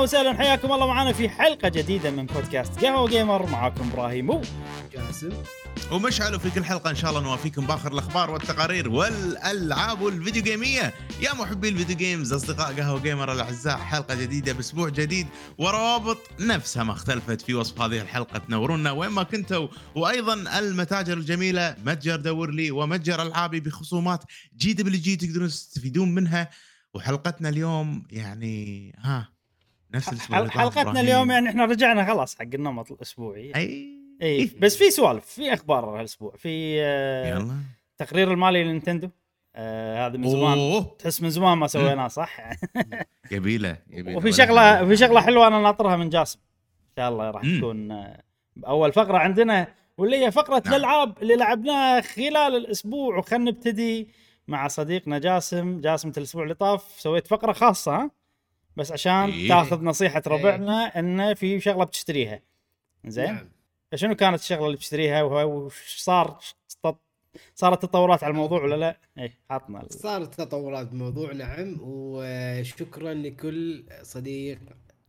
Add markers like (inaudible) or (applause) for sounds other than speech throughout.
وسهلا حياكم الله معنا في حلقة جديدة من بودكاست قهوة جيمر. معاكم إبراهيم و جاسم ومشعل في كل حلقة إن شاء الله نوافيكم بآخر الأخبار والتقارير والألعاب وال video game ية. يا محبي ال video games أصدقاء قهوة جيمر الأعزاء حلقة جديدة بأسبوع جديد وروابط نفسها ما اختلفت في وصف هذه الحلقة. تنورونا وين ما كنتوا. وأيضا المتاجر الجميلة متجر دور لي ومتجر ألعابي بخصومات GWG تقدرون تستفيدون منها. وحلقتنا اليوم يعني ها نفس الأسبوع حلقتنا. اليوم يعني إحنا رجعنا خلاص حق النمط الأسبوعي. اي اي بس في سوالف في أخبار هالأسبوع. في آه، يلا. تقرير المالي لنينتندو. آه هذا من زمان. أوه. تحس من زمان ما سويناه (laughs) صح؟ يبيله يبيله. وفي شغله. في شغلة حلوة أنا ناطرها من جاسم. إن شاء الله راح. تكون آه، أول فقرة عندنا واللي هي فقرة نعم. الألعاب اللي لعبناها خلال الأسبوع. وخلنا نبتدي مع صديقنا جاسم. جاسم الأسبوع اللي طاف سويت فقرة خاصة ها؟ بس عشان إيه. تاخذ نصيحة ربعنا انه في شغلة بتشتريها. زين؟ نعم. فشنو كانت الشغلة اللي بتشتريها؟ وش صار؟ صارت تطورات على الموضوع ولا لا؟ إيه عطنا صارت تطورات بالموضوع نعم. وشكرا لكل صديق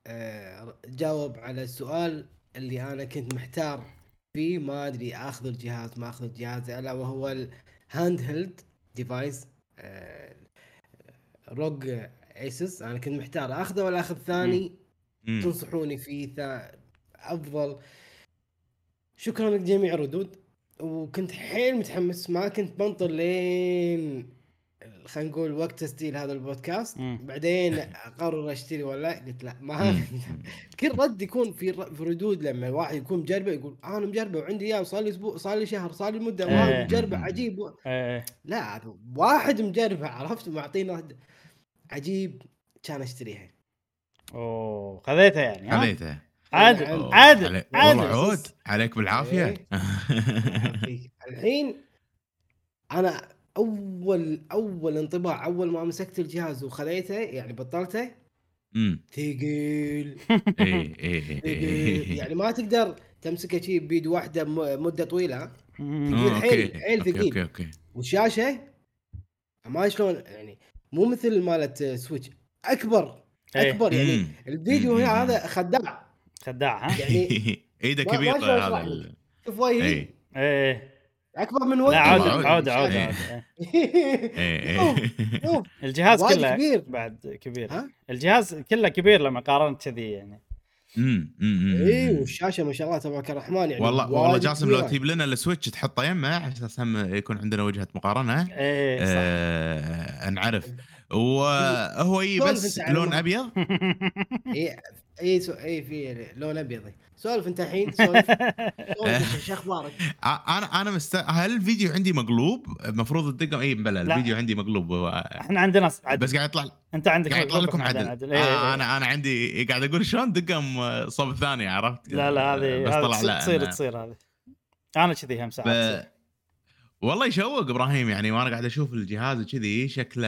آه، جاوب على السؤال اللي أنا كنت محتار فيه. ما أدري آخذ الجهاز ما آخذ الجهاز ألا وهو ال handheld device ROG ASUS أنا كنت محتار أخذه ولا أخذ ثاني مم. تنصحوني فيه ثا- أفضل شكرا لجميع الردود وكنت حيل متحمس ما كنت بنطر لين خلينا نقول وقت تسجيل هذا البودكاست مم. بعدين أقرر أشتري ولا لا قلت لا ما. (laughs) كل رد يكون في ردود لما الواحد يكون مجربه يقول آه أنا مجربه وعندي إياه صار لي أسبوع صار لي شهر صار لي مدة إيه. واو مجربه عجيب و... إيه لا واحد مجربه عرفت معطينا عجيب كان أشتريها أوه خذيتها يعني ها؟ خذيته عادل. عادل عادل والله عود عليك بالعافية إيه. (laughs) الحين أنا أول أول انطباع أول ما مسكت الجهاز وخذيته يعني بطلته امم ثقيل اي (laughs) اي ثقيل اي يعني ما تقدر تمسكه شيء بيد واحدة مدة طويلة. ثقيل. حيل-. حيل أوكي ثقيل. أوكي أوكي والشاشة ما شلون يعني مو مثل مالت سويتش أكبر إيه. أكبر يعني مم. الفيديو مم. هذا خداع خداع ها؟ يعني (laughs) ايده كبيره شلون هذا. شوف وجهي اي إيه أكبر من وجهي عود عود. عود إيه. إيه. الجهاز كله كبير. بعد كبير ها؟ الجهاز كله كبير لما قارنت كذي يعني اي والشاشة ما شاء الله تبارك الرحمن يعني والله والله وايد جاسم لو كبيرة. تجيب لنا السويتش تحطه يمه على أساس هم يكون عندنا وجهة مقارنة. إيه صح. آه نعرف. وهو اي بس لون. أبيض؟ اي (laughs) اي سو... اي في لون أبيض. سولف أنت الحين (laughs) سولف. شو أخبارك؟ أنا أنا مست... هل الفيديو عندي مقلوب؟ المفروض الدقم اي بلا لا. الفيديو عندي مقلوب. هو- إحنا عندنا عدل بس قاعد يطلع أنت عندك قاعد يطلع لكم عدل, إيه، آه إيه. أنا أنا عندي قاعد أقول شلون دقم صوب الثاني عرفت؟ لا لا هذه بس طلع تصير- لا تصير تصير هذه. أنا كذي هم ب... ساعات. والله يشوق إبراهيم يعني وأنا قاعد أشوف الجهاز وكذي شكله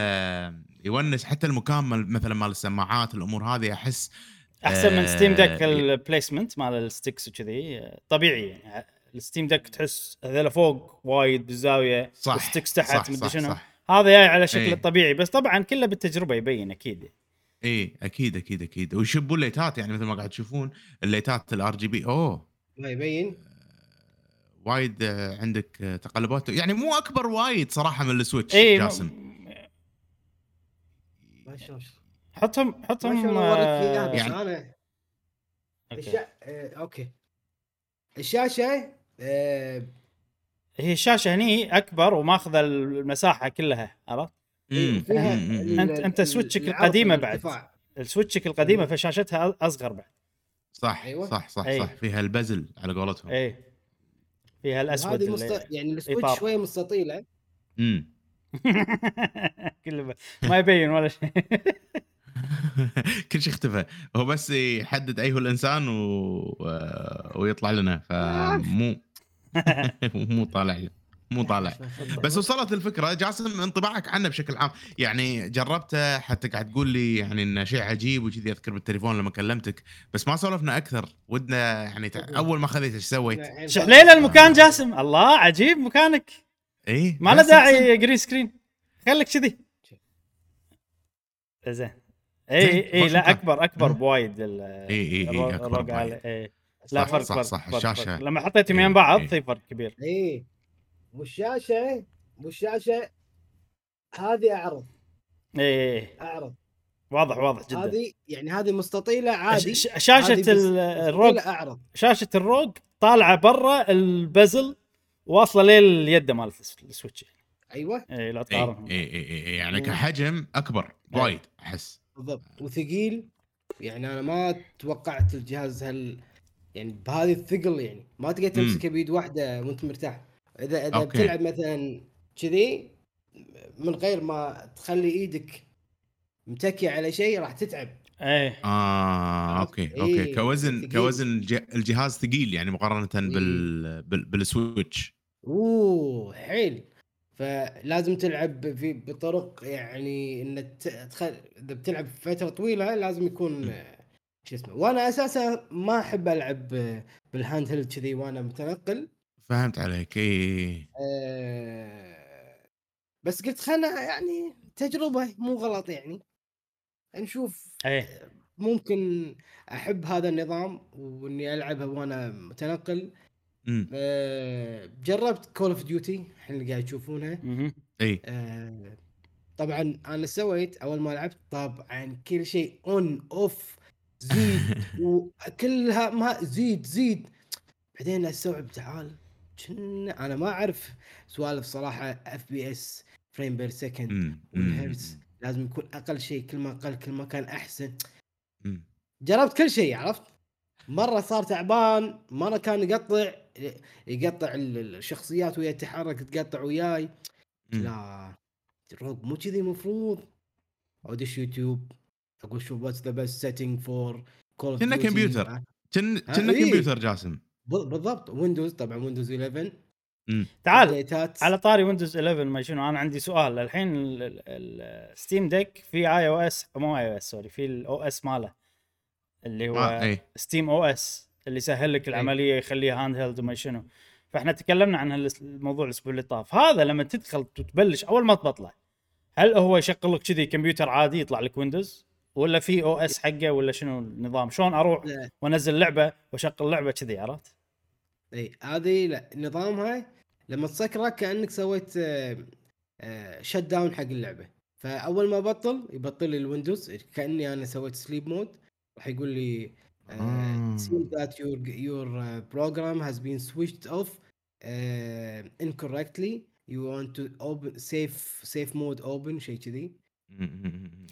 يونس حتى المكان مثلا مال السماعات الأمور هذه أحس أحسن من Steam Deck ال placement مال ال sticks وكذي. طبيعي يعني ال Steam Deck تحس هذول فوق وايد بالزاوية صح وال sticks تحت صح مدري صح, شنو. صح. هذا جاي على شكل إيه. الطبيعي بس طبعا كله بالتجربة يبين أكيد. اي أكيد أكيد أكيد. ويشبوا الليتات يعني مثل ما قاعد تشوفون الليتات ال RGB أوه. ما يبين؟ وايد آه، عندك آه، تقلبات. يعني مو أكبر وايد صراحة من السويتش اي جاسم. ما شلون حطهم حطهم آه، يعني- أنا أوكي. الشا... آه، أوكي. الشاشة آه، هي الشاشة هني أكبر وماخذة المساحة كلها عرفت؟ أنت- أنت ال- سويتشك العرض القديمة بعد. السويتشك القديمة فشاشتها أصغر بعد. صح أيوة. صح صح أي. صح. فيها ال bezel على قولتهم. اي فيها الاسود اللي- مست... يعني السويتش. شوية مستطيله امم (laughs) كله ب- ما يبين ولا شيء. (laughs) كل شيء اختفى. هو بس يحدد اي هو الإنسان و... ويطلع لنا فمو (laughs) مو. طالع له. مو طالع بس وصلت الفكرة جاسم انطباعك عنه بشكل عام يعني جربته حتى قاعد تقول لي يعني إنه شيء عجيب وكذي أذكر بالتليفون لما كلمتك بس ما سولفنا أكثر ودنا يعني تع- أول ما خذيت إيش سويت؟ شحليله المكان جاسم الله عجيب مكانك اي ما له داعي green screen خليك كذي زين اي اي إيه، لا. أكبر أكبر. بوايد ال- اي اي اي أكبر بوايد. إيه. لا فرق صح، فرق صح،. فرق. لما حطيتهم إيه، يم بعض إيه. في فرق كبير اي والشاشه والشاشه هذه أعرض. اي إي. أعرض. إيه. واضح واضح جدا. هذه يعني هذه مستطيلة عادي. شاشة الروج مستطيلة أعرض. شاشة الروج طالعة برا ال bezel واصلة لليد مالت السويتش. أيوه. اي لا اي تقارنهم. اي اي اي يعني كحجم أكبر إيه. وايد أحس. بالضبط. وثقيل. يعني أنا ما توقعت الجهاز هال يعني بهذه الثقل يعني. ما تقدر. تمسكه بيد واحدة وأنت مرتاح. اذا إذا أوكي. بتلعب مثلا كذي من غير ما تخلي إيدك متكيه على شيء راح تتعب. إيه. آه؟ أوكي أوكي. إيه، كوزن ثقيل. كوزن الج- الجهاز ثقيل يعني مقارنة بال بال بالسويتش. أوه حيل. فلازم تلعب في بطرق يعني إن تخل... إذا بتلعب فترة طويلة لازم يكون شو اسمه وأنا أساسا ما أحب ألعب بال handheld كذي وأنا متنقل. فهمت عليك اي آه، بس قلت خلنا يعني تجربة مو غلط يعني. نشوف إيه. ممكن أحب هذا النظام وإني العبها وأنا متنقل. آه، جربت كول اوف ديوتي الحين اللي قاعد تشوفونها. اي آه، طبعا أنا سويت أول ما لعبت طبعا كل شيء اون اوف زيد (laughs) وكلها ما زيد زيد. بعدين أستوعب تعال. كنا أنا ما أعرف سوالف صراحة اف بي اس فريم بير سكند والهرتز لازم يكون أقل شيء كل ما أقل كل ما كان أحسن. جربت كل شيء عرفت؟ مرة صار تعبان مرة كان يقطع يقطع ال- الشخصيات وهي تتحرك تقطع وياي. لا الروج مو كذي المفروض ادش يوتيوب؟ أقول شوف what's the best setting for Call كنا كمبيوتر. ها، كنا إيه. كمبيوتر جاسم. بالضبط. Windows طبعا Windows 11 تعال updateات على طاري Windows 11 ما شنو أنا عندي سؤال. الحين ال Steam Deck في ال OS مو iOS sorry في ال OS ماله. اللي هو آه، أي. Steam OS اللي يسهل لك العملية يخليها handheld وما شنو. فإحنا تكلمنا عن هالس- الموضوع الأسبوع اللي طاف. هذا لما تدخل وتبلش أول ما تبطله هل هو يشغل لك كذي كمبيوتر عادي يطلع لك ويندوز ولا في OS حقه ولا شنو النظام؟ شلون أروح لا. وانزل لعبه واشغل لعبه كذي عرفت؟ اي هذه لا نظامها لما تسكره كأنك سويت shut down حق اللعبة. فأول ما بطل يبطل لي الويندوز كأني أنا سويت sleep mode راح يقول لي آه. your your uh, program has been switched off uh, incorrectly. You want to open safe safe mode open شيء كذي.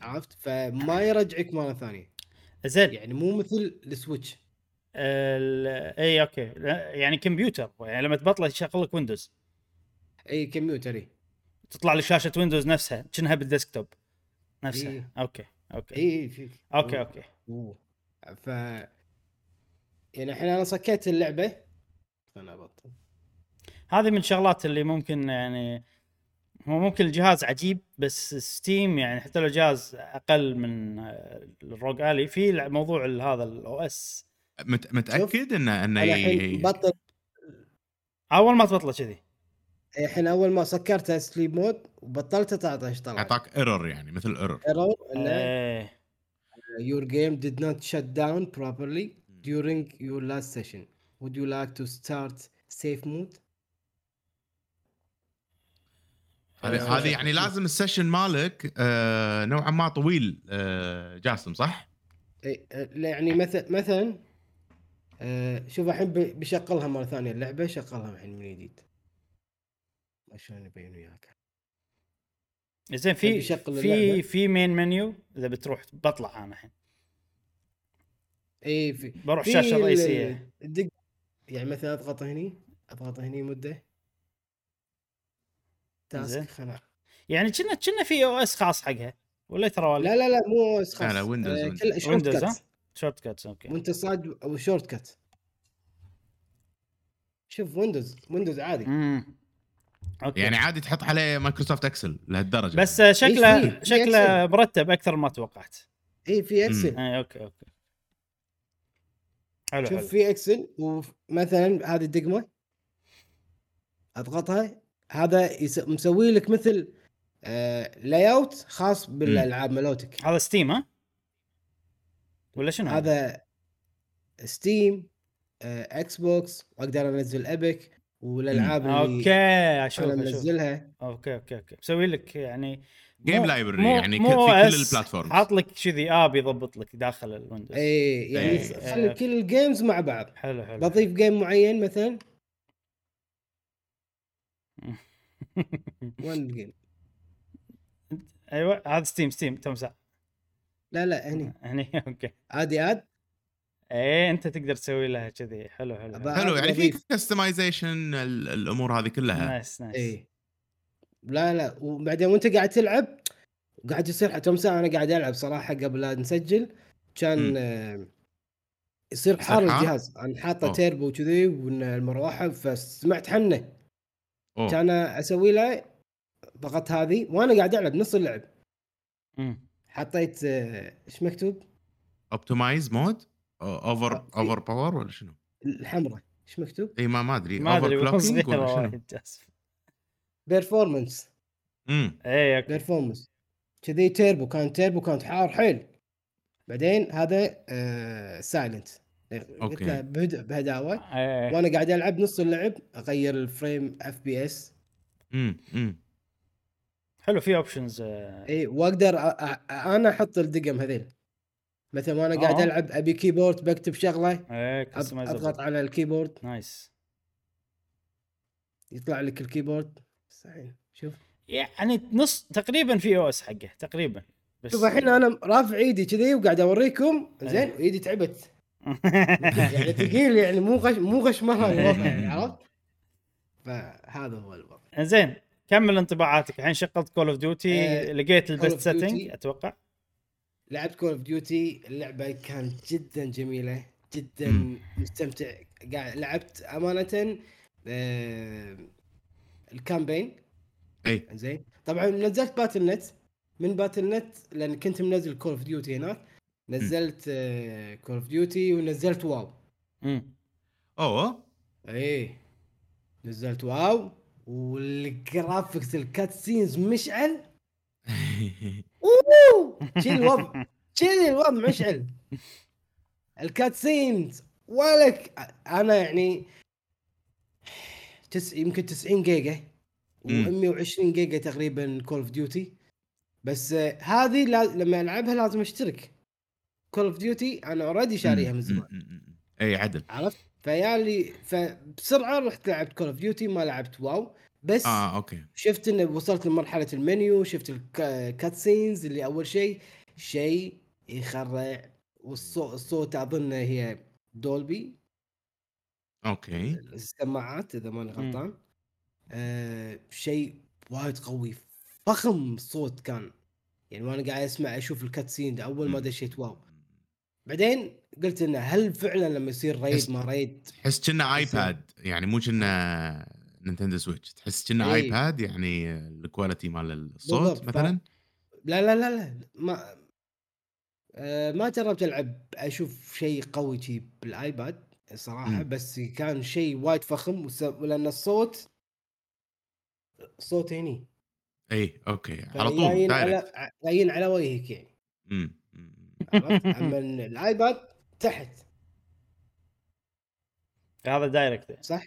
عرفت؟ فما يرجعك مرة ثانية. زين. يعني مو مثل السويتش. ال- اي okay. يعني كمبيوتر. يعني لما تبطله يشغل لك ويندوز. إي كمبيوتر إي. تطلع لك شاشة ويندوز نفسها. كأنها بال desktop نفسها. إيه. okay okay. إي في okay okay. أوه. ف يعني الحين أنا صكيت اللعبة. أنا ابطل هذه من الشغلات اللي ممكن يعني هو ممكن الجهاز عجيب بس Steam يعني حتى لو جهاز أقل من ال ROG Ally في موضوع هذا ال OS. مت- متأكد انه انه الحين ي- بطل. أول ما تبطله كذي. الحين أول ما سكرت sleep mode وبطلت طلعت إيش طلع. أعطاك error يعني مثل error error إنه your game did not shut down properly during your last session. Would you like to start safe mode? هذه هذه يعني لازم السيشن مالك آه نوعا ما طويل آه جاسم صح؟ آه، يعني مثلا مثلا آه شوف الحين بشغلها مرة ثانية اللعبة شغلها الحين من جديد ما شلون يبين وياك زين في في. في مين منيو إذا بتروح بطلع أنا الحين اي في بروح ال- الرئيسيه الدق يعني مثلا أضغط هني أضغط هني مدة. task خلاص. يعني كنا كنا في OS خاص حقها ولا ترى لا لا لا مو OS خاص. لا، لا، Windows، آه، cut ها؟ shortcuts okay. وانت صاد أو shortcut شوف ويندوز ويندوز عادي. امم أوكي. يعني عادي تحط عليه Microsoft Excel لهالدرجة. بس آه، شكله في شكله مرتب أكثر ما توقعت. اي في Excel اي okay okay. حلو شوف حلو. في Excel ومثلا هذه الدقمة أضغطها هذا يس- مسوي لك مثل آه layout خاص بالألعاب مالوتك هذا Steam ها؟ ولا شنو هذا؟ هذا Steam آه، Xbox وأقدر أنزل ابيك والألعاب اللي okay أشوف أنا منزلها. أوكي okay okay. مسوي لك يعني game library يعني مو في كل OS، ال platforms حاط لك كذي app يضبط لك داخل الويندوز اي يعني إيه، خلي آه. كل ال games مع بعض. حلو حلو بضيف game معين مثلا. (laughs) وين ال game أيوه هذا Steam Steam تمسح لا لا هني (laughs) هني okay عادي add إيه أنت تقدر تسوي لها كذي حلو حلو, حلو. يعني في. customization الأمور هذه كلها nice nice اي لا لا وبعدين وأنت قاعد تلعب قاعد يصير كم ساعه أنا قاعد ألعب صراحة قبل لا نسجل كان. آه، يصير حار؟ الجهاز أنا حاطة. تيربو وكذي والمروحة فسمعت حنه. كان أسوي له ضغطت هذه وأنا قاعد ألعب نص اللعب. مم. حطيت آه، إيش مكتوب؟ optimize mode over over power ولا شنو؟ الحمراء. إيش مكتوب؟ إي ما ما أدري. ما أدري clocking ولا شنو؟ performance امم okay. performance كذي تيربو كان تيربو كانت حار حيل. بعدين هذا آه silent قلت. له بهدوء بهداوة. إيه. وأنا قاعد ألعب نص اللعب أغير ال frame FPS امم حلو في options إي وأقدر أنا أحط الدقم هذيل. مثلا وأنا قاعد آه. ألعب أبي keyboard بكتب شغلة customizable أضغط على ال keyboard nice يطلع لك ال keyboard صحيح شوف. يعني نص تقريبا في OS حقه تقريبا. بس شوف الحين أنا رافع إيدي كذي وقاعد أوريكم. إيه. زين ايدي تعبت. يعني ثقيل يعني مو غش مو غش مره الوضع يعني عرفت؟ فهذا هو الوضع. زين كمل انطباعاتك. الحين شغلت Call of Duty لقيت ال best setting. أتوقع. لعبت Call of Duty اللعبة كانت جدا جميلة جدا. مستمتع. قاعد لعبت أمانة آه ال campaign. إي. زين. طبعا نزلت Battle.net. من Battle.net لأن كنت منزل Call of Duty هناك. نزلت Call of Duty ونزلت WoW. امم أوه. إيه. نزلت WoW وال graphics ال cutscenes مشعل. (laughs) أوه! شيل الوضع. شيل الوضع مشعل. ال cutscenes ولك أنا يعني تس يمكن 90 جيجا. مم. و120 جيجا تقريبا Call of Duty بس آه، هذه لا- لما ألعبها لازم أشترك. Call of Duty أنا already شاريها من زمان. إي عدل. عرفت؟ فيالي فبسرعة رحت لعبت Call of Duty ما لعبت WoW. بس آه okay. شفت إنه وصلت لمرحلة المنيو شفت ال cutscenes اللي أول شيء شيء يخرع والصوت الصوت أظن هي Dolby okay. السماعات إذا ماني. غلطان. آه شيء وايد قوي. فخم الصوت كان. يعني وأنا قاعد أسمع أشوف ال cutscene ده أول ما. دشيت WoW. بعدين قلت إنه هل فعلا لما يصير raid ما raid تحس كنا iPad يعني مو كنا Nintendo Switch تحس كنا. iPad يعني ال quality مال الصوت بالضبط. مثلا لا لا لا لا ما آه ما جربت ألعب أشوف شيء قوي شي بال iPad صراحة مم. بس كان شيء وايد فخم ولان الصوت صوت هني اي okay على طول جايين على جايين على وجهك يعني مم، مم. عرفت أما ال iPad تحت. هذا direct صح؟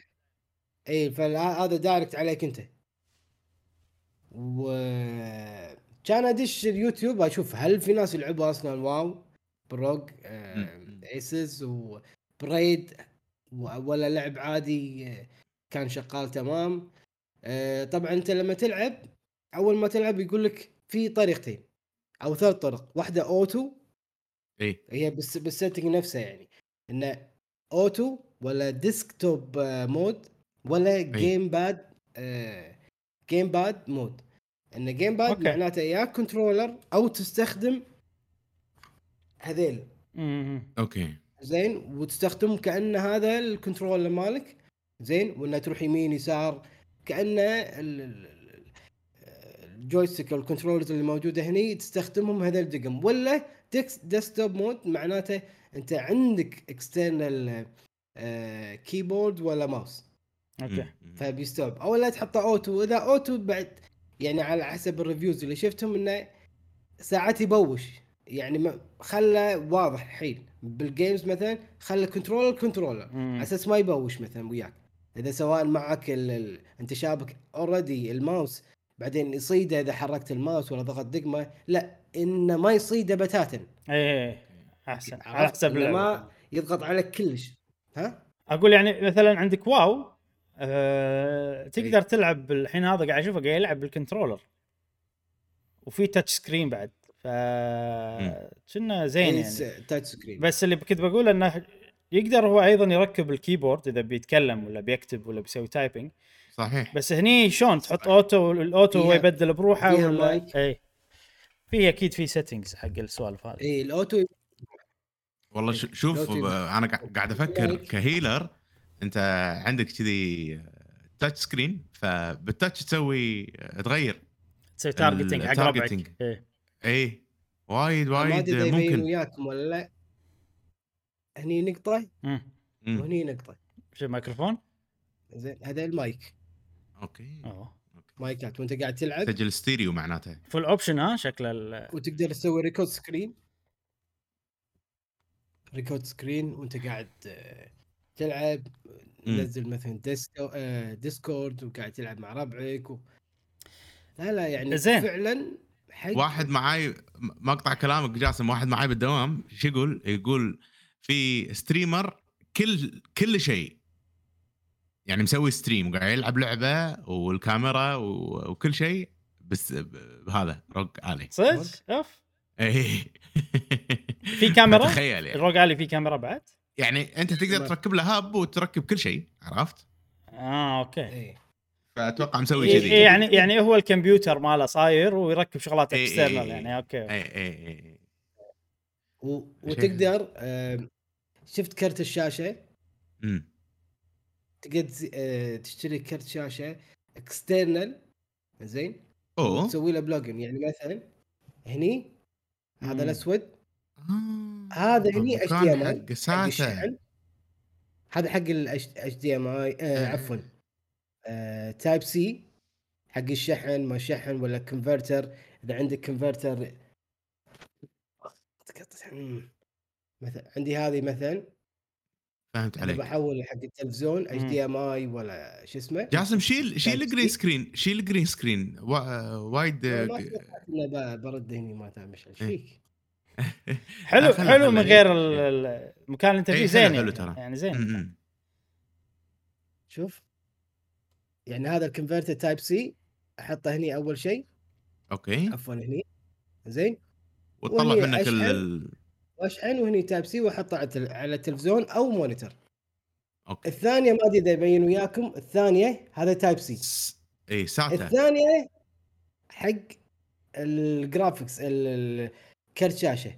إي فهذا direct عليك أنت. و كان أدش اليوتيوب أشوف هل في ناس يلعبوا أصلا WoW. ب ROG. ASUS وب raid ولا لعب عادي آه، كان شغال تمام. آه، طبعا أنت لما تلعب أول ما تلعب يقول لك في طريقتين أو ثلاث طرق. واحدة auto اي هي بس بال setting نفسه يعني. انه auto ولا desktop آه، mode ولا gamepad آه، gamepad mode إن gamepad. معناته يا controller أو تستخدم هذيل. okay. زين وتستخدم كانه هذا ال controller مالك. زين وانه تروح يمين يسار كانه ال- ال- ال- ال joystick أو ال controllers اللي موجودة هني تستخدمهم هذا الدقم. ولا desktop mode معناته أنت عندك external keyboard ولا mouse okay. فبيستوعب. أو لا تحطه auto اذا auto بعد يعني على حسب ال reviews اللي شفتهم إنه ساعات يبوش. يعني ما خلى واضح الحين. بال games مثلا خلى controller controller. على أساس ما يبوش مثلا وياك. إذا سواء معك ال... ال... أنت شابك already ال mouse بعدين يصيده إذا حركت الماوس ولا ضغط دقمة لا إنه ما يصيده بتاتا. إيه أحسن على؟ حسب. ما يضغط عليك كلش. ها؟ أقول يعني مثلا عندك WoW أه تقدر تلعب الحين هذا قاعد أشوفه قاعد يلعب بال controller. وفي touch screen بعد. ف كنا زين يعني. touch screen بس اللي كنت بقول إنه يقدر هو أيضا يركب ال keyboard إذا بيتكلم ولا بيكتب ولا بيسوي typing صحيح. بس هني شلون؟ تحط auto ال auto هو يبدل بروحه فيها ولا؟ مايك. اي في أكيد في settings حق السوالف هذه. اي ال auto والله ش- شوف أنا قا- قاعد أفكر. ك healer أنت عندك كذي touch screen فبال touch تسوي تغير تسوي targeting حق. ربعك. إيه. اي وايد ما وايد أدري إذا يبين ممكن. وياكم ولا لا. هني نقطة. وهني نقطة. شو الميكروفون؟ زين هذا المايك. okay. أوه. مايكات وأنت قاعد تلعب؟ سجل ستيريو معناته full option ها؟ شكله ال- وتقدر تسوي record screen. record screen وأنت قاعد آه، تلعب مم. نزل مثلا Disco آه، Discord وقاعد تلعب مع ربعك و... لا لا يعني زين. فعلا حق واحد معاي م- ما اقطع كلامك جاسم واحد معاي بالدوام شو يقول؟ يقول في streamer كل كل شيء. يعني مسوي stream وقاعد يلعب لعبة والكاميرا و- وكل شيء بس بهذا ROG Ally صدق؟ أوف إيه (laughs) في كاميرا؟ تخيل يعني. ال ROG Ally في كاميرا بعد؟ يعني أنت تقدر تركب له hub وتركب كل شيء عرفت؟ آه okay إيه فأتوقع مسوي إيه كذي إيه يعني يعني هو الكمبيوتر ماله صاير ويركب شغلات إيه external إيه يعني okay اي اي اي و... وتقدر آه، شفت كرت الشاشة أمم. تقدر آه، تشتري كرت شاشة external زين؟ أوه. تسوي له plug in يعني مثلا هني. هذا الأسود. آه. هذا هني HDMI ساتا هذا حق ال HDMI آه. عفوا. Type-C حق الشحن ما شحن ولا converter إذا عندك كونفرتر مثلا عندي هذه مثلا. فهمت اذا عليك بحول حق التلفزيون اتش. دي ام اي ولا شو اسمه جاسم شيل شيل الجرين. سكرين شيل الجرين سكرين وا- وايد ما برد هني ما تعمل إيش إيه. فيك (laughs) حلو حلو من إيه. غير ال- ال- المكان اللي أنت إيه، فيه زين حلو يعني ترى. يعني زين. شوف يعني هذا ال converter Type-C أحطه هني أول شيء okay عفوا هني زين وتطلع منك. ال واشحن وهني Type-C واحطه على التل- على التلفزيون أو monitor. okay. الثانية ما أدري إذا يبين وياكم الثانية هذا Type-C. س- إي ساتا الثانية حق ال graphics ال- ال- كرت شاشه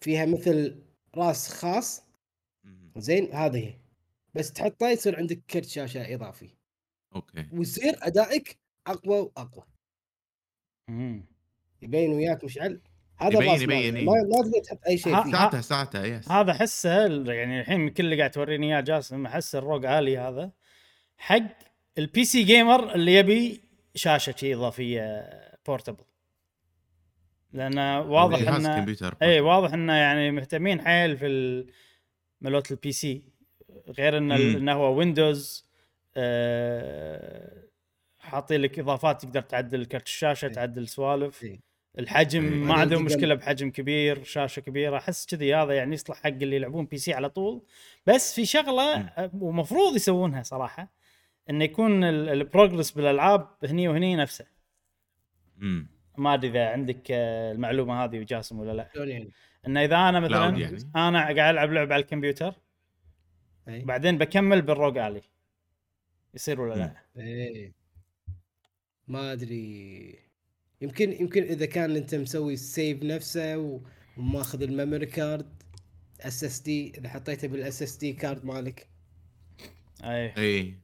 فيها مثل راس خاص. زين هذه هي. بس تحطه يصير عندك كرت شاشه إضافي. أوكي. ويصير أدائك أقوى وأقوى. مم. يبين وياك مشعل. هذا يبين- يبين،. إيه. ما ما تقدر تحط أي شيء فيه SATA SATA yes هذا احسه يعني الحين من كل اللي قاعد توريني إياه جاسم احس ال ROG عالي هذا حق ال PC gamer اللي يبي شاشة شي إضافية portable لأن واضح جهاز انه اي واضح إنه يعني مهتمين حيل في ملوت ال PC غير انه. إنه هو ويندوز آه حاطين لك إضافات تقدر تعدل كرت الشاشة إيه. تعدل سوالف إيه. الحجم. ما عندهم مشكلة بحجم كبير شاشة كبيرة أحس كذي هذا يعني يصلح حق اللي يلعبون PC على طول. بس في شغلة ومفروض يسوونها صراحة إنه يكون ال- ال progress بالألعاب هني وهني نفسه. امم ما أدري إذا عندك آه، المعلومة هذه وجاسم ولا لا. شلون يعني؟ انه إذا أنا مثلا يعني. أنا قاعد ألعب لعبة على الكمبيوتر إيه. بعدين بكمل بال ROG الي يصير ولا لا؟ إيه ما أدري. يمكن يمكن إذا كان أنت مسوي ال save نفسه وماخذ ال memory card SSD إذا حطيته بال SSD card مالك. أي. إي.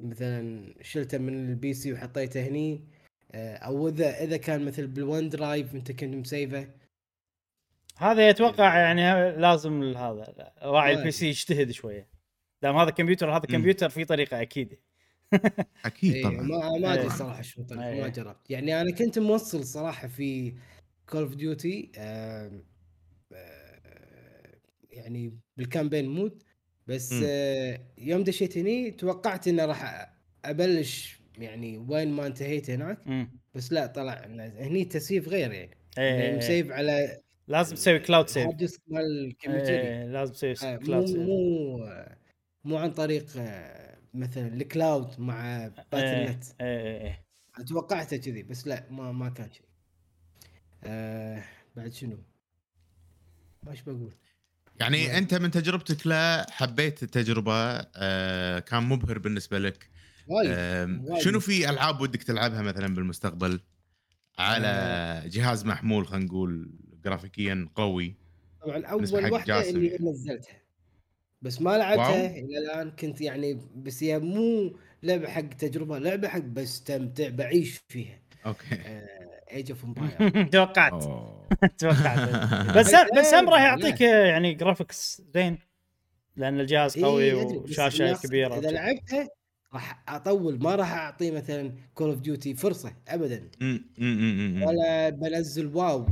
مثلا شلته من ال PC وحطيته هني آه، أو إذا إذا كان مثل بال OneDrive أنت كنت مسيفه. هذا يتوقع يعني لازم هذا راعي ال PC يجتهد شوية. دام هذا كمبيوتر هذا. كمبيوتر في طريقة أكيد (laughs) أكيد إيه طبعا. ما ما أدري إيه. الصراحه شو طريقة، إيه. ما جربت. يعني أنا كنت موصل صراحة في Call of Duty آه، يعني بال campaign mode. بس. آه، يوم دشيت هني توقعت إنه راح أبلش يعني وين ما انتهيت هناك. مم. بس لا طلع إن هني تسييف غير يعني. إيه، يعني مسيف على لازم تسوي cloud save مال الكمبيوتر إيه، لازم تسوي آه، cloud مو save مو مو عن طريق آه، مثلا ال cloud مع Battle.net إيه إيه إيه توقعته كذي بس لا ما ما كان كذي آه بعد شنو؟ ما إيش بقول؟ يعني وايد. أنت من تجربتك له حبيت التجربة آه كان مبهر بالنسبة لك وايد وايد. شنو في ألعاب ودك تلعبها مثلا بالمستقبل على آه. جهاز محمول خلينا نقول جرافيكيا قوي طبعا أول واحدة اللي يعني. نزلتها بس ما لعبتها WoW. إلى الآن. كنت يعني بس هي مو لعبة حق تجربة لعبة حق بستمتع بعيش فيها. أوكي. Age of Empires توقعت. (laughs) توقعت. (laughs) بس بس هم راح يعطيك يعني graphics زين لأن الجهاز إيه، قوي وشاشة كبيرة إذا لعبتها راح أطول. ما راح أعطيه مثلا Call of Duty فرصة ابدا. أمم، أمم، أمم، أمم. ولا بنزل WoW.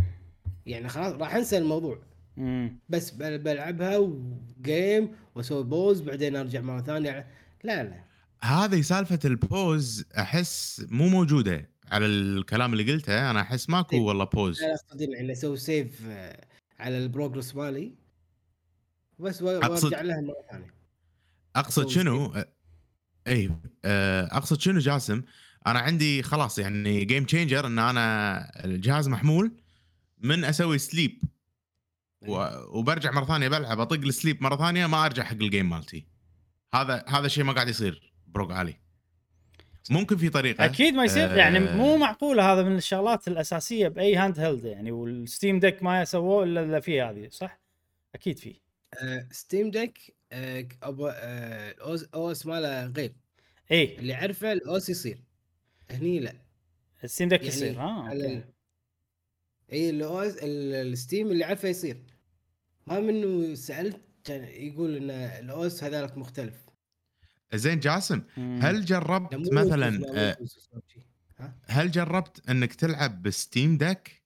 يعني خلاص راح أنسى الموضوع. مم. بس بل- بلعبها و game واسوي pause بعدين ارجع مرة ثانية. لا لا. هذه سالفة ال pause أحس مو موجودة على الكلام اللي قلته. أنا أحس ماكو إيه. والله pause. لا اقصد يعني أسوي save آه، على ال progress مالي. بس وأرجع لها مرة ثانية. أقصد شنو؟ اي آه، أقصد شنو جاسم؟ أنا عندي خلاص يعني game changer إن أنا الجهاز محمول من أسوي sleep. وبرجع مرة ثانية بلعب أطق ال sleep مرة ثانية ما أرجع حق ال game مالتي. هذا هذا الشيء ما قاعد يصير ب ROG Ally ممكن في طريقة أكيد ما يصير آه، يعني مو معقولة هذا من الشغلات الأساسية بأي handheld يعني وال Steam Deck ما سووه إلا الا فيه هذه صح؟ أكيد فيه. Steam Deck ال OS OS ماله غير. اي اللي عرفه ال OS يصير. هني لا. ال Steam Deck يعني يصير أوكي. ال- اي ال OS ال- ال Steam اللي عرفه يصير. ما منه سألت كان يقول إن ال OS هذاك مختلف. زين جاسم. هل جربت مثلا آه، هل جربت إنك تلعب ب Steam Deck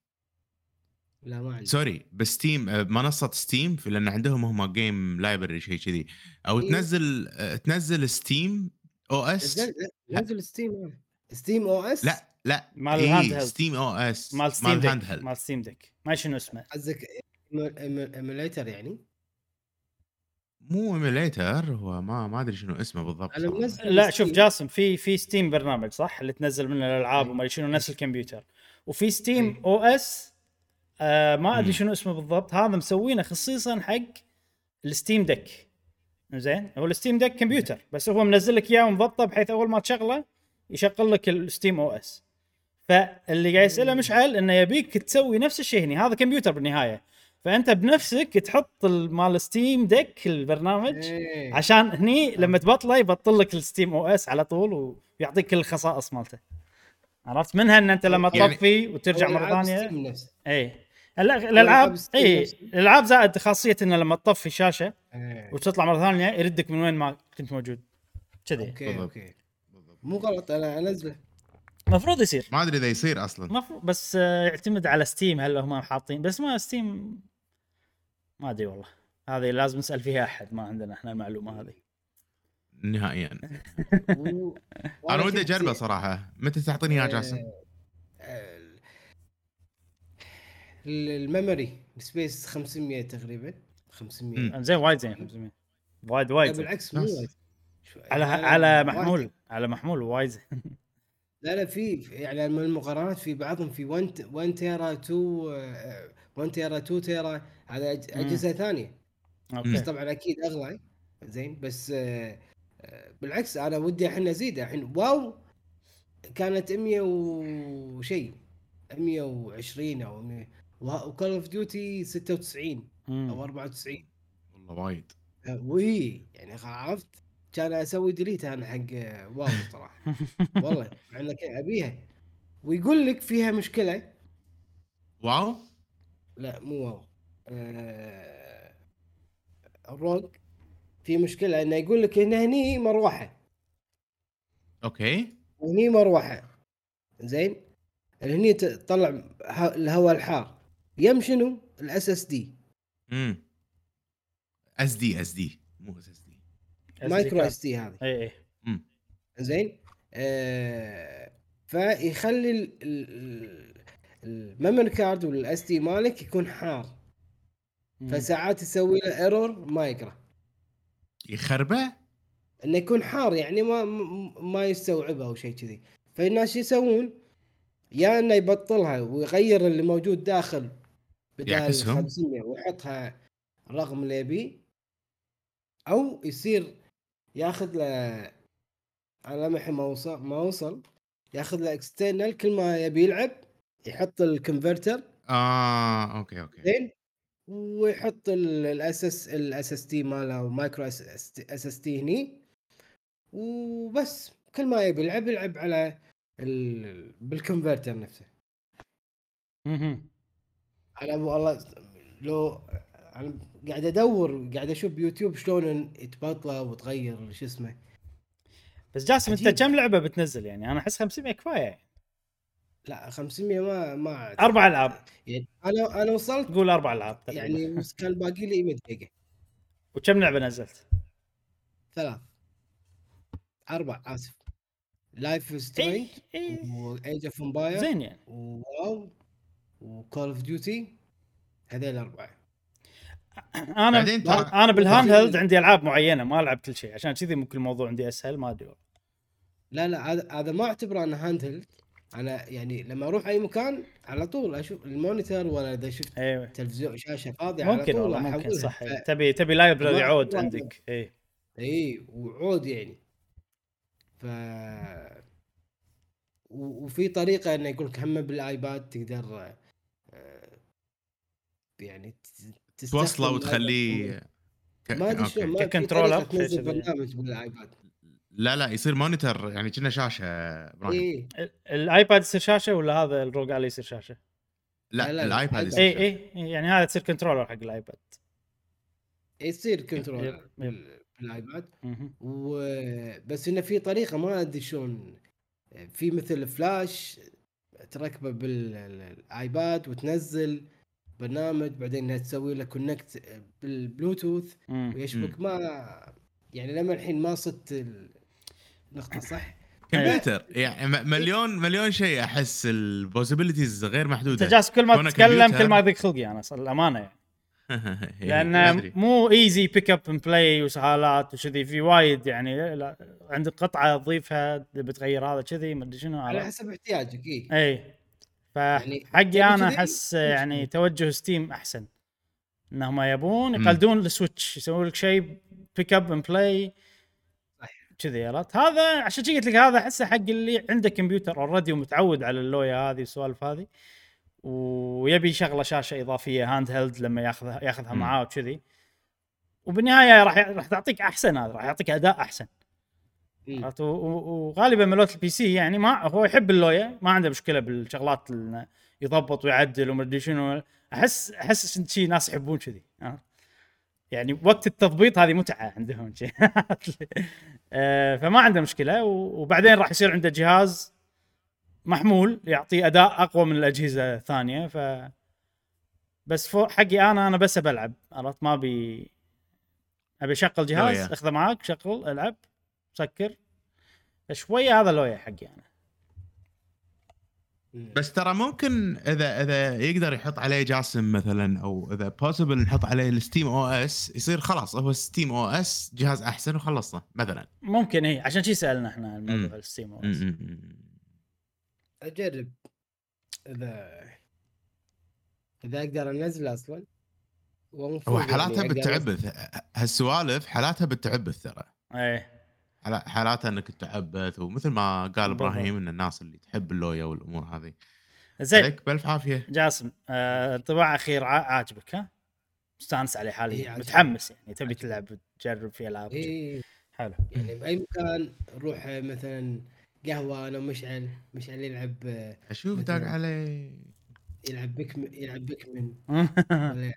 لا ما عندي. سوري ب Steam آه، منصة Steam في لأن عندهم هم game library شيء كذي. أو إيه. تنزل آه، تنزل Steam OS؟ نزل Steam Steam OS؟ لا لا مال إيه، ال handheld. Steam OS مال Steam held. مال Steam Deck ما شنو اسمه. قصدك emulator يعني؟ مو emulator هو ما ما أدري شنو اسمه بالضبط أنا صراحة. منزل لا شوف. جاسم في في Steam برنامج صح؟ اللي تنزل منه الألعاب. وما شنو نفس الكمبيوتر. وفي Steam. OS آه ما أدري. شنو اسمه بالضبط. هذا مسوينه خصيصا حق ال Steam Deck. زين؟ هو ال Steam Deck كمبيوتر. بس هو منزل لك إياه ومضبطه بحيث أول ما تشغله يشغل لك ال Steam OS فاللي قاعد يسأله مشعل إنه يبيك تسوي نفس الشيء هنا هذا كمبيوتر بالنهاية. فأنت بنفسك تحط ال- مال Steam Deck البرنامج إيه. عشان هني لما تبطله يبطل لك ال Steam OS على طول ويعطيك كل الخصائص مالته. عرفت؟ منها إن أنت لما يعني- تطفي وترجع مرة ثانية. اي الالعاب اي. الألعاب زائد خاصية انه لما تطفي الشاشه إيه. وتطلع مرة ثانية يردك من وين ما كنت موجود. كذي. أوكي بالضبط. أوكي. مو غلط أنا انزله المفروض يصير. ما أدري إذا يصير أصلا. المفروض بس آه، يعتمد على Steam هل هم حاطين بس ما Steam ما أدري والله هذه لازم نسأل فيها أحد ما عندنا إحنا المعلومة هذه نهائيا. (laughs) أنا ودي أجربه صراحة متى تعطيني اياه جاسم؟ ال- ال memory space 500 تقريبا 500 مم. زين وايد زين 500 وايد وايد. بالعكس مو. وايد على على. محمول على محمول وايد زين (laughs) لا لا في يعني من المقارنات في بعضهم في 1 1 تيرا 2 آه، 1 تيرا 2 تيرا على مم. أجهزة ثانية. بس أوكي طبعا أكيد أغلى. زين بس آه، آه، بالعكس أنا ودي الحين ازيد الحين WoW كانت 100 وشيء. 120 أو 100 و Call of Duty 96 أو مم. 94 والله وايد. آه، وهي يعني عرفت؟ كان أسوي delete أنا حق WoW صراحة. (laughs) والله مع إنك أبيها. ويقول لك فيها مشكلة. WoW؟ لا مو WoW. ال ROG في مشكلة إنه يقول لك ان هني مروحة. أوكي. وهني مروحة. زين؟ هني تطلع الهواء الحار. يم شنو؟ ال SSD امم اس دي اس دي مو اس اس دي مايكرو اس تي هذه. اي اي زين؟ آه فيخلي ال- ال- ال memory card وال SD مالك يكون حار. فساعات يسوي له error ما يقرأ. يخربه؟ إنه يكون حار يعني ما ما يستوعبه أو شيء كذي. فالناس شو يسوون؟ يا إنه يبطلها ويغير اللي موجود داخل بدال يعكسهم. 500 ويحطها رقم اللي يبيه أو يصير ياخذ له على ما ما وصل ما وصل. ياخذ له external كل ما يبي يلعب يحط ال converter آه okay okay. زين؟ ويحط ال SS ال SSD ماله و micro SSD هني. وبس كل ما يبي يلعب يلعب على ال... بالكونفرتر نفسه. مهم. أنا والله لو أنا قاعد أدور قاعد أشوف بيوتيوب شلون يتبطل وتغير شو اسمه. بس جاسم أنت. كم لعبة بتنزل يعني؟ أنا أحس 500 كفاية لا 500 ما ما أربع ألعاب. يعني أنا أنا وصلت تقول أربع ألعاب تقريباً. يعني كان باقي لي 100 دقيقة. وكم لعبة نزلت؟ ثلاث. أربع آسف. Life Strange إيه. و Age of Empire زين يعني. و WoW و Call of Duty هذيل الاربعه أنا أنا بال handheld عندي ألعاب معينة ما ألعب كل شيء. عشان كذي ممكن الموضوع عندي أسهل ما أدري والله. لا لا هذا هذا ما أعتبره أنا handheld أنا يعني لما أروح أي مكان على طول أشوف ال monitor ولا إذا شفت أيوه تلفزيون شاشة فاضية على ممكن طول والله ممكن. صح ف- تبي تبي library عود عندك اي اي وعود يعني ف و- وفي طريقة إنه يقول لك هم بال iPad تقدر آه، يعني توصله. وتخليه ك- ما أدري. شلون ك controller، تنزل. برنامج بال iPad لا لا يصير monitor يعني كنا شاشة إبراهيم اي ال- ال iPad يصير شاشة ولا هذا ال ROG Ally يصير شاشة؟ لا, لا، لا، ال iPad. يصير اي شاشة. اي يعني هذا تصير controller حق ال iPad يصير controller yep، yep. بال- بال iPad. وبس إنه في طريقة ما أدري شلون في مثل فلاش تركبه بال iPad وتنزل برنامج بعدين تسوي له connect بالبلوتوث. ويشبك ما يعني لما الحين ما صدت النقطه صح كمبيوتر يعني م- مليون مليون شيء أحس ال possibilities غير أنت محدوده جالس كل ما تتكلم. كل ما يضيق خلقي أنا صار الأمانة يعني (laughs) إيه، لأن. مو easy pick up and play وسهالات وكذي في وايد يعني لا عندك قطعة تضيفها تبي تغير هذا كذي ما أدري شنو على؟ حسب احتياجك اي اي يعني فحقي تبي أنا كذي؟ أحس يعني. توجه Steam أحسن إنهم يبون. يقلدون ال Switch يسوون لك شيء pick up and play. كذي عرفت هذا عشان شي قلت لك هذا أحسه حق اللي عنده كمبيوتر already ومتعود على اللويا هذه والسوالف هذه ويبي شغلة شاشة إضافية handheld لما ياخذها ياخذها. معاه وكذي وبالنهاية راح راح تعطيك أحسن هذا راح يعطيك أداء أحسن. عرفت؟ وغالبا ملوت ال PC يعني ما هو يحب اللويا ما عنده مشكلة بالشغلات اللي يضبط ويعدل ومدري شنو احس أحس شي ناس يحبون كذي عرفت؟ يعني وقت التضبيط هذه متعة عندهم. (laughs) آه، فما عنده مشكلة وبعدين راح يصير عنده جهاز محمول يعطي أداء أقوى من الأجهزة الثانية ف بس فوق حقي أنا أنا بس بلعب عرفت ما ابي أبي أشغل جهاز. أخذه معاك شغل ألعب سكر شوية هذا لويا حقي أنا. بس ترى ممكن اذا إذا يقدر يحط عليه جاسم مثلا أو إذا possible نحط عليه ال Steam OS يصير خلاص هو Steam OS جهاز أحسن وخلصنا مثلا. ممكن اي عشان شي سألنا إحنا عن مم. موضوع الستيم م- م. أجرب. اذا إذا أقدر انزله أصلا. هو يعني حالاتها بالتعبث هالسوالف حالاتها بالتعبث ترى. إيه. حالا- حالاتها انك تتعبث ومثل ما قال بالضبط. إبراهيم إن الناس اللي تحب اللويا والأمور هذه زين عليك بألف عافية جاسم آه، انطباع أخير ع- عاجبك ها؟ مستانس عليه إيه، حاليا. متحمس يعني تبي. تلعب تجرب في ألعاب. اي حلو يعني بأي مكان نروح مثلا قهوة أنا ومشعل مشعل يلعب أشوف مثلاً. داق علي يلعب بيكمن يلعب (laughs) بيكمن ولا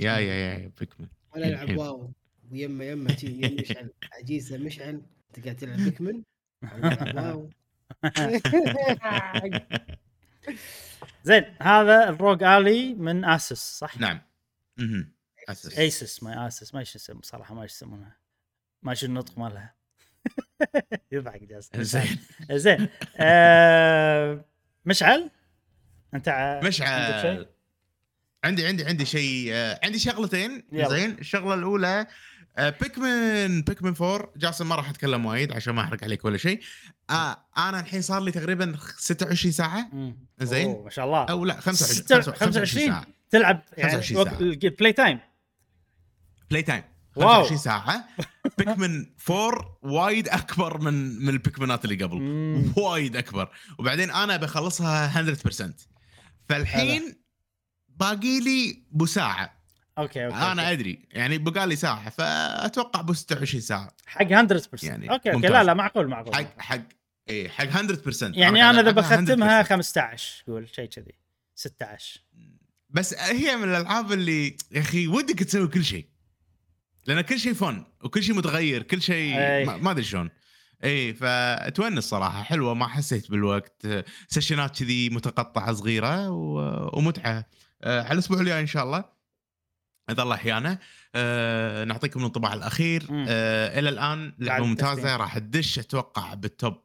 يا يا يا بيكمن ولا يلعب الحين. واو ويما يما شي يم مشعل عجيزة مشعل أنت قاعد تلعب بيكمن (laughs) زين هذا ال ROG Ally من ASUS صح؟ نعم. ASUS ASUS ما ASUS ما إيش اسم صراحة ما إيش يسمونها. ما إيش النطق مالها. (laughs) يضحك جاسم. زين. زين آه مشعل؟ أنت ع- مشعل؟ عندي عندي عندي شيء آه، عندي شغلتين. زين الشغلة الأولى آه، Pikmin Pikmin 4 جاسم ما راح أتكلم وايد عشان ما أحرق عليك ولا شيء. آه أنا الحين صار لي تقريبا 26 ساعة. زين. ما شاء الله. أو لا 25 ستة- 25 25 ساعة. تلعب يعني 25 ساعة. ال play time play time wow. 25 ساعة. Pikmin 4 وايد أكبر من من البيكمنات اللي قبل. مم. وايد أكبر. وبعدين أنا بخلصها 100% فالحين باقي لي بو ساعه okay okay أنا okay. أدري. يعني بقى لي ساعة فأتوقع بو 26 ساعة. حق 100% يعني okay okay. لا لا معقول معقول. حق حق اي حق 100% يعني أنا إذا بختمها 100%. 15 قول شيء كذي 16 بس هي من الألعاب اللي يا أخي ودك تسوي كل شيء لأن كل شيء fun وكل شيء متغير كل شيء. ما أدري شلون. اي فتونس صراحة. حلوة ما حسيت بالوقت. سيشنات كذي متقطعة صغيرة ومتعة. آه، على الأسبوع الجاي إن شاء الله. الله أحيانا آه، نعطيكم الانطباع الأخير. آه، إلى الآن لعبة ممتازة. راح تدش أتوقع بال top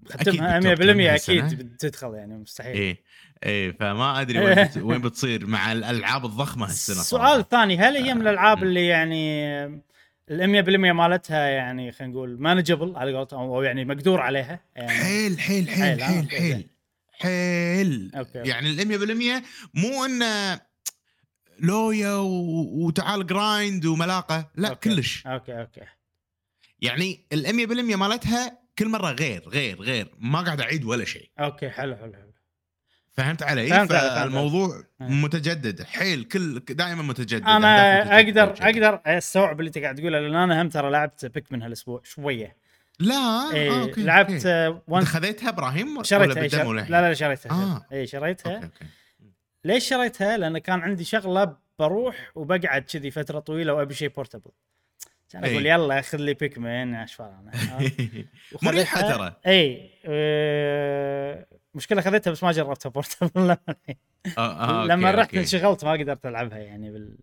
بال top 100% كم هالسنة. أكيد بتدخل يعني مستحيل إيه إيه فما أدري وين (laughs) وين بتصير مع الألعاب الضخمة هالسنة السؤال صراحة. الثاني هل هي من الألعاب مم. اللي يعني ال 100% مالتها يعني خلينا نقول manageable على قولتهم أو يعني مقدور عليها يعني حيل حيل حيل، حيل آه، حيل حيل. حيل okay. يعني ال 100% مو إنه لويا و- وتعال grind وملاقة. لا okay. كلش. okay okay. يعني ال 100% مالتها كل مرة غير غير غير. ما قاعد أعيد ولا شيء. okay حلو حلو حلو. فهمت علي؟ فهمت علي، فهمت فالموضوع علي. متجدد. حيل كل دائما متجدد. أنا أقدر وكذي. أقدر أستوعب اللي أنت قاعد تقوله لأن أنا هم ترى لعبت Pikmin هالأسبوع شوية. لا إيه آه، okay، لعبت okay. آه، أنت وان خذيتها إبراهيم ولا شريتها إيه، بال demo شر... لا لا شريتها آه. اي شريتها. okay okay. ليش شريتها؟ لأن كان عندي شغلة بروح وبقعد كذي فترة طويلة وأبي شيء portable كان أقول إي. يلا خذ لي بيك من إيش أنا (laughs) مريحة ترى اي آه، مشكلة خذيتها بس ما جربتها بورتبل (laughs) لما, آه، آه، لما رحت. انشغلت ما قدرت ألعبها يعني بال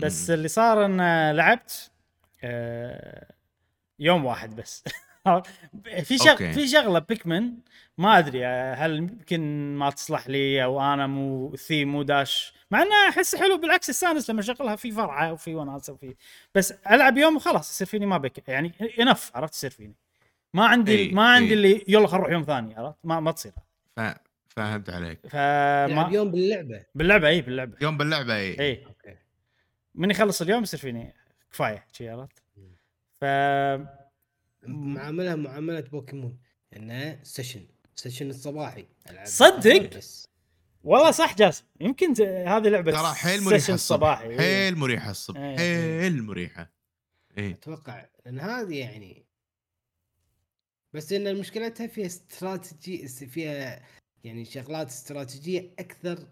بس. اللي صار إن لعبت يوم واحد بس (laughs) في شغ... أوكي. في شغلة بيكمن ما أدري هل يمكن ما تصلح لي أو أنا مو ثيم مو داش مع إنه أحس حلو بالعكس استانس لما أشغلها في فرعه وفي وناسة وفي بس ألعب يوم وخلاص يصير فيني ما بك يعني enough عرفت؟ يصير فيني. ما عندي ما عندي. اللي يلا خل نروح يوم ثاني عرفت؟ ما ما تصير. ف- فهمت عليك. فما يوم باللعبة؟ باللعبة إي باللعبة. يوم باللعبة إي. إي. okay. من يخلص اليوم يصير فيني كفاية شي عرفت؟ ف معاملها معامله بوكيمون. إنه session. session الصباحي. صدق؟ بس والله صح جاسم. يمكن هذه لعبة ترى حيل مريحة الصباحي. الصبح حيل مريحة الصبح. إيه. حيل مريحة. إيه. أتوقع لأن هذه يعني بس إن مشكلتها فيها استراتيجي فيها يعني شغلات استراتيجية أكثر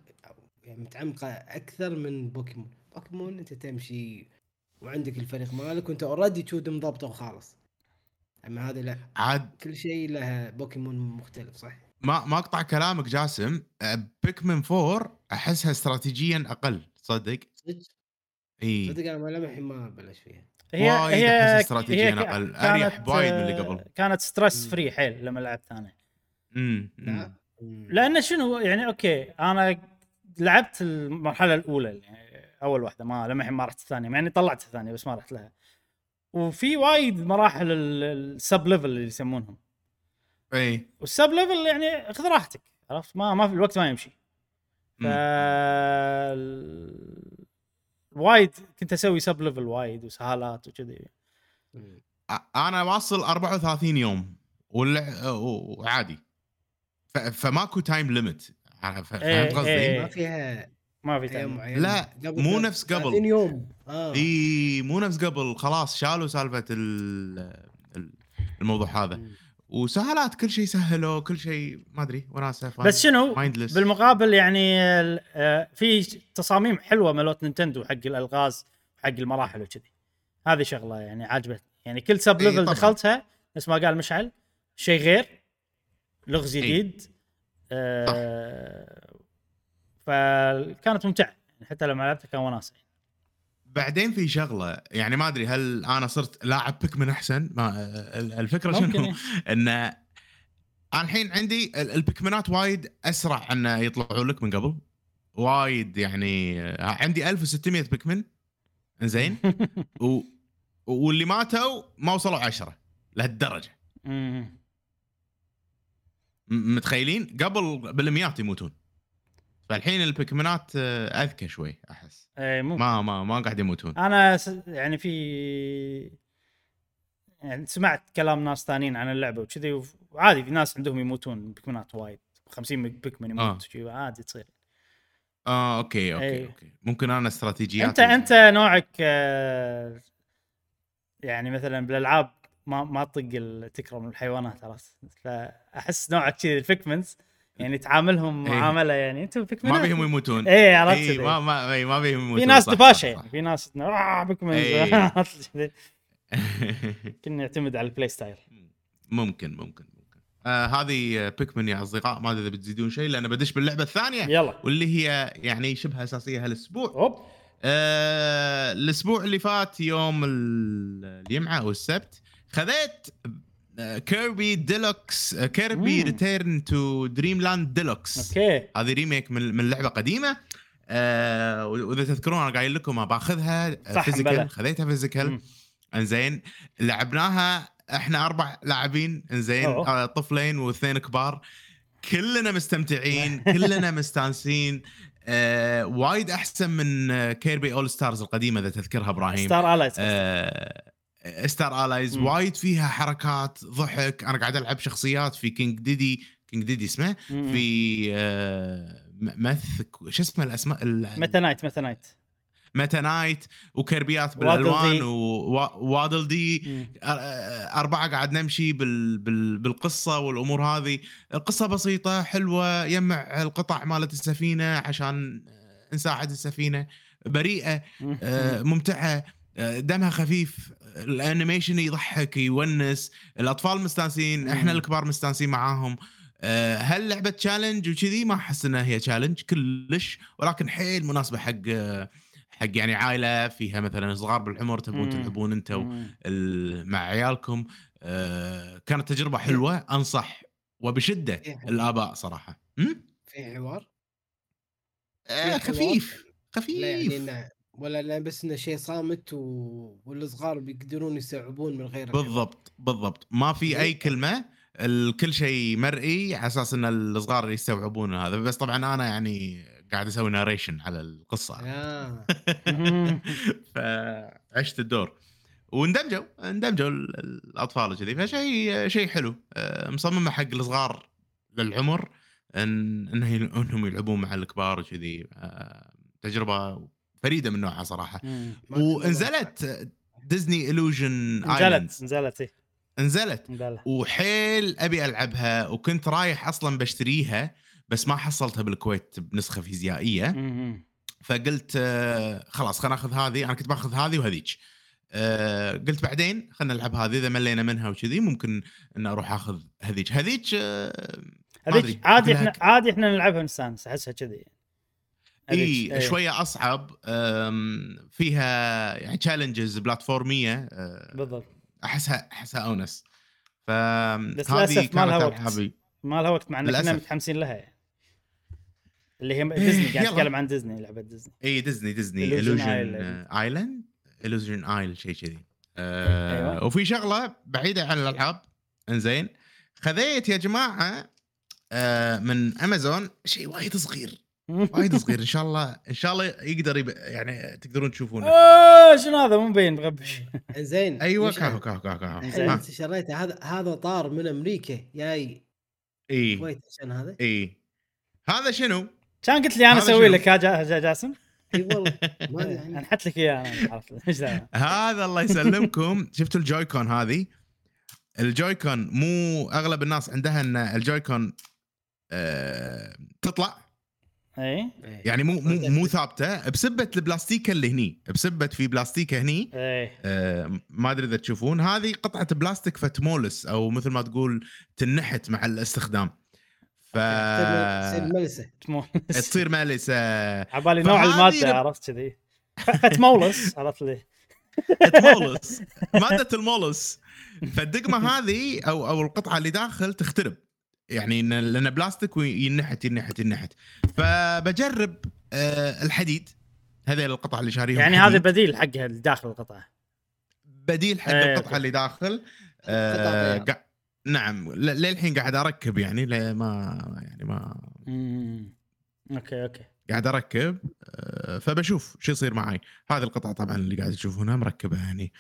يعني متعمقة أكثر من Pokémon. Pokémon أنت تمشي وعندك الفريق مالك وأنت already تشود مضبطه وخالص. أما هذه لا. عاد كل شيء لها بوكيمون مختلف صح ما ما أقطع كلامك جاسم. أه، Pikmin 4 أحسها استراتيجيا أقل. تصدق صدق. إي. صدق أنا ما لمحي ما بلش فيها. هي وايد هي استراتيجيا. أريح كانت- بوايد من اللي قبل. كانت stress. free حيل لما لعبت أنا امم لا. لأن شنو يعني okay أنا لعبت المرحلة الأولى يعني أول واحدة ما لما ما رحت الثانية مع إني طلعت الثانية بس ما رحت لها. وفي وايد مراحل ال- ال sub level اللي يسمونهم. إي. وال sub level يعني خذ راحتك عرفت؟ ما ما في الوقت ما يمشي. ف وايد كنت أسوي sub level وايد وسهالات وكذي. أنا واصل 34 يوم. وعادي. ف... فماكو time limit فهمت قصدي؟ ما فيها ما في معينه لا، قبل مو نفس قبل. 30 يوم. آه. إي مو نفس قبل. خلاص شالوا سالفة ال... ال- الموضوع هذا. مم. وسهالات كل شيء سهلوا كل شيء ما أدري وناسه بس شنو؟ mindless بالمقابل يعني ال- آه، في تصاميم حلوة مالت Nintendo حق الألغاز حق المراحل وكذي. هذه شغلة يعني عاجبت يعني كل sub level. دخلتها نفس ما قال مشعل شيء غير لغز. جديد آه فكانت ممتعة. حتى لما لعبته كان وناسة. بعدين في شغلة يعني ما أدري هل أنا صرت لاعب Pikmin أحسن؟ ما ال- الفكرة شنو؟ إيه. (laughs) إن أنا الحين عندي ال- البيكمنات وايد أسرع أن يطلعوا لك من قبل. وايد يعني عندي 1600 بيكمن. زين (laughs) و... واللي ماتوا ما وصلوا عشرة لهالدرجة. مم. م- متخيلين؟ قبل بالمئات يموتون. فالحين البيكمنات آه، أذكى شوي أحس اي مو ما ما ما قاعد يموتون أنا. يعني في يعني سمعت كلام ناس ثانيين عن اللعبة وكذي وعادي في ناس عندهم يموتون بيكمنات وايد 50 Pikmin يموت آه. عادي تصير آه okay okay إيه. okay ممكن أنا استراتيجيات أنت أنت نوعك آه، يعني مثلا بالألعاب ما ما تطق تكرم الحيوانات عرفت فأحس نوعك كذي ال Pikmins يعني تعاملهم إيه. معاملة يعني. أنتم بيكمنات ما بيهم يموتون. إيه عرفت اي كذي. ما ما إي، ما بيهم يموتون. في ناس دباشه صح، يعني. في ناس آه Pikmins إيه. (laughs) (laughs) كنا يعتمد على ال play style ممكن ممكن ممكن. آه هذه بيكمن يا أصدقاء. ما أدري إذا بتزيدون شيء لأن بدش باللعبة الثانية. يلا. واللي هي يعني شبه أساسية هالأسبوع. أوب. آه الأسبوع اللي فات يوم ال- الجمعة أو السبت خذيت آه، Kirby Deluxe Kirby. Return to Dream Land Deluxe okay هذه remake من من لعبة قديمة. آه وإذا تذكرون أنا قايل لكم باخذها. physical خذيتها physical. انزين. لعبناها إحنا أربع لاعبين انزين. آه طفلين واثنين كبار. كلنا مستمتعين (laughs) كلنا مستانسين. آه وايد أحسن من Kirby All Stars القديمة إذا تذكرها إبراهيم. Star Allies آه Star Allies. وايد فيها حركات ضحك. أنا قاعد ألعب شخصيات في King Dedede King Dedede اسمه في آه مث شو اسمه الأسماء؟ ال- Meta Knight Meta Knight Meta Knight وكربيات بالألوان. و Waddle Dee أربعة قاعد نمشي بال... بال... بالقصة والأمور هذه. القصة بسيطة حلوة يجمع القطع مالت السفينة عشان نساعد السفينة. بريئة مم. آه، ممتعة آه، دمها خفيف. ال animation يضحك يونس الأطفال مستانسين إحنا. الكبار مستانسين معاهم هل لعبه challenge وكذي ما أحس إنها هي challenge كلش ولكن حيل مناسبة حق حق يعني عائلة فيها مثلا صغار بالعمر تبون. تلعبون انت مم. ال- مع عيالكم آه، كانت تجربة حلوة أنصح وبشدة إيه. الآباء صراحة أم؟ في حوار آه، في حوار؟ خفيف لا يعني خفيف ولا لا بس إنه شيء صامت و... والصغار بيقدرون يستوعبون من غير بالضبط بالضبط. ما في أي. كلمة الكل شيء مرئي على أساس إن الصغار يستوعبون هذا. بس طبعا أنا يعني قاعد أسوي ناريشن على القصة. آه. (laughs) فعشت الدور. واندمجوا اندمجوا ال- الأطفال وكذي. فشيء شيء حلو. آه، مصممة حق الصغار للعمر ان إنه إنهم يلعبون مع الكبار وكذي. آه، تجربة فريدة من نوعها صراحة. ونزلت ديزني الوجن نزلت نزلت إيه. نزلت نزلت وحيل أبي ألعبها وكنت رايح أصلا بشتريها بس ما حصلتها بالكويت بنسخة فيزيائية. فقلت آه، خلاص خلينا ناخذ هذه. أنا كنت باخذ هذه وهذيك. آه، قلت بعدين خلينا نلعب هذه. إذا ملينا منها وكذي ممكن إن أروح أخذ هذيك. هذيك آه،. هذيك عادي إحنا عادي إحنا نلعبها نستانس أحسها كذي. اي إيه. شوية أصعب فيها يعني تشالنجز بلاتفورميه آه، بالضبط أحسها أحسها أونس بس فهذه للأسف ما لها وقت. العابي ما لها وقت مع ان للأسف. متحمسين لها يعني. اللي هي ديزني قاعد يلا. اتكلم عن ديزني لعبة ديزني اي ديزني ديزني Island. ايلاند illusion ايل شيء كذي آه أيوة. وفي شغلة بعيدة عن الألعاب إنزين خذيت يا جماعة آه من امازون شيء وايد صغير وايد صغير إن شاء الله إن شاء الله يقدر يب... يعني تقدرون تشوفونه. آه، شنو هذا؟ مو مبين مغبش. زين. أيوه كاهو. كاهو كاهو كاهو. إنت شريته. هذا هذا طار من أمريكا جاي إي. الكويت عشان هذا. إي. هذا شنو؟ كان قلت لي أنا أسوي؟ لك يا جا- جا- جاسم. إي والله. (laughs) انحت لك إياه أنا عرفت. هذا الله يسلمكم. (laughs) شفتوا الجويكون هذه؟ الجويكون مو أغلب الناس عندها إن الجويكون آه تطلع. اي يعني مو مو مو ثابتة بسبة البلاستيكه اللي هني بسبة في بلاستيكة هني. اي آه ما أدري إذا تشوفون. هذه قطعة بلاستيك فتمولس أو مثل ما تقول تنحت مع الاستخدام. ف تصير ملسة. (laughs) تصير ملسة. عبالي نوع المادة عرفت كذي. (laughs) تمولس عرفت لي. تمولس (laughs) مادة المولس. فالدقمة هذه أو أو القطعة اللي داخل تخترب. يعني إن- لأن بلاستيك وينحت ينحت ينحت فبجرب آه، الحديد. هذه القطع اللي شاريهم يعني. هذا بديل حقها اللي داخل القطعة. بديل حق إيه، القطعة. اللي داخل. آه، قا- نعم. ل- للحين قاعد أركب يعني لا ما يعني ما امم okay okay. قاعد أركب. آه، فبشوف شو يصير معي هذه القطعة طبعا اللي قاعد تشوفونها مركبة يعني.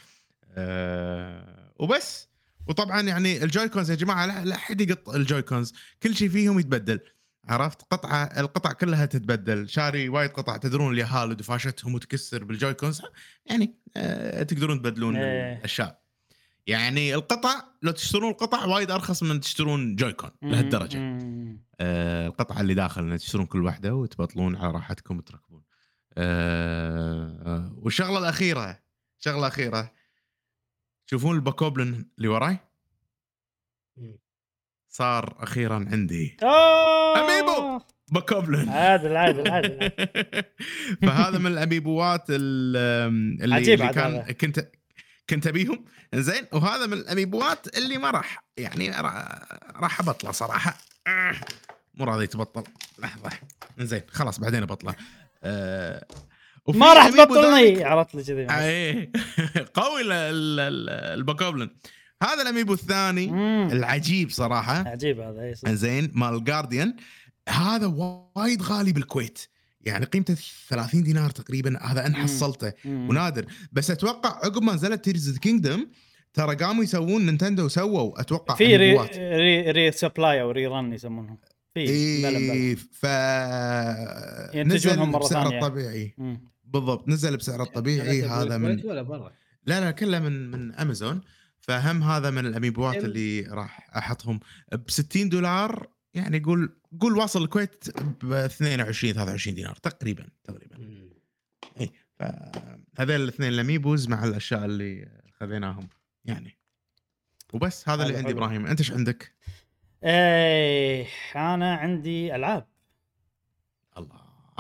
آه، وبس. وطبعا يعني ال Joy-Cons يا جماعة لا لا احد يقط ال Joy-Cons. كل شيء فيهم يتبدل عرفت؟ قطعة القطع كلها تتبدل. شاري وايد قطع تدرون اليهال ودفاشتهم وتكسر بال Joy-Cons. يعني آه، تقدرون تبدلون إيه. الأشياء. يعني القطع لو تشترون القطع وايد أرخص من تشترون Joy-Con لهالدرجة. آه، القطعة اللي داخل تشترون كل واحدة وتبطلون على راحتكم وتركبون. آه، آه، والشغلة الأخيرة شغله اخيره تشوفون ال Bokoblin اللي وراي؟ صار أخيرا عندي. أوه! Amiibo. باكوبلن عادل عادل عادل (laughs) فهذا من الاميبوات ال- اللي, عجيب اللي كان. كنت كنت أبيهم. زين وهذا من الاميبوات اللي ما راح يعني راح أبطله صراحة. مو راضي تبطل لحظة. زين خلاص بعدين أبطله. وفي ما راح تبطلني. عرفت لي كذي. إيه (laughs) قوي ال- ال- ال- Bokoblin هذا ال Amiibo الثاني. مم. العجيب صراحة. عجيب هذا أي. زين مال ال Guardian هذا وايد غالي بالكويت. يعني قيمته 30 دينار تقريبا. هذا ان مم. حصلته. ونادر. بس أتوقع عقب ما نزلت Tears of Kingdom ترى قاموا يسوون نينتندو سووا أتوقع في ري. ري, ري سبلاي أو ري رن يسمونهم. في اي ف ينتجونهم مرة بسعره ثانية. الطبيعي مم. بالضبط نزل بسعره الطبيعي كانت هذا من ولا برا لا لا كله من من امازون فهم هذا من الأميبوات أم. اللي راح أحطهم ب 60 دولار يعني قول قول واصل الكويت ب 22 23 دينار تقريبا تقريبا مم. هذول الاثنين ال Amiibos مع الأشياء اللي خذيناهم يعني وبس هذا اللي عندي. إبراهيم أنت إيش عندك؟ إيه أنا عندي ألعاب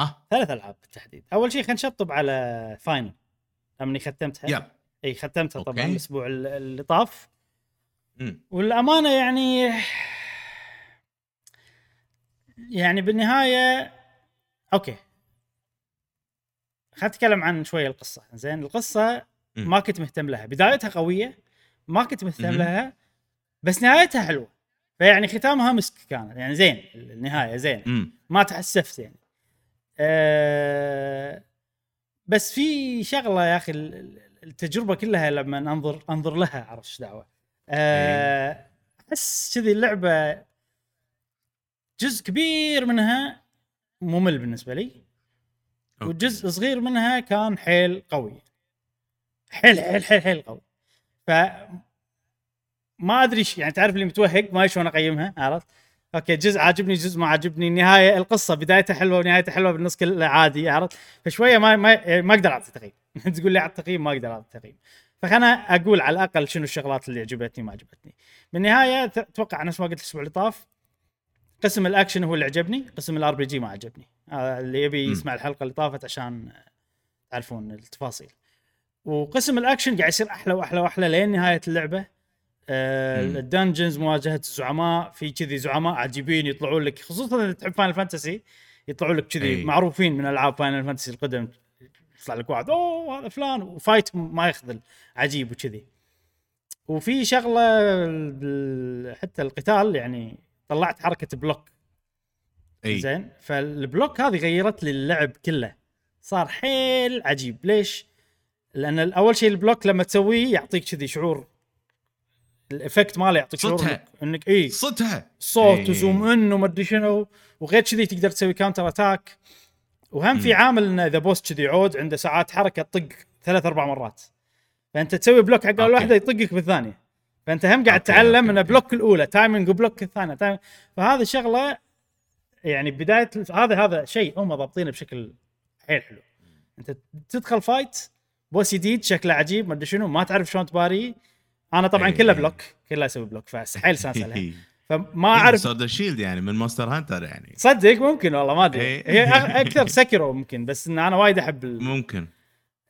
آه. ثلاث ألعاب بالتحديد. أول شيء خلينا نشطب على Final لما ختمتها؟ يلا إي ختمتها طبعا أوكي. الأسبوع ال- اللي طاف. والأمانة يعني يعني بالنهاية أوكي. خلينا نتكلم عن شوية القصة. زين القصة مم. ما كنت مهتم لها. بدايتها قوية ما كنت مهتم. لها بس نهايتها حلوة. فيعني ختامها مسك كانت يعني زين النهاية زين. مم. ما تحسفت يعني. أه بس في شغلة يا أخي ال- ال- التجربة كلها لما أنظر أنظر لها عرفت إيش دعوة؟ أه أحس كذي اللعبة جزء كبير منها ممل بالنسبة لي. وجزء صغير منها كان حيل قوي. حيل حيل حيل حيل قوي. ف ما أدري يعني تعرف اللي متوهق ما ادري شلون أقيمها عرفت؟ أوكي جزء عاجبني جزء ما عاجبني. النهايه القصة بدايتها حلوة ونهايتها حلوة بالنص كله عادي عرفت؟ فشوية ما ما, يعني ما أقدر أعطي تقييم. (laughs) تقول لي أعطي تقييم ما أقدر أعطي تقييم. فخلنا أقول على الأقل شنو الشغلات اللي عجبتني ما عجبتني. بالنهاية أتوقع نفس ما قلت الأسبوع اللي طاف؟ قسم الأكشن هو اللي عجبني قسم ال RPG ما عجبني. هذا اللي يبي. يسمع الحلقة اللي طافت عشان تعرفون التفاصيل. وقسم الأكشن قاعد يصير أحلى وأحلى وأحلى لين نهاية اللعبة. آه. ال dungeons مواجهة الزعماء في كذي زعماء عجيبين يطلعون لك خصوصا إذا تحب Final Fantasy يطلعون لك كذي. معروفين من ألعاب Final Fantasy القدم. يطلع لك واحد أوه هذا فلان. و fight ما يخذل عجيب وكذي. وفي شغلة حتى القتال يعني طلعت حركة block. إي. زين؟ فال block هذه غيرت لي اللعب كله. صار حيل عجيب. ليش؟ لأن أول شيء ال block لما تسويه يعطيك كذي شعور ال effect ماله يعطيك شعور صوتها. انك, إنك اي صدها صوت إيه. و zoom in وما أدري شنو وغير كذي تقدر تسوي counter attack وهم في. عامل إنه إذا boss كذي عود عنده ساعات حركة تطق ثلاث أربع مرات فأنت تسوي block حق اول. واحدة يطقك بالثانية فأنت هم قاعد تتعلم okay، ان okay. block الأولى timing و block الثانية timing فهذه الشغله يعني بداية هذا هذا شيء هم ضابطينه بشكل حيل حلو أنت تدخل fight boss جديد شكله عجيب ما أدري شنو ما تعرف شلون تباريه أنا طبعا إيه. كله block كله أسوي block فحيل مستانس عليها فما اعرف sword shield يعني من Monster Hunter يعني. صدق؟ ممكن والله ما أدري. إيه. هي أكثر (laughs) Sekiro ممكن بس إن أنا وايد أحب ال- ممكن.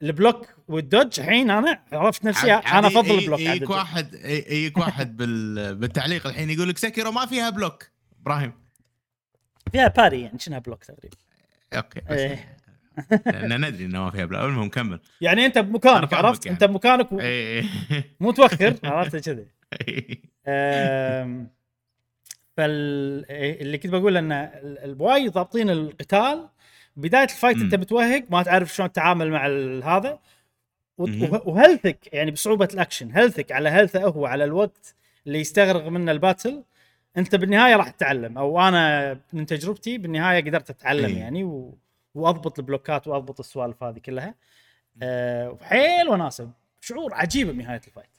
ال block وال dodge. الحين أنا عرفت نفسي أنا أفضل البلوك عاد يجيك. واحد يجيك واحد (laughs) بال... بالتعليق الحين يقول لك Sekiro ما فيها block. إبراهيم. فيها parry يعني شنها block تقريبا. okay إيه. لأن ندري انه ما فيها block المهم كمل. يعني أنت بمكانك عرفت؟ يعني. أنت بمكانك و- اي مو توخر عرفت؟ كذي. (laughs) فال اللي كنت بقول إن ال- ال- وايد ضابطين القتال بداية ال fight مم. أنت متوهق ما تعرف شلون تتعامل مع هذا. و health ك يعني بصعوبة الأكشن health ك على health ه هو على الوقت اللي يستغرق منه ال battle أنت بالنهاية راح تتعلم. أو أنا من تجربتي بالنهاية قدرت أتعلم إي. يعني و... واضبط ال block ات واضبط السوالف هذه كلها أه وحيل وناسة شعور عجيب بنهايه ال fight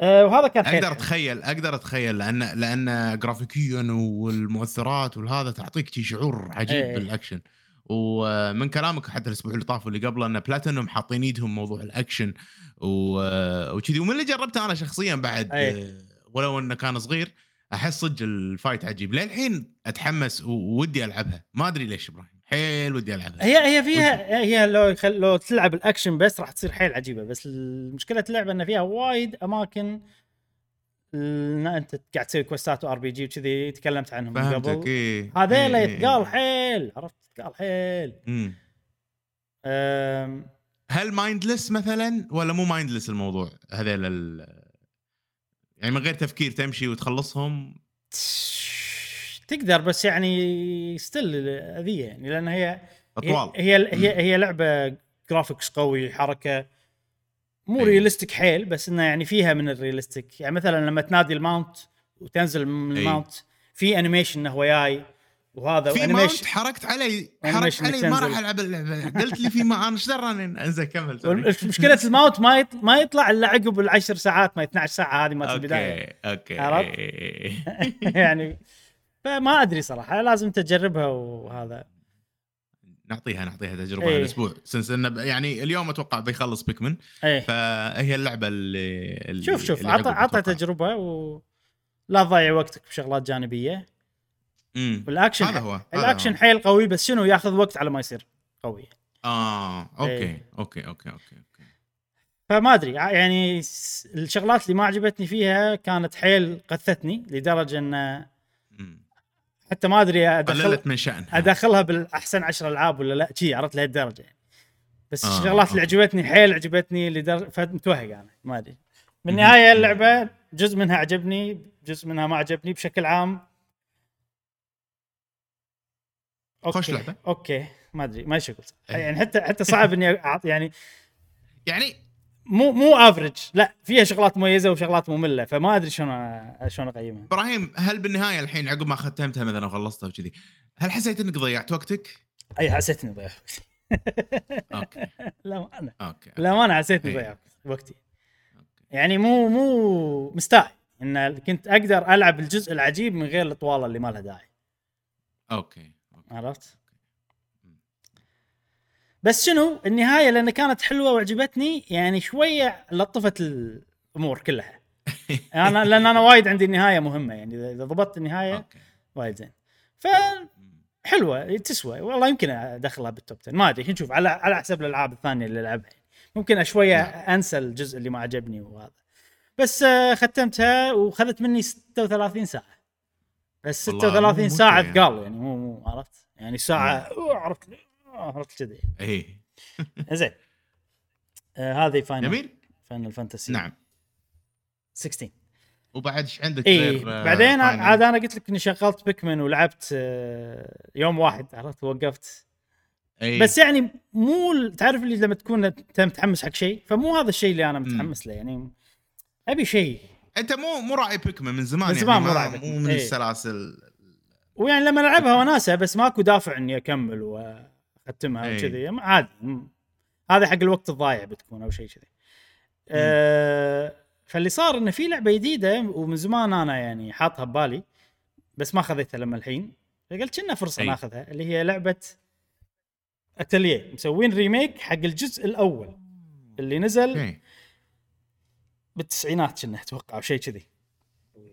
أه وهذا كان حيل أقدر. أتخيل أقدر أتخيل لأن لأن جرافيكيا والمؤثرات والهذا تعطيك شي شعور عجيب إيه. بالأكشن ومن كلامك حتى الأسبوع اللي طاف واللي قبله أن بلاتينوم حاطين إيدهم موضوع الأكشن وكذي ومن اللي جربته أنا شخصيا بعد إيه. آه، ولو أنه كان صغير أحس صدق ال fight عجيب. للحين أتحمس وودي ألعبها. ما أدري ليش إبراهيم. حيل ودي ألعبها. هي هي فيها هي لو لو تلعب الأكشن بس راح تصير حيل عجيبة. بس المشكلة اللعبة إن فيها وايد أماكن ان أنت قاعد تسوي quest ات و RPG وكذي تكلمت عنهم من قبل. إيه. هذيلا إيه، إيه، ثقال إيه. حيل. عرفت؟ ثقال حيل. أم، هل mindless مثلا؟ ولا مو mindless الموضوع؟ هذيل ال- يعني من غير تفكير تمشي وتخلصهم؟ تقدر بس يعني still أذية يعني لأن هي أطوال. هي هي, هي, هي لعبة graphics قوي حركة مو أي. realistic حيل بس إنه يعني فيها من ال realistic يعني مثلا لما تنادي ال mount وتنزل من أي. ال mount في animation إنه هو جاي. وهذا في mount حرقت علي حرقت علي ما. راح ألعب اللعبه قلت لي في ما أنا إيش دراني إنزين كمل. مشكلة ال mount ما يط... ما يطلع إلا عقب العشر ساعات ما 12 ساعة هذه مالت البداية okay okay؟ (laughs) يعني فما أدري صراحة لازم تجربها وهذا نعطيها نعطيها تجربة إيه. هالاسبوع since انه يعني اليوم أتوقع بيخلص Pikmin إيه فهي اللعبة اللي, اللي شوف شوف عطى عطى. تجربة ولا تضيع وقتك بشغلات جانبية مم. والأكشن هذا هو هذا الأكشن هو. حيل قوي بس شنو ياخذ وقت على ما يصير قوي آه okay إيه. okay okay okay okay فما أدري يعني الشغلات اللي ما عجبتني فيها كانت حيل قثتني لدرجة إن. حتى ما أدري أدخل قللت من شأنها أدخلها بالأحسن عشر ألعاب ولا لا شي عرفت لهالدرجة يعني بس آه، الشغلات اللي okay. عجبتني حيل عجبتني لدرجه فمتوهق أنا ما أدري بالنهايه اللعبة جزء منها عجبني جزء منها ما عجبني بشكل عام okay. خوش لعبة. okay. ما أدري. ما أقول إيه. يعني حتى حتى صعب إني يعني يعني مو مو average لا فيها شغلات مميزة وشغلات مملة فما أدري شلون شلون أقيمها. إبراهيم هل بالنهاية الحين عقب ما ختمتها مثلا وخلصتها وكذي هل حسيت إنك ضيعت وقتك؟ أي حسيت إني ضيعت وقتي. (laughs) okay. (laughs) لا ما أنا. okay. لا ما أنا حسيت إني إيه. ضيعت وقتي. يعني مو مو مستاهل. إن كنت أقدر ألعب الجزء العجيب من غير الاطواله اللي ما لها داعي. okay. عرفت؟ بس شنو؟ النهاية لأن كانت حلوة وعجبتني يعني شوية لطفت الأمور كلها. (laughs) أنا لأن أنا وايد عندي النهاية مهمة يعني إذا- إذا ضبطت النهاية okay. وايد زين. فحلوه تسوى. والله يمكن أدخلها بال top 10 ما أدري نشوف على على حسب الألعاب الثانية اللي ألعبها. ممكن شوية نعم. أنسى الجزء اللي ما عجبني وهذا. بس آه، ختمتها وخذت مني 36 ساعة. بس والله مو 36 مشكلة ساعة يعني. ثقال يعني مو مو عرفت؟ يعني ساعة أوه، عرفت آه، عرفت كذي. إيه. (laughs) زين. آه هذه Final جميل. Final Fantasy نعم. 16 وبعد إيش عندك اي غير آه، بعدين؟ عاد أنا قلت لك إني شغلت Pikmin ولعبت آه، يوم واحد عرفت؟ وقفت. إيه. بس يعني مو تعرف اللي لما تكون أنت متحمس حق شيء؟ فمو هذا الشيء اللي أنا متحمس له يعني أبي شيء. أنت مو مو راعي بيكمان من زمان من يعني زمان مو ما- راعي مو. من إيه. السلاسل. ويعني لما ألعبها وناسه بس ماكو دافع إني أكمل وأختمها إيه. وكذي. عادي. هذا حق الوقت الضايع بتكون أو شيء كذي. أه فاللي صار إنه في لعبة جديدة ومن زمان أنا يعني حاطها ببالي بس ما خذيتها لما الحين. فقلت كنا فرصة أي. ناخذها اللي هي لعبة اتليه مسوين remake حق الجزء الأول. اللي نزل okay بالتسعينات كنا أتوقع أو شيء كذي.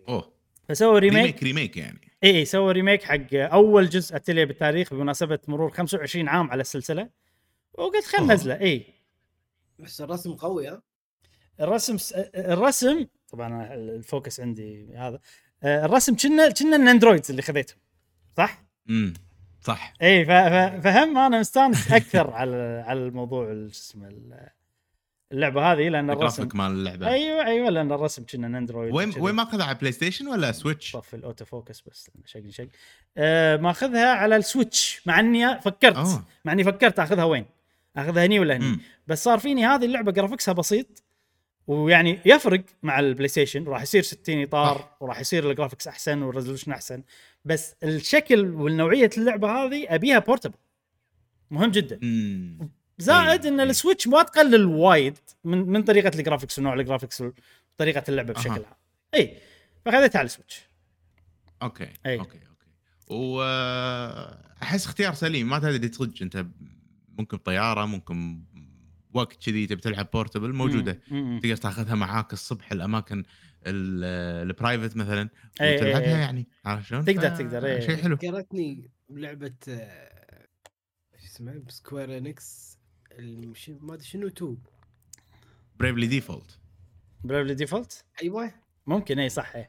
أوه. فسووا remake remake remake يعني. إي إي سووا remake حق أول جزء اتليه بالتاريخ بمناسبة مرور 25 عام على السلسلة. وقلت خل. نزله إي. بس الرسم قوي ها؟ الرسم س... الرسم طبعا ال focus عندي هذا. آه، الرسم كنا كنا الاندرويدز اللي خذيتهم صح؟ امم صح. إي ف... ف... فهم أنا مستانس أكثر (laughs) على على الموضوع ال- شو اسمه ال- اللعبة هذه لأن الرسم مال اللعبة أيوه أيوه لأن الرسم كنا اندرويد وين. وين ماخذها على بلاي ستيشن ولا سويتش؟ طف الاوتو فوكس بس شق شق آه ماخذها على السويتش مع إني فكرت أوه. مع إني فكرت أخذها وين؟ أخذها هني ولا هني؟ مم. بس صار فيني هذه اللعبة جرافيكسها بسيط ويعني يفرق مع البلاي ستيشن راح يصير 60 إطار صح. وراح يصير ال graphics أحسن وال resolution أحسن بس الشكل والنوعية اللعبة هذه أبيها portable مهم جدا امم زائد إيه، إن إيه. السويتش ما تقلل وايد من من طريقة ال graphics ونوع ال graphics وطريقه اللعبة بشكل. عام اي فخذيتها على السويتش okay أي. okay okay واحس اختيار سليم ما تدري صدق أنت ممكن بطيارة ممكن وقت كذي تبي تلعب portable موجودة مم. تقدر تاخذها معاك الصبح الأماكن ال- ال private مثلا أي، أي، وتلعبها أي. يعني عارف شلون؟ تقدر- تقدر،. شيء حلو ذكرتني بلعبة آه، شو اسمها سكوير انكس. ما أدري شنو 2 بريفلي ديفولت بريفلي ديفولت أيوه ممكن إي صح إي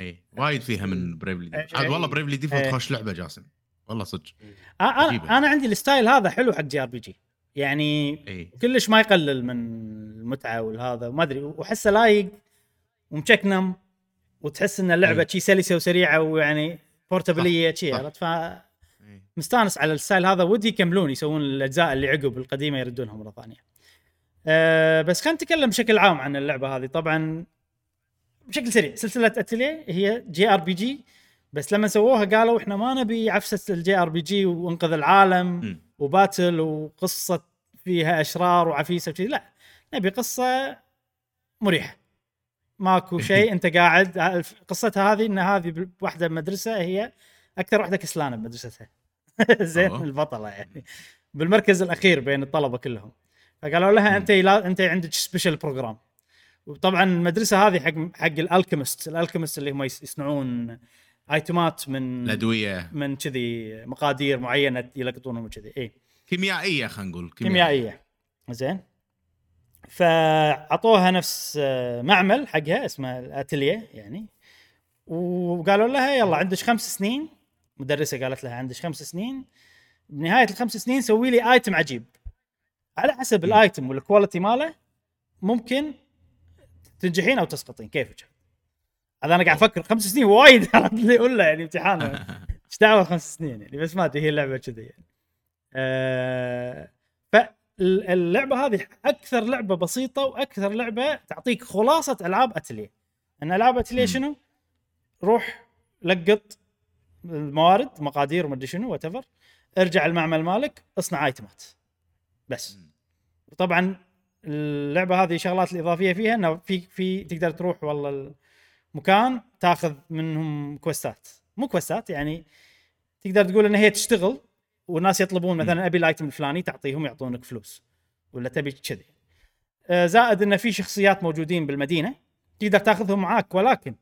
إي وايد فيها من بريفلي أي. ديفولت عاد والله بريفلي ديفولت أي. خوش لعبة جاسم والله صدق أنا. أنا عندي ال style هذا حلو حق JRPG يعني إي كلش ما يقلل من المتعة والهذا وما أدري وأحسه لايق ومش كنم وتحس إن اللعبة أي. شي سلسة وسريعة ويعني portable شي. عرفت ف أي. مستانس على ال style هذا. ودي يكملون يسوون الأجزاء اللي عقب القديمة يردونها مرة ثانية. أه بس خلينا نتكلم بشكل عام عن اللعبة هذه. طبعا بشكل سريع سلسلة أتلية هي JRPG بس لما سووها قالوا إحنا ما نبي عفسة ال JRPG وانقذ العالم مم. و battle وقصة فيها أشرار وعفيسة وشي. لا نبي قصة مريحة. ماكو (laughs) شيء أنت قاعد قصتها هذه إن هذه واحدة بمدرسه هي أكثر واحدة كسلانة بمدرستها. (laughs) زين. البطلة يعني. بالمركز الأخير بين الطلبة كلهم. فقالوا لها. أنت لا أنت عندك special program وطبعا المدرسة هذه حق حق الألكيمست الألكيمست اللي هم يصنعون ايتمات من الأدوية. من كذي مقادير معينة يلقطونهم وكذي. اي كيميائية خلينا نقول كيميائية. زين. فعطوها نفس معمل حقها اسمه الاتليه يعني. وقالوا لها يلا عندك خمس سنين مدرسة قالت لها عندك خمس سنين؟ بنهاية الخمس سنين سوي لي ايتم عجيب. على حسب. ال item وال quality ماله ممكن تنجحين أو تسقطين. كيفك هذا أنا قاعد أفكر. خمس سنين وايد. (laughs) عرفت لي ولا يعني امتحان (laughs) إيش دعوة خمس سنين يعني؟ بس ما أدري هي اللعبة كذي يعني. آه فاللعبه هذه أكثر لعبة بسيطة وأكثر لعبة تعطيك خلاصة ألعاب اتليه إن ألعاب اتليه. شنو؟ روح لقط الموارد مقادير ومدري شنو وات ارجع المعمل مالك اصنع ايتمات بس. طبعا اللعبة هذه شغلات الإضافية فيها إنه في في تقدر تروح والله المكان تاخذ منهم كوستات. مو كوستات يعني تقدر تقول إن هي تشتغل والناس يطلبون مثلا أبي الايتم الفلاني تعطيهم يعطونك فلوس ولا تبي كذي. آه، زائد إن في شخصيات موجودين بالمدينة تقدر تاخذهم معاك ولكن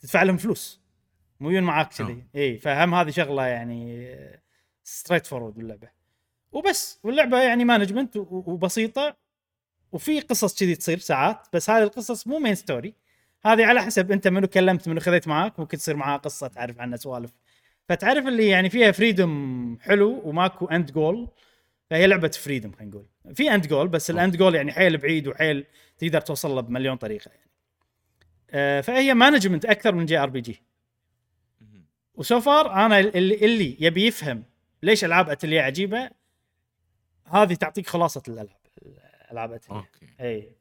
تدفع لهم فلوس. مو يجون معاك كذي. اي فهم هذه شغلة يعني straightforward باللعبه وبس واللعبة يعني management وبسيطة وفي قصص كذي تصير ساعات بس هذه القصص مو main story هذه على حسب أنت منو كلمت منو خذيت معاك ممكن تصير معاه قصة تعرف عنها سوالف. فتعرف اللي يعني فيها freedom حلو وماكو end goal فهي لعبة freedom خلينا نقول. في end goal بس ال end goal يعني حيل بعيد وحيل تقدر توصل له بمليون طريقة يعني. آه، فهي management أكثر من JRPG و so far أنا اللي, اللي يبي يفهم ليش ألعاب اتليه عجيبة هذه تعطيك خلاصة الألعاب العاب اتليه okay إي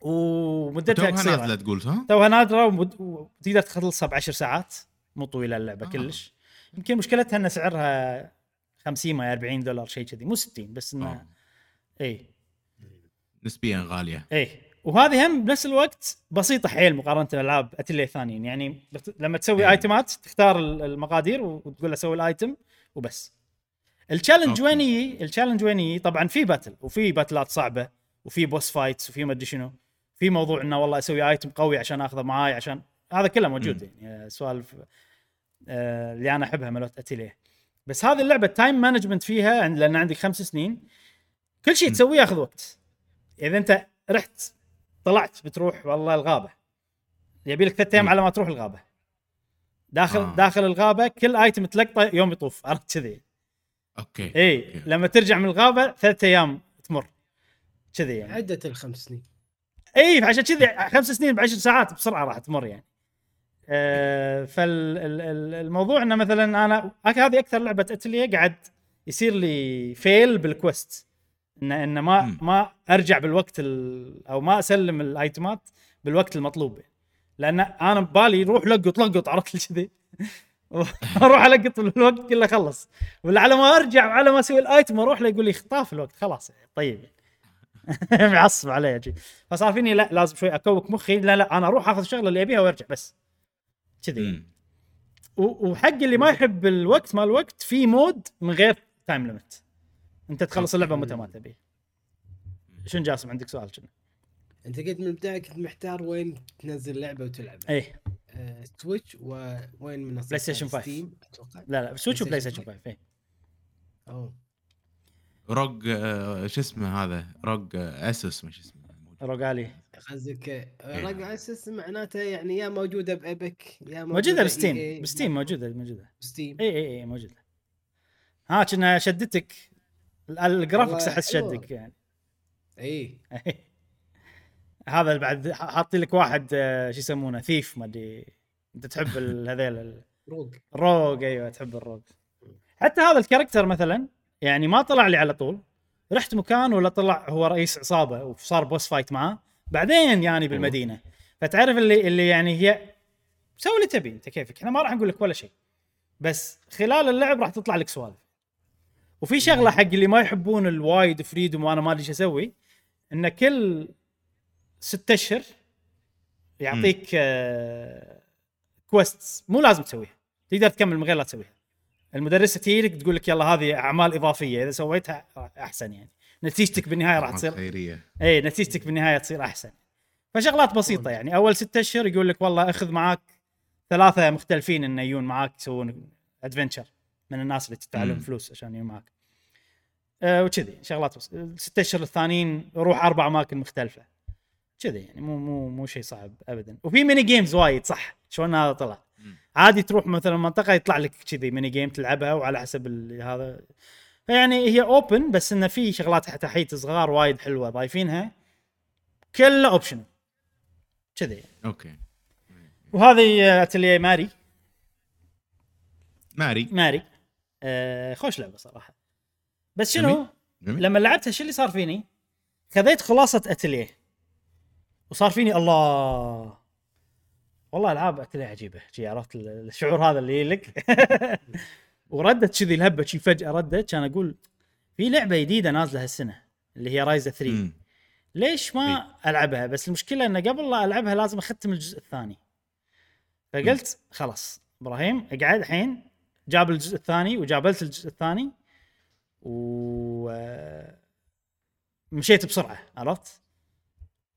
ومدتها توها قصيره نازلة تقول صح؟ توها نادره. وتقدر تخلصها بعشر ساعات مو طويلة اللعبة آه. آه. كلش يمكن مشكلتها إن سعرها 50 ما 40 دولار شيء كذي مو 60 بس إنه آه. إي نسبيا غالية إي وهذه هم بنفس الوقت بسيطة حيل مقارنة بالألعاب اتليه ثانيين يعني لما تسوي. item ات تختار ال- المقادير وتقول له سوي ال item وبس ال challenge. وين يجي؟ ال challenge وين يجي؟ طبعا في battle وفي battle ات صعبة وفي boss fights وفي ما أدري شنو في موضوع إنه والله أسوي item قوي عشان أخذه معاي عشان هذا كله موجود. يعني آه، سوالف آه، اللي أنا أحبها مالت اتيليه بس هذه اللعبة time management فيها لأن عندك خمس سنين كل شيء. تسويه ياخذ وقت إذا أنت رحت طلعت بتروح والله الغابة يبي لك ثلاث أيام. على ما تروح الغابة داخل آه. داخل الغابة كل item تلقطه يوم يطوف عرفت كذي okay إي okay. لما ترجع من الغابة ثلاث أيام تمر كذي يعني عدة الخمس سنين إي فعشان كذي خمس سنين بعشر ساعات بسرعة راح تمر يعني. آه فالموضوع إنه مثلا أنا أك- هذه أكثر لعبة أتلية قاعد يصير لي fail بال quest انه انه ما مم. ما أرجع بالوقت ال- أو ما أسلم ال item ات بالوقت المطلوب لأن أنا ببالي روح لقط لقط عرفت كذي؟ (laughs) أروح ألقط بالوقت كله خلص. ولا على ما أرجع وعلى ما أسوي ال item أروح له يقول لي طاف الوقت خلاص طيب. (laughs) معصب علي أجي. فصار فيني لا لازم شوي أكوك مخي لا لا أنا أروح أخذ الشغلة اللي أبيها وأرجع بس. كذي. وحق اللي ما يحب الوقت مال الوقت في mode من غير time limit انت تخلص اللعبة متى ما تبي. شنو جاسم عندك سؤال شنو؟ انت قلت من البداية كنت محتار وين تنزل لعبة وتلعب. اي آه Switch وين منصة؟ PlayStation 5. Steam أتوقع. لا لا Switch و PlayStation 5 إي. أوه. ROG آه، شو اسمه هذا؟ ROG آه، Asus ما شو اسمه ROG Ally قصدك إيه. ROG Asus معناته يعني يا موجودة ب Epic يا موجودة EA ب Steam. ب Steam موجودة موجودة. ب Steam. اي اي اي موجودة. ها كنا شدتك. ال graphics أحس. شدك يعني. إي. (laughs) هذا بعد حاطين لك واحد آه، شو يسمونه thief ما أدري. أنت تحب (laughs) هذيل ال- rogue ال rogue أيوه تحب ال rogue. حتى هذا ال character مثلا يعني ما طلع لي على طول. رحت مكان ولا طلع هو رئيس عصابة وصار boss fight معاه. بعدين يعني بالمدينة. فتعرف اللي اللي يعني هي سوي اللي تبي أنت كيفك. إحنا ما راح نقول لك ولا شيء. بس خلال اللعب راح تطلع لك سوالف. وفي شغلة حق اللي ما يحبون الوايد freedom وأنا ما أدري إيش أسوي إن كل ست أشهر يعطيك آه quests مو لازم تسويها. تقدر تكمل من غير لا تسويها. المدرسة تجي لك تقول لك يلا هذه أعمال إضافية. إذا سويتها أحسن يعني. نتيجتك بالنهاية راح تصير خيرية. اي نتيجتك بالنهاية تصير أحسن. فشغلات بسيطة يعني. أول ستة أشهر يقول لك والله أخذ معاك ثلاثة مختلفين انه يجون معاك يسوون adventure من الناس اللي تدفع. فلوس عشان يجون معاك أه وكذي شغلات بس. الستة اشهر الثانيين روح أربع أماكن مختلفة. كذي يعني مو مو مو شيء صعب ابدا. وفي mini games وايد صح؟ شلون هذا طلع. عادي تروح مثلا منطقة يطلع لك كذي mini game تلعبها وعلى حسب هذا. فيعني هي open بس انه في شغلات تحت صغار وايد حلوة ضايفينها. كلها option كذي. أوكي. وهذه آه، Atelier Marie. Marie. Marie. آه خوش لعبة صراحة. بس شنو؟ جميل. جميل. لما لعبتها شو اللي صار فيني؟ خذيت خلاصة أتليه. وصار فيني الله. والله ألعاب أتليه عجيبة. شي عرفت ال- الشعور هذا اللي لك (laughs) وردت كذي الهبة شي فجأة ردت كان أقول في لعبة جديدة نازلة هالسنة اللي هي رايزا 3 مم. ليش ما ألعبها؟ بس المشكلة إن قبل لا ألعبها لازم أختم الجزء الثاني. فقلت خلاص إبراهيم اقعد الحين جاب الجزء الثاني وجابلت الجزء الثاني و مشيت بسرعة عرفت؟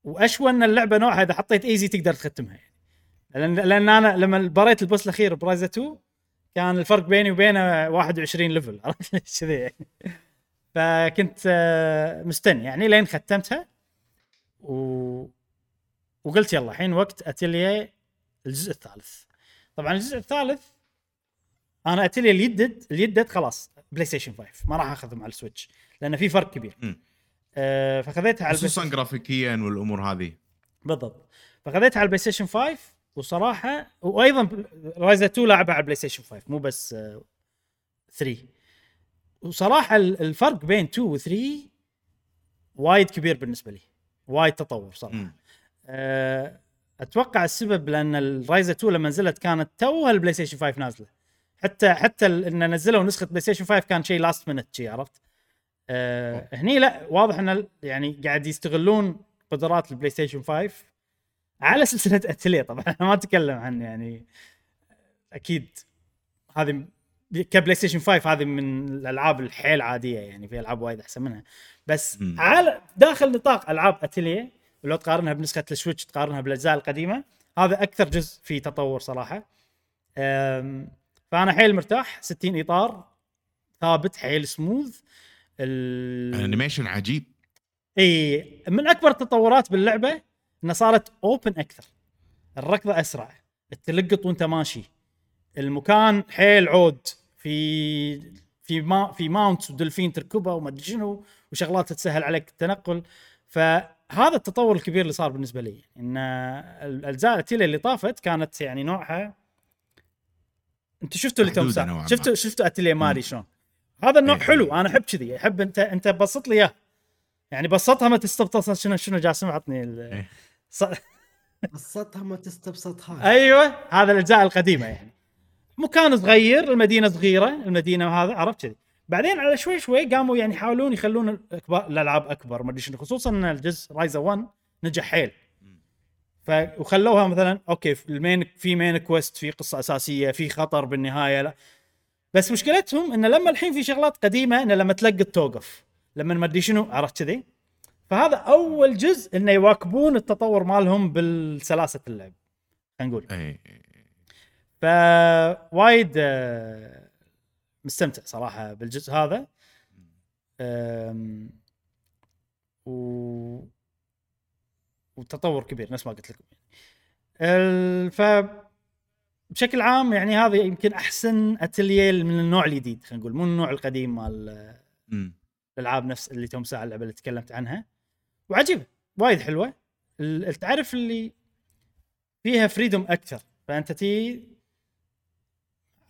وأشوى إن اللعبة نوعها إذا حطيت easy تقدر تختمها يعني. لأن لأن أنا لما بريت ال boss الأخير ب Ryza 2 كان الفرق بيني وبينه 21 level عرفت؟ (laughs) كذي يعني. فكنت آه، مستني يعني لين ختمتها و... وقلت يلا الحين وقت اتليه الجزء الثالث. طبعا الجزء الثالث أنا اتليه اليدد اليدد خلاص PlayStation 5 ما راح اخذه مع ال Switch لأن في فرق كبير. آه فخذيتها على خصوصا جرافيكيا والأمور هذه. بالضبط. فخذيتها على ال PlayStation 5 وصراحة وأيضا Ryza 2 لعبها على ال PlayStation 5 مو بس آه، 3 وصراحة ال- الفرق بين 2 و 3 وايد كبير بالنسبة لي. وايد تطور صراحة. آه، أتوقع السبب لأن ال Ryza 2 لما نزلت كانت توها ال PlayStation 5 نازلة. حتى حتى إن نزلوا نسخة PlayStation 5 كان شيء last minute شي عرفت؟ آه هني لا واضح إن يعني قاعد يستغلون قدرات ال PlayStation 5 على سلسلة اتليه طبعا أنا (laughs) ما أتكلم عن يعني أكيد هذه ك PlayStation 5 هذه من الألعاب الحيل عادية يعني في ألعاب وايد أحسن منها. بس مم. على داخل نطاق ألعاب اتليه ولو تقارنها بنسخة ال Switch تقارنها بالأجزاء القديمة هذا أكثر جزء فيه تطور صراحة. فأنا حيل مرتاح 60 إطار ثابت حيل سموث ال... animation عجيب. إي من أكبر التطورات باللعبة انها صارت open أكثر. الركضة أسرع تلقط وأنت ماشي. المكان حيل عود في في ما في ماونت ودلفين تركبها وما أدري شنو وشغلات تسهل عليك التنقل. فهذا التطور الكبير اللي صار بالنسبة لي. إن الأجزاء التيلي اللي طافت كانت يعني نوعها انت شفتوا اللي ما. شفتوا شفتوا اتيلي ماري شلون؟ هذا النوع إيه. حلو أنا أحب كذي. أحب انت أنت بسط لي إياه. يعني بسطها ما تستبطل شنو شنو جاسم عطني ال... إيه. ص... قصتها ما تستبسطها أيوه هذا الأجزاء القديمة يعني. مكان صغير المدينة صغيرة المدينة وهذا عرفت كذي. بعدين على شوي شوي قاموا يعني يحاولون يخلون الألعاب أكبر ما أدري شنو خصوصا إن الجزء Ryza 1 نجح حيل. ف وخلوها مثلا أوكي في ال main في main quest في قصة أساسية في خطر بالنهاية لا. بس مشكلتهم انه لما الحين في شغلات قديمة إنه لما تلقط توقف لما ما أدري شنو عرفت كذي؟ فهذا أول جزء إنه يواكبون التطور مالهم بالسلاسة اللعب خلينا نقول. أي. فوايد آه، مستمتع صراحة بالجزء هذا. و وتطور كبير نفس ما قلت لكم ال... ف بشكل عام يعني هذا يمكن أحسن أتلية من النوع الجديد خلينا نقول. مو النوع القديم مال. الألعاب نفس اللي توم ساعة اللعبة اللي تكلمت عنها. وعجيبة وايد حلوة. تعرف اللي فيها freedom أكثر فأنت تي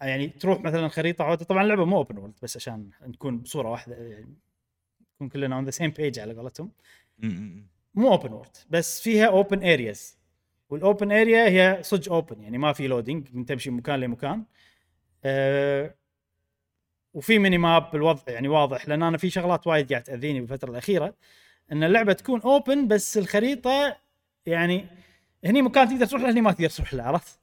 يعني تروح مثلا خريطة عودة. طبعا اللعبة مو open world بس عشان نكون بصورة واحدة يعني نكون كلنا on the same page على قولتهم. مو open world بس فيها open areas وال open area هي صج open يعني ما في loading من تمشي من مكان لمكان. أه وفي mini map بالوضع يعني واضح لأن أنا في شغلات وايد قاعد تأذيني بالفترة الأخيرة. إن اللعبة تكون open بس الخريطة يعني هني مكان تقدر تروح له هني ما تقدر تروح له عرفت؟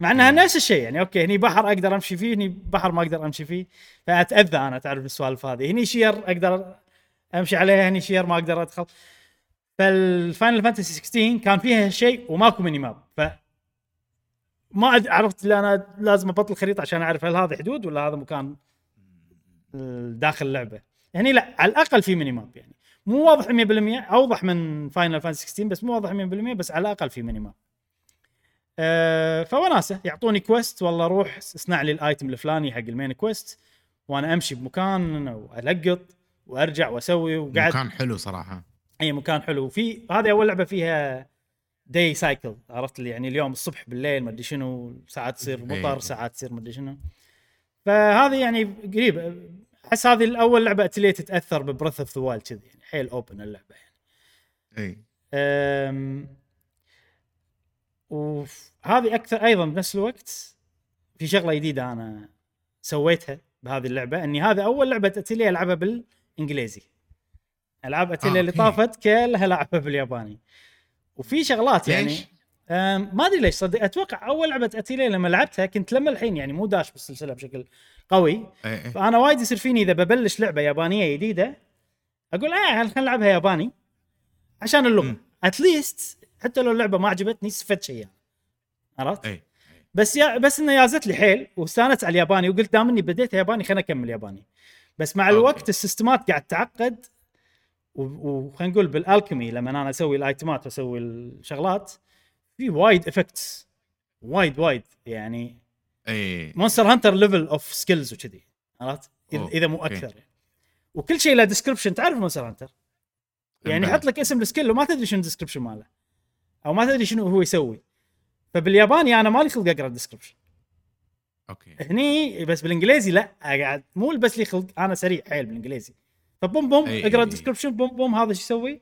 مع إنها. نفس الشيء يعني أوكي هني بحر أقدر أمشي فيه هني بحر ما أقدر أمشي فيه. فأتأذى أنا تعرف السوالف هذه. هني شير أقدر أمشي عليها هني شير ما أقدر أدخل. فال Final Fantasy 16 كان فيها شيء وماكو mini map. ف ما عرفت اللي أنا لازم أبطل الخريطه عشان أعرف هل هذا حدود ولا هذا مكان داخل اللعبه هني لا على الأقل في mini map يعني. مو واضح 100% أوضح من Final Fantasy 16 بس مو واضح 100% بس على الأقل في mini map. أه فوناسة يعطوني quest والله روح اصنع لي ال item الفلاني حق ال main quest وأنا أمشي بمكان وألقط وأرجع وأسوي وقاعد مكان حلو صراحة. أي مكان حلو. في هذه أول لعبة فيها day cycle عرفت اللي يعني اليوم الصبح بالليل ما أدري شنو ساعات تصير إيه. مطر ساعات تصير ما أدري شنو. فهذه يعني قريب أحس هذه الأول لعبة اتليه تتأثر ب Breath of the Wild كذي يعني حيل open اللعبة يعني. اي أم، وهذه أكثر أيضا بنفس الوقت في شغلة جديدة أنا سويتها بهذه اللعبة إني هذا أول لعبة اتليه ألعبها بالإنجليزي. ألعاب اتليه آه، اللي okay. طافت كلها لعبها بالياباني وفي شغلات يعني ليش؟ ما أدري ليش صدق أتوقع أول لعبة اتليه لما لعبتها كنت لما الحين يعني مو داش بالسلسلة بشكل قوي إي إي. فأنا وايد يصير فيني إذا ببلش لعبة يابانية جديدة أقول آه خلينا نلعبها ياباني عشان اللغة. at least حتى لو اللعبة ما عجبتني استفدت شيء يعني. عرفت؟ اي بس يا بس إنه جازت لي حيل واستانست على الياباني وقلت دام إني بديت ياباني خلينا أكمل ياباني بس مع okay. الوقت ال systemات قاعد تعقد وخلينا نقول بال alchemy لما أنا أسوي ال itemات وأسوي الشغلات في وايد effects وايد وايد يعني إي Monster Hunter level of skills وكذي عرفت؟ إذا مو. أكثر يعني. وكل شيء له description تعرف Monster Hunter يعني. يحط لك اسم ال skill وما تدري شنو ال description ماله أو ما تدري شنو هو يسوي فبالياباني أنا مالي خلق أقرأ ال description okay هني بس بالإنجليزي لا قاعد مو بس لي خلق أنا سريع حيل بالإنجليزي ف boom boom أي- اقرأ. ال description boom boom هذا إيش يسوي؟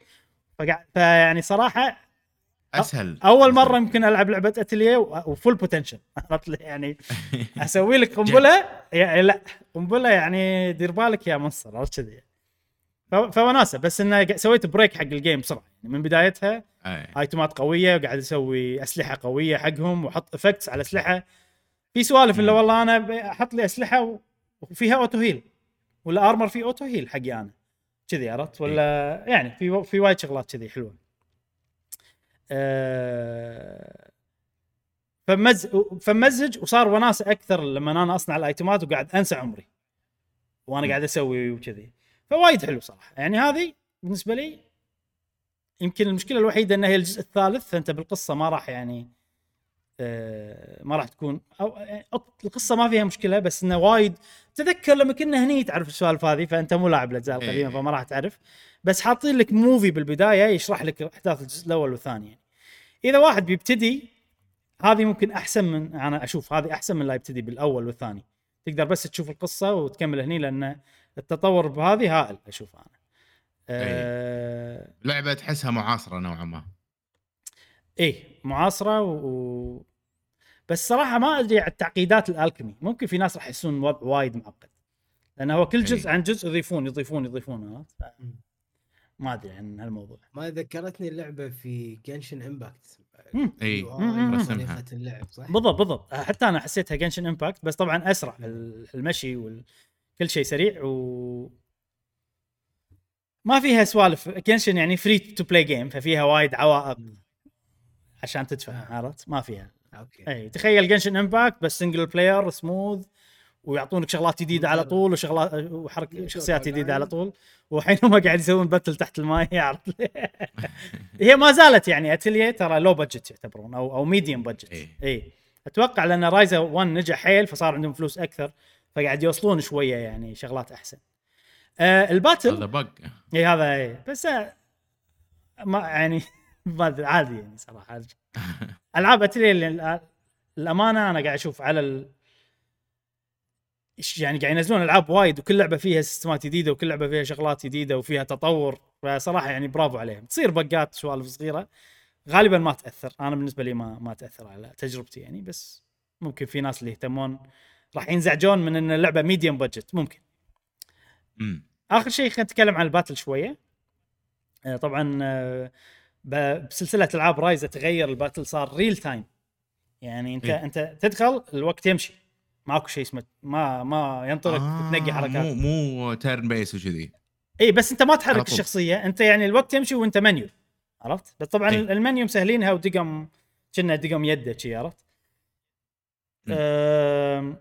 فيعني صراحة أسهل. أول مرة يمكن ألعب لعبة أتلية و full (laughs) potential؟ يعني (laughs) أسوي لك قنبلة يعني لا قنبلة يعني دير بالك يا مصر عرفت كذي فوناسة بس انه سويت break حق ال game بسرعة. يعني من بدايتها إي. itemات قوية وقاعد أسوي أسلحة قوية حقهم وأحط effects على أسلحة. في سوالف اللي. والله أنا أحط لي أسلحة وفيها auto heal ولا armor فيه auto heal حقي أنا. كذي عرفت؟ ولا يعني في في وايد شغلات كذي حلوة. أه فمز فمزج وصار وناسه أكثر لما أنا أصنع ال itemات وقاعد أنسى عمري. وأنا قاعد أسوي وكذي. فوايد حلو صراحة. يعني هذه بالنسبة لي يمكن المشكلة الوحيدة إنها هي الجزء الثالث فأنت بالقصة ما راح يعني آه، ما راح تكون. أو آه، القصة ما فيها مشكلة بس إنه وايد تذكر لما كنا هني تعرف السوالف هذه فأنت مو لاعب الأجزاء إيه. القديمة فما راح تعرف. بس حاطين لك موفي بالبداية يشرح لك أحداث الجزء الأول والثاني يعني. إذا واحد بيبتدي هذه ممكن أحسن من أنا أشوف هذه أحسن من لا يبتدي بالأول والثاني. تقدر بس تشوف القصة وتكمل هني لأن التطور بهذه هائل أشوف أنا. آه لعبة تحسها معاصرة نوعا ما. إيه معاصرة و... بس صراحة ما أدري عن تعقيدات ال alchemy ممكن في ناس راح يحسون الوضع وايد معقد لأن هو كل جزء إيه. عن جزء يضيفون يضيفون يضيفون ما أدري عن هالموضوع ما ذكرتني اللعبة في Genshin Impact. اي. رسمها. اللعب صح؟ بالضبط بالضبط حتى أنا حسيتها Genshin Impact بس طبعا أسرع ال- المشي وكل شيء سريع و ما فيها سوالف Genshin يعني free to play game ففيها وايد عوائق عشان تدفع آه. عرفت ما فيها okay. اي تخيل Genshin Impact بس single player smooth ويعطونك شغلات جديدة على طول وشغلات وحركة شخصيات جديدة على طول. والحين هم قاعد يسوون battle تحت الماي (laughs) عرفت؟ (laughs) هي ما زالت يعني اتليه ترى low budget يعتبرون أو أو medium budget إيه. اي أتوقع لأن رايزا 1 نجح حيل فصار عندهم فلوس أكثر فقاعد يوصلون شوية يعني شغلات أحسن. آه ال battle هذا bug اي هذا اي بس آه، ما يعني (laughs) ما عادي يعني صراحة. ألعاب اتليه اللي- الأمانة أنا قاعد أشوف على ال... يعني قاعد ينزلون ألعاب وايد وكل لعبة فيها systemات جديدة وكل لعبة فيها شغلات جديدة وفيها تطور. فصراحة يعني برافو عليهم. تصير bugات سوالف صغيرة. غالبا ما تأثر. أنا بالنسبة لي ما ما تأثر على تجربتي يعني بس ممكن في ناس اللي يهتمون. راح ينزعجون من إن اللعبة medium budget ممكن. آخر شيء خلينا نتكلم عن ال battle شوية. آه، طبعا آه، بسلسلة ألعاب رايزة تغير ال battle صار real time يعني انت إيه. أنت تدخل الوقت يمشي. ماكو شيء اسمه ما ما ينطلق آه، تنقي حركات مو مو turn base وكذي. اي بس أنت ما تحرك. الشخصية. أنت يعني الوقت يمشي وأنت منيو عرفت؟ بس طبعا إيه. المنيو مسهلينها ودقم كنا دقم يده شي عرفت. أم،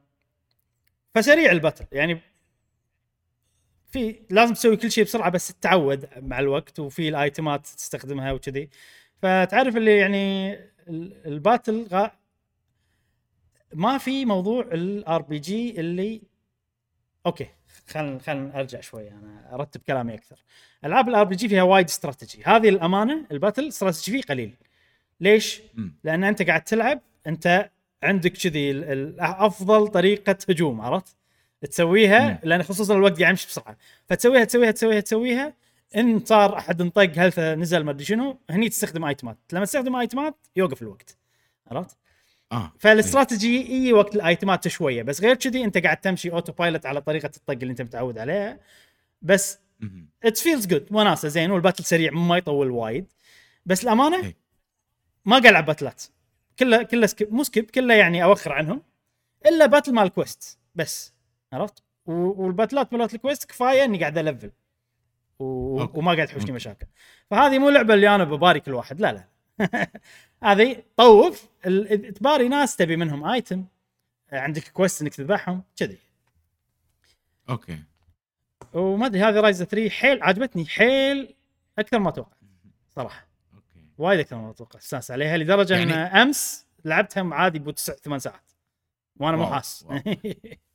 فسريع الباتل. يعني في لازم تسوي كل شيء بسرعة بس تتعود مع الوقت وفي الآيتمات تستخدمها وكذي. فتعرف اللي يعني ال- الباتل غا ما في موضوع الار بي جي اللي أوكي خل خل أرجع شوي أنا أرتب كلامي أكثر. ألعاب الار بي جي فيها وايد استراتيجي. هذه الأمانة الباتل استراتيجي فيه قليل. ليش؟ أمم. لأن أنت قاعد تلعب أنت عندك كذي أفضل طريقة هجوم عرفت؟ تسويها. لأن خصوصا الوقت قاعد يمشي بسرعة. فتسويها تسويها تسويها تسويها. إن صار أحد انطق health ه نزل ما أدري شنو هني تستخدم itemات لما تستخدم itemات يوقف الوقت. عرفت؟ آه فالاستراتيجي اي وقت ال itemات شوية. بس غير كذي أنت قاعد تمشي autopilot على طريقة الطق اللي أنت متعود عليها. بس أمم. it feels good وناسه زين وال battle سريع ما يطول وايد. بس الأمانة إيه. ما قاعد ألعب باتلات كله كله skip مو skip كله يعني أوخر عنهم. إلا battle مال quest بس. عرفت؟ والباتلات مالت ال quest كفاية إني قاعد ألفل. و... أوكي. وما قاعد تحوشني. مشاكل. فهذه مو لعبة اللي أنا بباري كل واحد لا لا (laughs) هذه طوف ال- تباري ناس تبي منهم item عندك quest إنك تذبحهم كذي. أوكي. وما أدري هذه Ryza 3 حيل عجبتني حيل أكثر ما أتوقع صراحة. أوكي. وايد أكثر ما أتوقع استانس عليها. لدرجة يعني... إن أمس لعبتها عادي بو تسع ثمان ساعات. وأنا مو حاس. (laughs)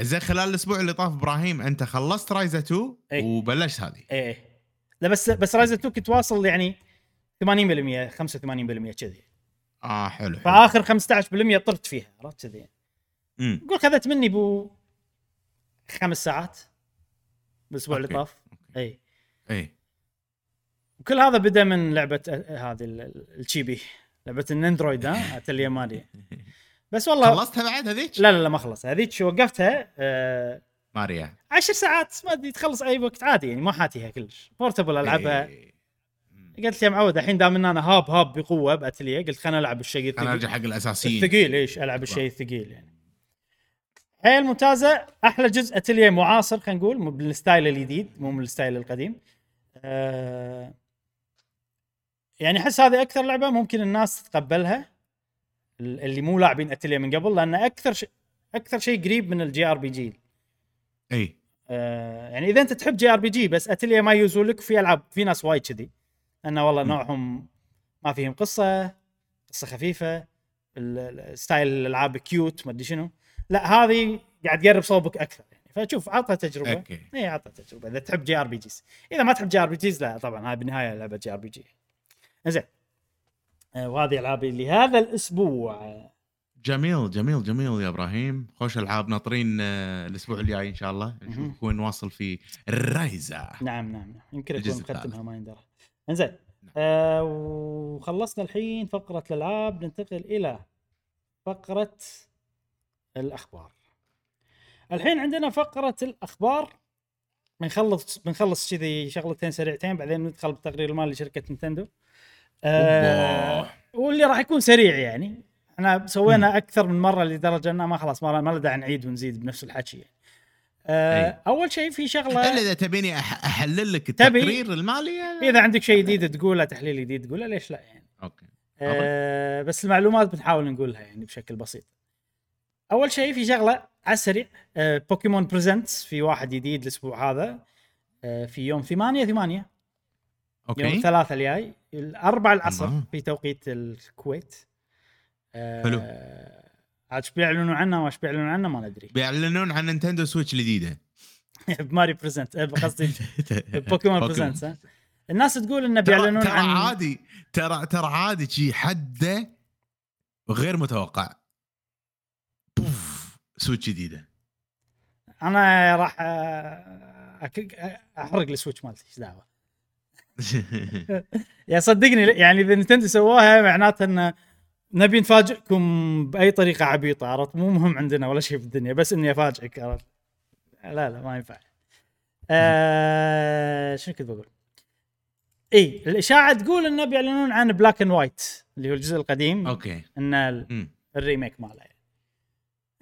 زين خلال الأسبوع اللي طاف إبراهيم أنت خلصت Ryza 2 إي. وبلشت هذه. إيه. لا بس بس Ryza 2 كنت واصل يعني 80% 85% كذي. آه حلو حلو. فآخر 15% طرت فيها عرفت كذي. قول خذت مني بو خمس ساعات بالأسبوع اللي. طاف. اي اي وكل هذا بدأ من لعبة آه، هذه ال- ال- ال chibi لعبة ال Nendoroid ها (laughs) أتلية مالي بس والله خلصتها بعد هذيك؟ لا لا لا ما خلص هذيك وقفتها آه Marie. عشر ساعات ما أدري تخلص أي وقت عادي يعني ما حاتيها كلش. portable ألعبها. إي. أمم. قلت يا معود الحين دام إن أنا هاب هاب بقوة باتليه قلت خليني العب الشيء أنا الثقيل ارجع حق الأساسيين. الثقيل إيش؟ ألعب الشيء الثقيل يعني. حيل ممتازة. أحلى جزء اتليه معاصر خلينا نقول بال style الجديد مو من ال style القديم. آه يعني أحس هذه أكثر لعبة ممكن الناس تتقبلها. اللي مو لاعبين اتليا من قبل لأن أكثر شيء أكثر شيء قريب من ال JRPG إي. آه، يعني إذا أنت تحب JRPG بس اتليا ما يوزوا لك في ألعاب في ناس وايد كذي. انه والله م. نوعهم ما فيهم قصة قصة خفيفة style الألعاب cute ما أدري شنو. لا هذه قاعد تقرب صوبك أكثر يعني. فشوف عطها تجربة. أوكي. إي عطها تجربة. إذا تحب JRPGs إذا ما تحب JRPGs لا طبعا هاي بالنهاية لعبة JRPG زين وهذه العابي لهذا الأسبوع. جميل جميل جميل يا إبراهيم. خوش ألعاب ناطرين آه، الأسبوع الجاي إن شاء الله. نشوف وين واصل في ال Ryza نعم نعم نعم. يمكن أكون. مختمها ما يندرى إنزين. آه وخلصنا الحين فقرة الألعاب. ننتقل إلى فقرة الأخبار. الحين عندنا فقرة الأخبار. بنخلص بنخلص كذي شغلتين سريعتين بعدين ندخل بالتقرير المالي لشركة Nintendo. آه. واللي راح يكون سريع يعني إحنا سوينا أكثر من مرة لدرجة إنه ما خلاص ما ما له داعي نعيد ونزيد بنفس الحكي يعني. آه. أول شيء في شغلة الا إذا تبيني أحلل لك؟ التقرير المالي؟ إذا عندك شيء جديد تقوله تحليل جديد تقوله ليش لا يعني أوكي أه بس المعلومات بنحاول نقولها يعني بشكل بسيط أول شيء في شغلة على السريع أه Pokémon Presents في واحد جديد الأسبوع هذا أه في يوم 8 8 يوم أوكي. الثلاثاء الجاي الاربع العصر الله. في توقيت الكويت. أه حلو. عاد إيش بيعلنوا عنه وايش بيعلنوا عنه ما ندري. (laughs) بيعلنون عن Nintendo Switch الجديدة. بماري Present. أه، قصدي (laughs) Pokémon Presents ها. الناس تقول إنه بيعلنون ترى عن عادي. ترى ترى عادي شي حدة غير متوقع. بوف Switch جديدة. أنا راح أحرق ال Switch مالتي إيش دعوة؟ (laughs) يا صدقني يعني إذا Nintendo سواها معناته إن نبي نفاجئكم بأي طريقة عبيطة عرفت مو مهم عندنا ولا شيء في الدنيا بس إني أفاجئك عرفت لا لا ما ينفع آه شنو كنت بقول؟ إي الإشاعة تقول انه بيعلنون عن Black and White اللي هو الجزء القديم أوكي إن. ال remake ماله يعني.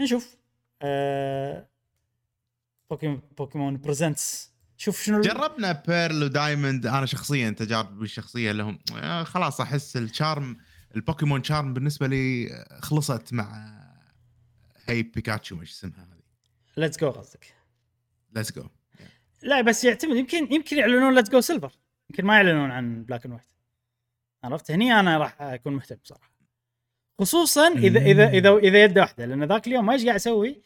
نشوف آه Pokémon Pokémon Presents شوف شنو جربنا Pearl و Diamond أنا شخصيا تجاربي الشخصيه لهم. آه، خلاص أحس ال charm ال Pokémon charm بالنسبة لي آه، خلصت مع هي بيكاتشو إيش اسمها هذه. Let's Go قصدك. Let's Go لا بس يعتمد يمكن يمكن يعلنون Let's Go Silver يمكن ما يعلنون عن Black and White عرفت؟ هني أنا راح أكون مهتم بصراحة. خصوصا إذا إذا إذا إذا يده واحدة لأن ذاك اليوم ما إيش قاعد أسوي؟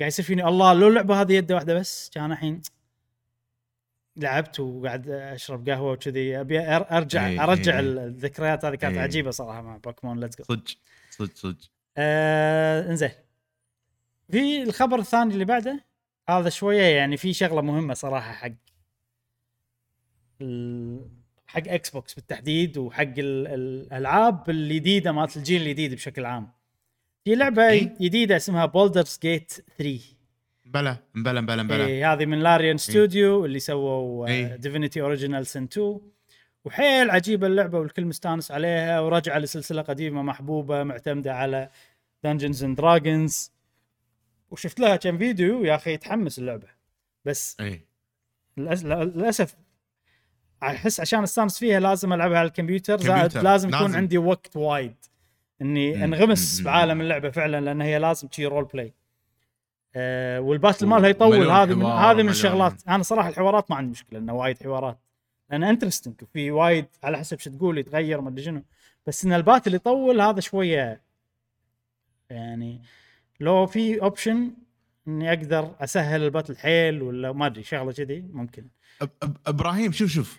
قاعد يصير فيني الله لو اللعبه هذه يده واحدة بس. كان الحين لعبت وقاعد أشرب قهوة وكذي. أبي أرجع إي، أرجع إي. الذكريات هذه كانت إي. عجيبة صراحة مع Pokémon. Let's Go صدق صدق صدق. آه إنزين. في الخبر الثاني اللي بعده؟ هذا شوية يعني في شغلة مهمة صراحة حق حق Xbox بالتحديد وحق ال- الألعاب الجديدة مالت الجيل الجديد بشكل عام. في لعبة. جديدة اسمها Baldur's Gate 3 بلا بلا بلا بلا. إيه هذه من Larian Studio اللي سووا إيه. Divinity Original Sin 2 وحيل عجيبة اللعبة والكل مستانس عليها ورجعة لسلسلة قديمة محبوبة معتمدة على Dungeons and Dragons وشفت لها كم فيديو يا أخي تحمس اللعبة. بس اي للأسف أحس عشان أستانس فيها لازم ألعبها على الكمبيوتر. زائد لازم يكون لازم. عندي وقت وايد إني أنغمس بعالم اللعبة فعلا لأن هي لازم شي role play آه وال battle مالها يطول هذه من هذه من. الشغلات. أنا صراحة الحوارات ما عندي مشكلة إنه وايد حوارات. لأن interesting وفي وايد على حسب شو تقول يتغير ما أدري شنو. بس إن ال battle يطول هذا شوية يعني لو في option إني أقدر أسهل ال battle حيل ولا ما أدري شغلة كذي ممكن. إبراهيم شوف شوف.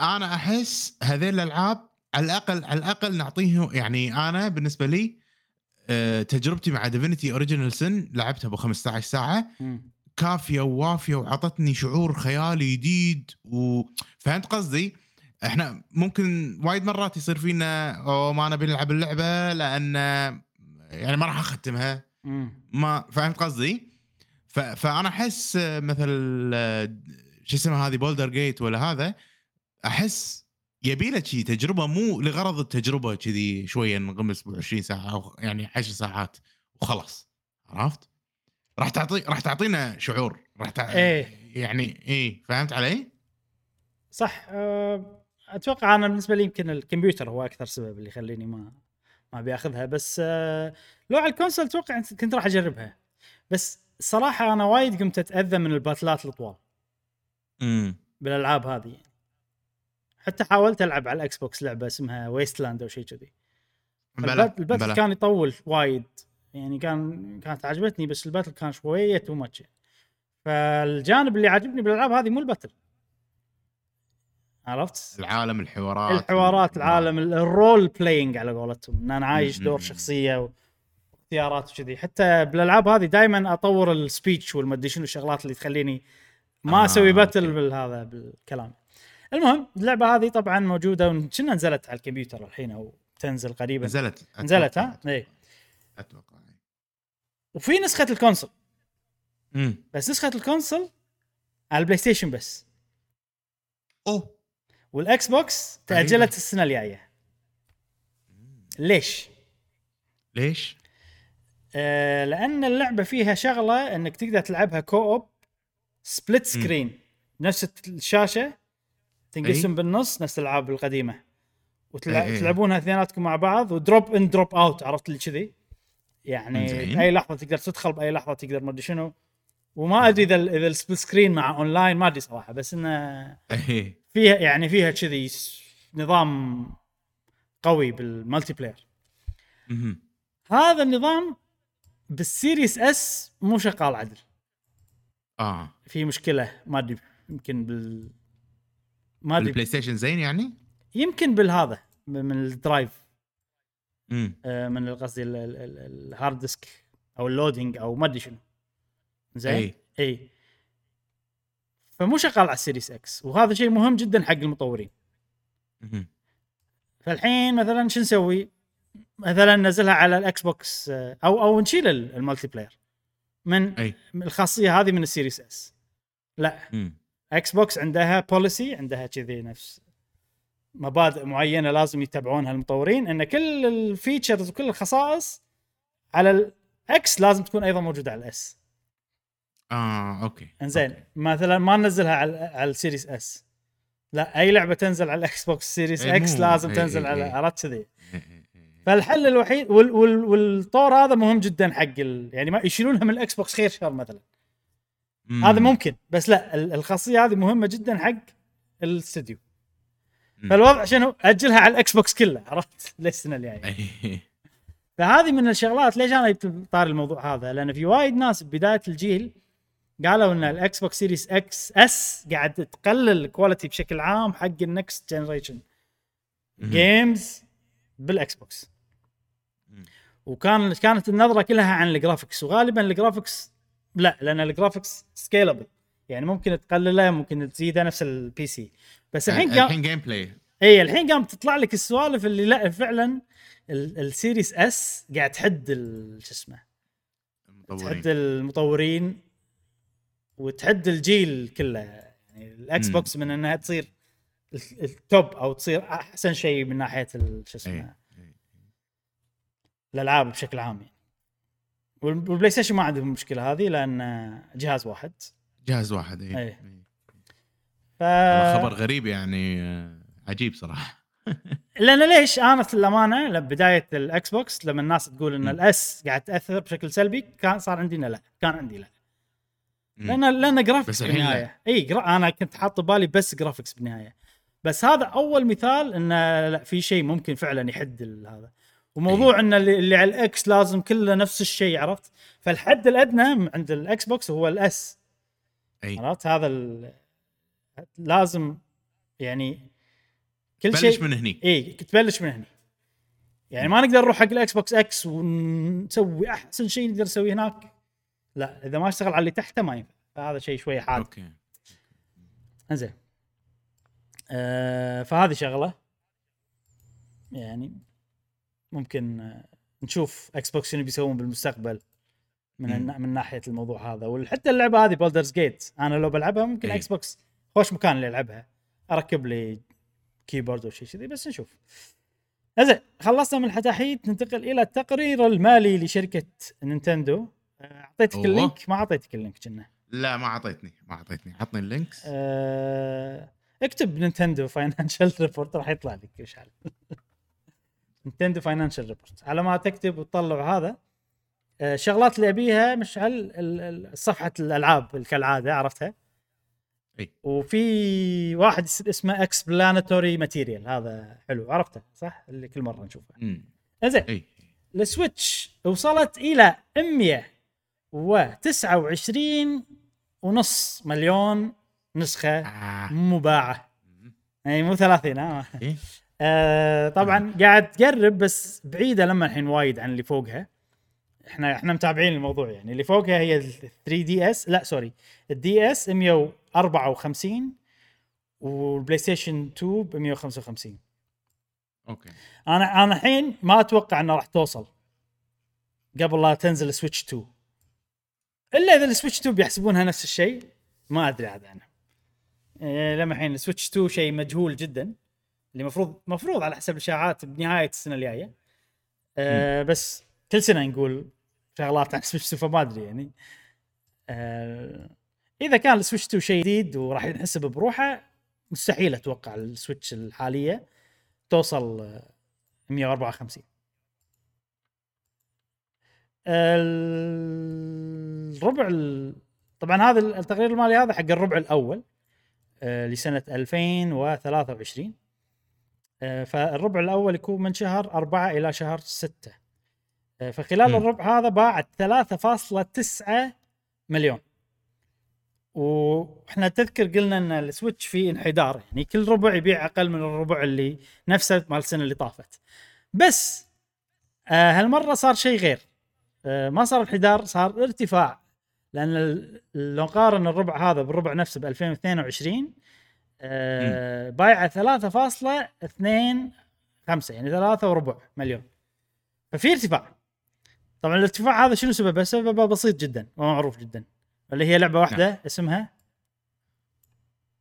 أنا أحس هذيل الألعاب على الاقل على الأقل نعطيه يعني أنا بالنسبة لي تجربتي مع Divinity Original Sin لعبتها ب 15 ساعة. كافية ووافية وعطتني شعور خيالي جديد وفهمت قصدي؟ إحنا ممكن وايد مرات يصير فينا أو ما نبي نلعب اللعبة لأن يعني ما راح أختمها. ما فهمت قصدي؟ ف... فأنا أحس آه، مثل آه، شو اسمها هذه بولدر جيت ولا هذا أحس يبي له شي تجربة مو لغرض التجربة كذي شوية نغمس ب 20 ساعة أو يعني 10 ساعات وخلاص عرفت؟ راح تعطي راح تعطينا شعور راح تع... إيه. يعني إيه فهمت علي؟ صح أه، أتوقع أنا بالنسبة لي يمكن الكمبيوتر هو أكثر سبب اللي يخليني ما ما أبي أخذها بس آه لو على الكونسول أتوقع كنت راح أجربها بس الصراحه أنا وايد قمت أتأذى من الباتلات الطوال امم بالألعاب هذه. حتى حاولت ألعب على ال Xbox لعبة اسمها Wasteland أو شيء كذي. ال bat- ال battle كان يطول وايد. يعني كان كانت عجبتني بس ال battle كان شوية too much فالجانب اللي عاجبني بالألعاب هذه مو ال battle. عرفت؟ العالم الحوارات الحوارات ال- العالم ال- ال role playing على قولتهم. إن أنا عايش دور شخصية واختيارات وكذي. حتى بالألعاب هذه دائما أطور ال speech والمدري شنو الشغلات اللي تخليني ما آه، أسوي battle okay. بالهذا بالكلام. المهم اللعبة هذه طبعا موجودة كنا نزلت على الكمبيوتر الحين أو تنزل قريبا. نزلت. نزلت ها؟ اي أتوقع. وفي نسخة ال console. امم بس نسخة ال console على ال PlayStation بس. أوه. وال Xbox. تأجلت السنة الجاية. ليش؟ ليش؟ آه لأن اللعبة فيها شغلة إنك تقدر تلعبها co-op split screen نفس الشاشة تنقسم أي. بالنص نفس الألعاب القديمة. وتلعبونها اثنيناتكم مع بعض و drop in drop out عرفت اللي كذي يعني. بأي لحظة تقدر تدخل بأي لحظة تقدر ما أدري شنو وما أدري إذا إذا ال split screen مع أونلاين ما أدري صراحة بس إنه فيها يعني فيها كذي نظام قوي بال multiplayer. هذا النظام بال Series S مو شغال عدل آه في مشكلة ما أدري يمكن بال ما أدري. ال PlayStation زين يعني؟ يمكن بالهذا من ال drive. امم من قصدي ال- ال- ال- ال hard disk أو ال loading أو ما أدري شنو. زين؟ اي اي فمو شغال على ال Series X وهذا شيء مهم جدا حق المطورين. فالحين مثلا شو نسوي؟ مثلا ننزلها على ال Xbox آه، أو أو نشيل ال- ال multiplayer. من من الخاصية هذه من ال Series S لا. مم. Xbox عندها policy عندها كذي نفس مبادئ معينة لازم يتبعونها المطورين إن كل ال features وكل الخصائص على ال X لازم تكون أيضا موجودة على الاس آه أوكي إنزين أوكي. مثلا ما ننزلها على على ال Series S لا أي لعبة تنزل على ال Xbox Series إي X لازم إي تنزل إي على إي. عرفت كذي إيه، إيه، إيه. فالحل الوحيد وال وال والطور هذا مهم جدا حق ال... يعني ما يشيلونها من ال Xbox خير شر مثلا مم. هذا ممكن بس لا ال- الخاصية هذه مهمة جدا حق الاستديو. فالوضع شنو؟ أجلها على ال Xbox كله عرفت؟ (laughs) للسنه الجايه إيه. فهذه من الشغلات ليش أنا جبت طار الموضوع هذا؟ لأن في وايد ناس بداية الجيل قالوا إن ال Xbox Series X S قاعد تقلل ال quality بشكل عام حق ال next generation. games بال Xbox. وكان كانت النظرة كلها عن ال graphics وغالبا ال graphics لا لأن ال graphics scalable يعني ممكن تقلله ممكن تزيده نفس ال PC بس الحين قام الحين gameplay إي الحين قام تطلع لك السوالف اللي لا فعلا ال- ال Series S قاعد تحد شو اسمه تحد المطورين وتحد الجيل كله. يعني ال X. box من إنها تصير ال- ال top أو تصير أحسن شيء من ناحية شو اسمه. الألعاب بشكل عام يعني. وال PlayStation ما عندهم المشكلة هذه لأن جهاز واحد. جهاز واحد اي إيه. إي. ف خبر غريب يعني آه، عجيب صراحة. (laughs) لأن ليش؟ أنا في الأمانة بدايه ال Xbox لما الناس تقول إن. ال S قاعد تأثر بشكل سلبي كان صار عندي لا كان عندي لا. لأن لأن graphics الحين بالنهايه إي gra... أنا كنت حاط ببالي بس graphics بالنهايه بس هذا أول مثال إن لا في شيء ممكن فعلا يحد هذا. وموضوع إن اللي, اللي على ال X لازم كله نفس الشيء عرفت؟ فالحد الأدنى عند ال Xbox هو ال S. إي. عرفت؟ هذا ال... لازم يعني كل شيء من هني. إي تبلش من هنا يعني ما نقدر نروح حق ال Xbox X ونسوي أحسن شيء نقدر نسويه هناك. لا إذا ما اشتغل على اللي تحته ما ينفع. فهذا شيء شوي حاد. okay. إنزين. آه فهذه شغلة. يعني ممكن آه نشوف Xbox شنو بيسوون بالمستقبل من من ناحية الموضوع هذا. وحتى اللعبة هذه Baldur's Gate أنا لو بلعبها ممكن إيه. Xbox خوش مكان اللي ألعبها أركب لي keyboard أو شيء كذي بس نشوف. زين خلصنا من الحتاحيت ننتقل إلى التقرير المالي لشركة نينتندو. آه، أعطيتك أوه. ال link؟ ما أعطيتك ال link كنا. لا ما أعطيتني ما أعطيتني. عطني ال links. آه، اكتب نينتندو financial report (laughs) راح يطلع لك مشعل نينتندو financial report على ما تكتب وتطلع هذا آه، الشغلات اللي أبيها مشعل صفحة الألعاب كالعاده عرفتها؟ إي. وفي واحد اس- اسمه explanatory material هذا حلو عرفته؟ صح؟ اللي كل مرة نشوفه. زين السويتش وصلت إلى 129 ونص مليون نسخة آه. مباعة. اي مو 30 ها؟ إيه. آه طبعا قاعد تقرب بس بعيدة لما الحين وايد عن اللي فوقها. إحنا إحنا متابعين الموضوع يعني. اللي فوقها هي ال 3 دي اس لا sorry. الدي اس 154 والبلاي ستيشن 2 ب 155 أوكي. أنا أنا الحين ما أتوقع انها راح توصل قبل لا تنزل سويتش 2 إلا إذا السويتش 2 بيحسبونها نفس الشيء ما أدري عاد عنه إيه، لما الحين السويتش 2 شيء مجهول جدا. اللي المفروض مفروض على حسب الاشاعات بنهاية السنة الجاية. أه بس كل سنة نقول شغلات عن سويتش 2 فما أدري يعني. أه إذا كان السويتش 2 شيء جديد وراح ينحسب بروحه مستحيل أتوقع السويتش الحالية توصل آه، 154 الربع ال- طبعا هذا التقرير المالي هذا حق الربع الأول آه، لسنة 2023 آه، فالربع الأول يكون من شهر أربعة إلى شهر ستة. آه، فخلال مم. الربع هذا باعت 3.9 مليون. وإحنا تذكر قلنا إن السويتش فيه انحدار يعني كل ربع يبيع أقل من الربع اللي نفسه مال السنة اللي طافت. بس آه هالمرة صار شيء غير. آه ما صار انحدار صار ارتفاع. لأن لو نقارن الربع هذا بالربع نفسه ب 2022 آه بايعه 3.25 يعني ثلاثة وربع مليون. ففي ارتفاع. طبعا الارتفاع هذا شنو سببه؟ سببه بسيط جدا ومعروف جدا. اللي هي لعبة واحدة اسمها؟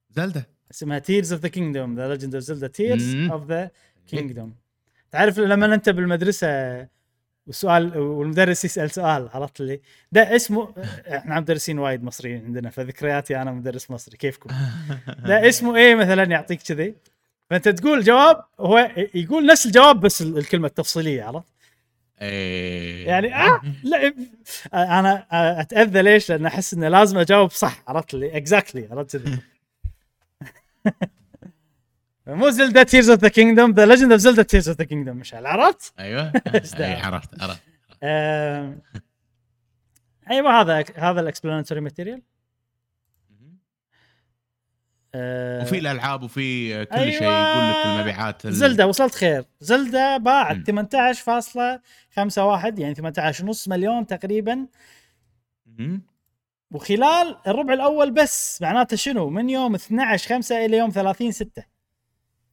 زلدة. اسمها Tears of the Kingdom The Legend of Zelda Tears. of the Kingdom تعرف لما انت بالمدرسة والسؤال والمدرس يسأل سؤال عرفت لي ده اسمه إحنا مدرسين وايد مصريين عندنا فذكرياتي أنا مدرس مصري كيفكم؟ ده اسمه إيه مثلا؟ يعطيك كذي. فأنت تقول جواب هو يقول نفس الجواب بس ال- الكلمة التفصيلية عرفت؟ إيه. يعني آه لا أنا أتأذى ليش؟ لأن أحس انه لازم أجاوب صح عرفت لي exactly عرفت كذي. (laughs) مو زلدا Tears of the Kingdom The Legend of Zelda Tears of the Kingdom مشعل عرفت؟ أيوه؟ (laughs) (laughs) أي، عرفت عرفت أيوه هذا هذا ال explanatory material وفي الألعاب وفي كل أيوة. شيء يقول لك المبيعات ال- زلدا وصلت خير زلدا باعت مم. 18.51 يعني 18.5 مليون تقريبا. وخلال الربع الأول بس معناته شنو من يوم 12 5 إلى يوم 30 6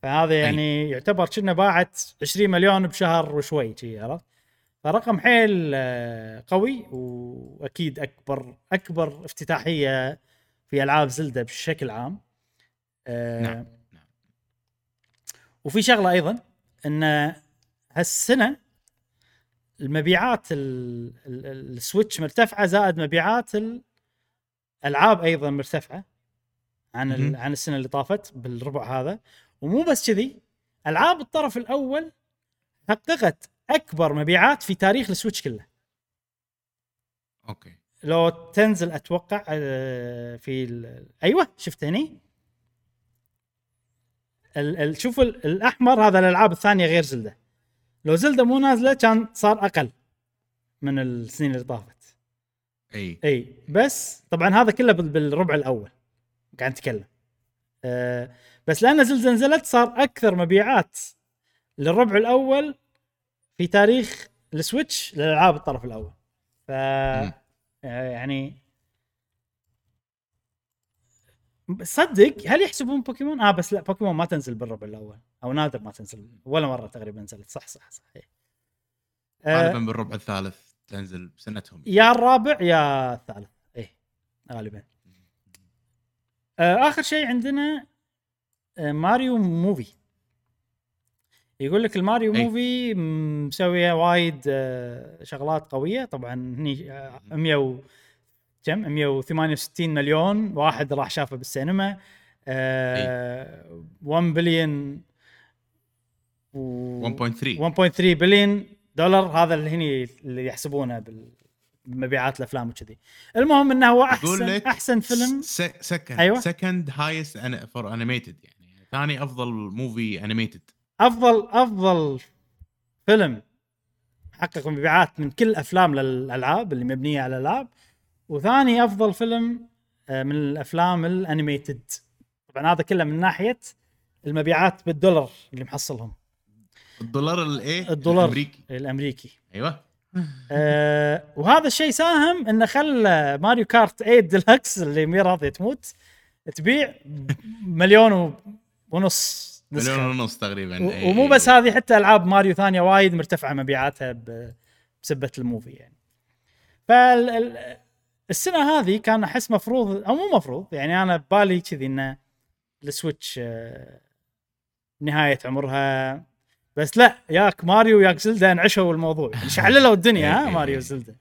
فهذا يعني يعتبر كنا باعت 20 مليون بشهر وشوي شي عرفت فرقم حيل آه، قوي وأكيد أكبر أكبر افتتاحية في ألعاب زلدة بشكل عام آه، نعم، نعم. وفي شغلة أيضا إن هالسنة المبيعات ال- ال- ال- السويتش مرتفعة زائد مبيعات الألعاب أيضا مرتفعة عن. عن السنة اللي طافت بالربع هذا ومو بس كذي ألعاب الطرف الأول حققت أكبر مبيعات في تاريخ السويتش كله. أوكي. لو تنزل أتوقع آه، في ال- أيوه شفت هني؟ ال... ال... شوف ال... الأحمر هذا الألعاب الثانية غير زلدة. لو زلدة مو نازلة كان صار أقل من السنين اللي طافت. أي. أي بس طبعا هذا كله بال- بالربع الأول قاعد نتكلم. أه بس لأن زلزال نزلت صار أكثر مبيعات للربع الأول في تاريخ السويتش للألعاب الطرف الأول. ف مم. يعني صدق هل يحسبون بوكيمون؟ آه بس لا بوكيمون ما تنزل بالربع الأول أو نادر ما تنزل ولا مرة تقريبا نزلت. صح صح صح. إيه. آه غالبا بالربع الثالث تنزل بسنتهم. يا الرابع يا الثالث. إيه غالبا. آه آخر شيء عندنا آه ماريو movie. يقول لك الماريو أي. movie مسوية وايد آه شغلات قوية. طبعا هني آه 100 و كم؟ 168 مليون واحد راح شافه بالسينما. آه 1 بليون و 1.3 1.3 بليون دولار هذا اللي هني اللي يحسبونه بالمبيعات الأفلام وكذي. المهم إنه هو احسن أحسن فيلم. second أيوة. second highest for animated يعني. ثاني أفضل movie animated أفضل أفضل فيلم حقق مبيعات من كل أفلام للألعاب اللي مبنية على الألعاب. وثاني أفضل فيلم آه، من الأفلام ال animated طبعا هذا كله من ناحية المبيعات بالدولار اللي محصلهم. الدولار الايه الدولار الأمريكي. الأمريكي. أيوه. (laughs) آه وهذا الشيء ساهم إنه خلى ماريو كارت 8 ديلكس اللي مي راضية تموت تبيع (laughs) مليون و- ونص. مليون ونص تقريبا إيه. ومو بس هذه حتى ألعاب ماريو ثانية وايد مرتفعة مبيعاتها بسبة ال movie يعني فالسنه هذه كان أحس مفروض أو مو مفروض يعني أنا ببالي كذي إنه السويتش آه، نهاية عمرها بس لا ياك ماريو وياك زلدا انعشوا الموضوع يعني شعللوا الدنيا ها (laughs) إيه، ماريو إيه. وزلدا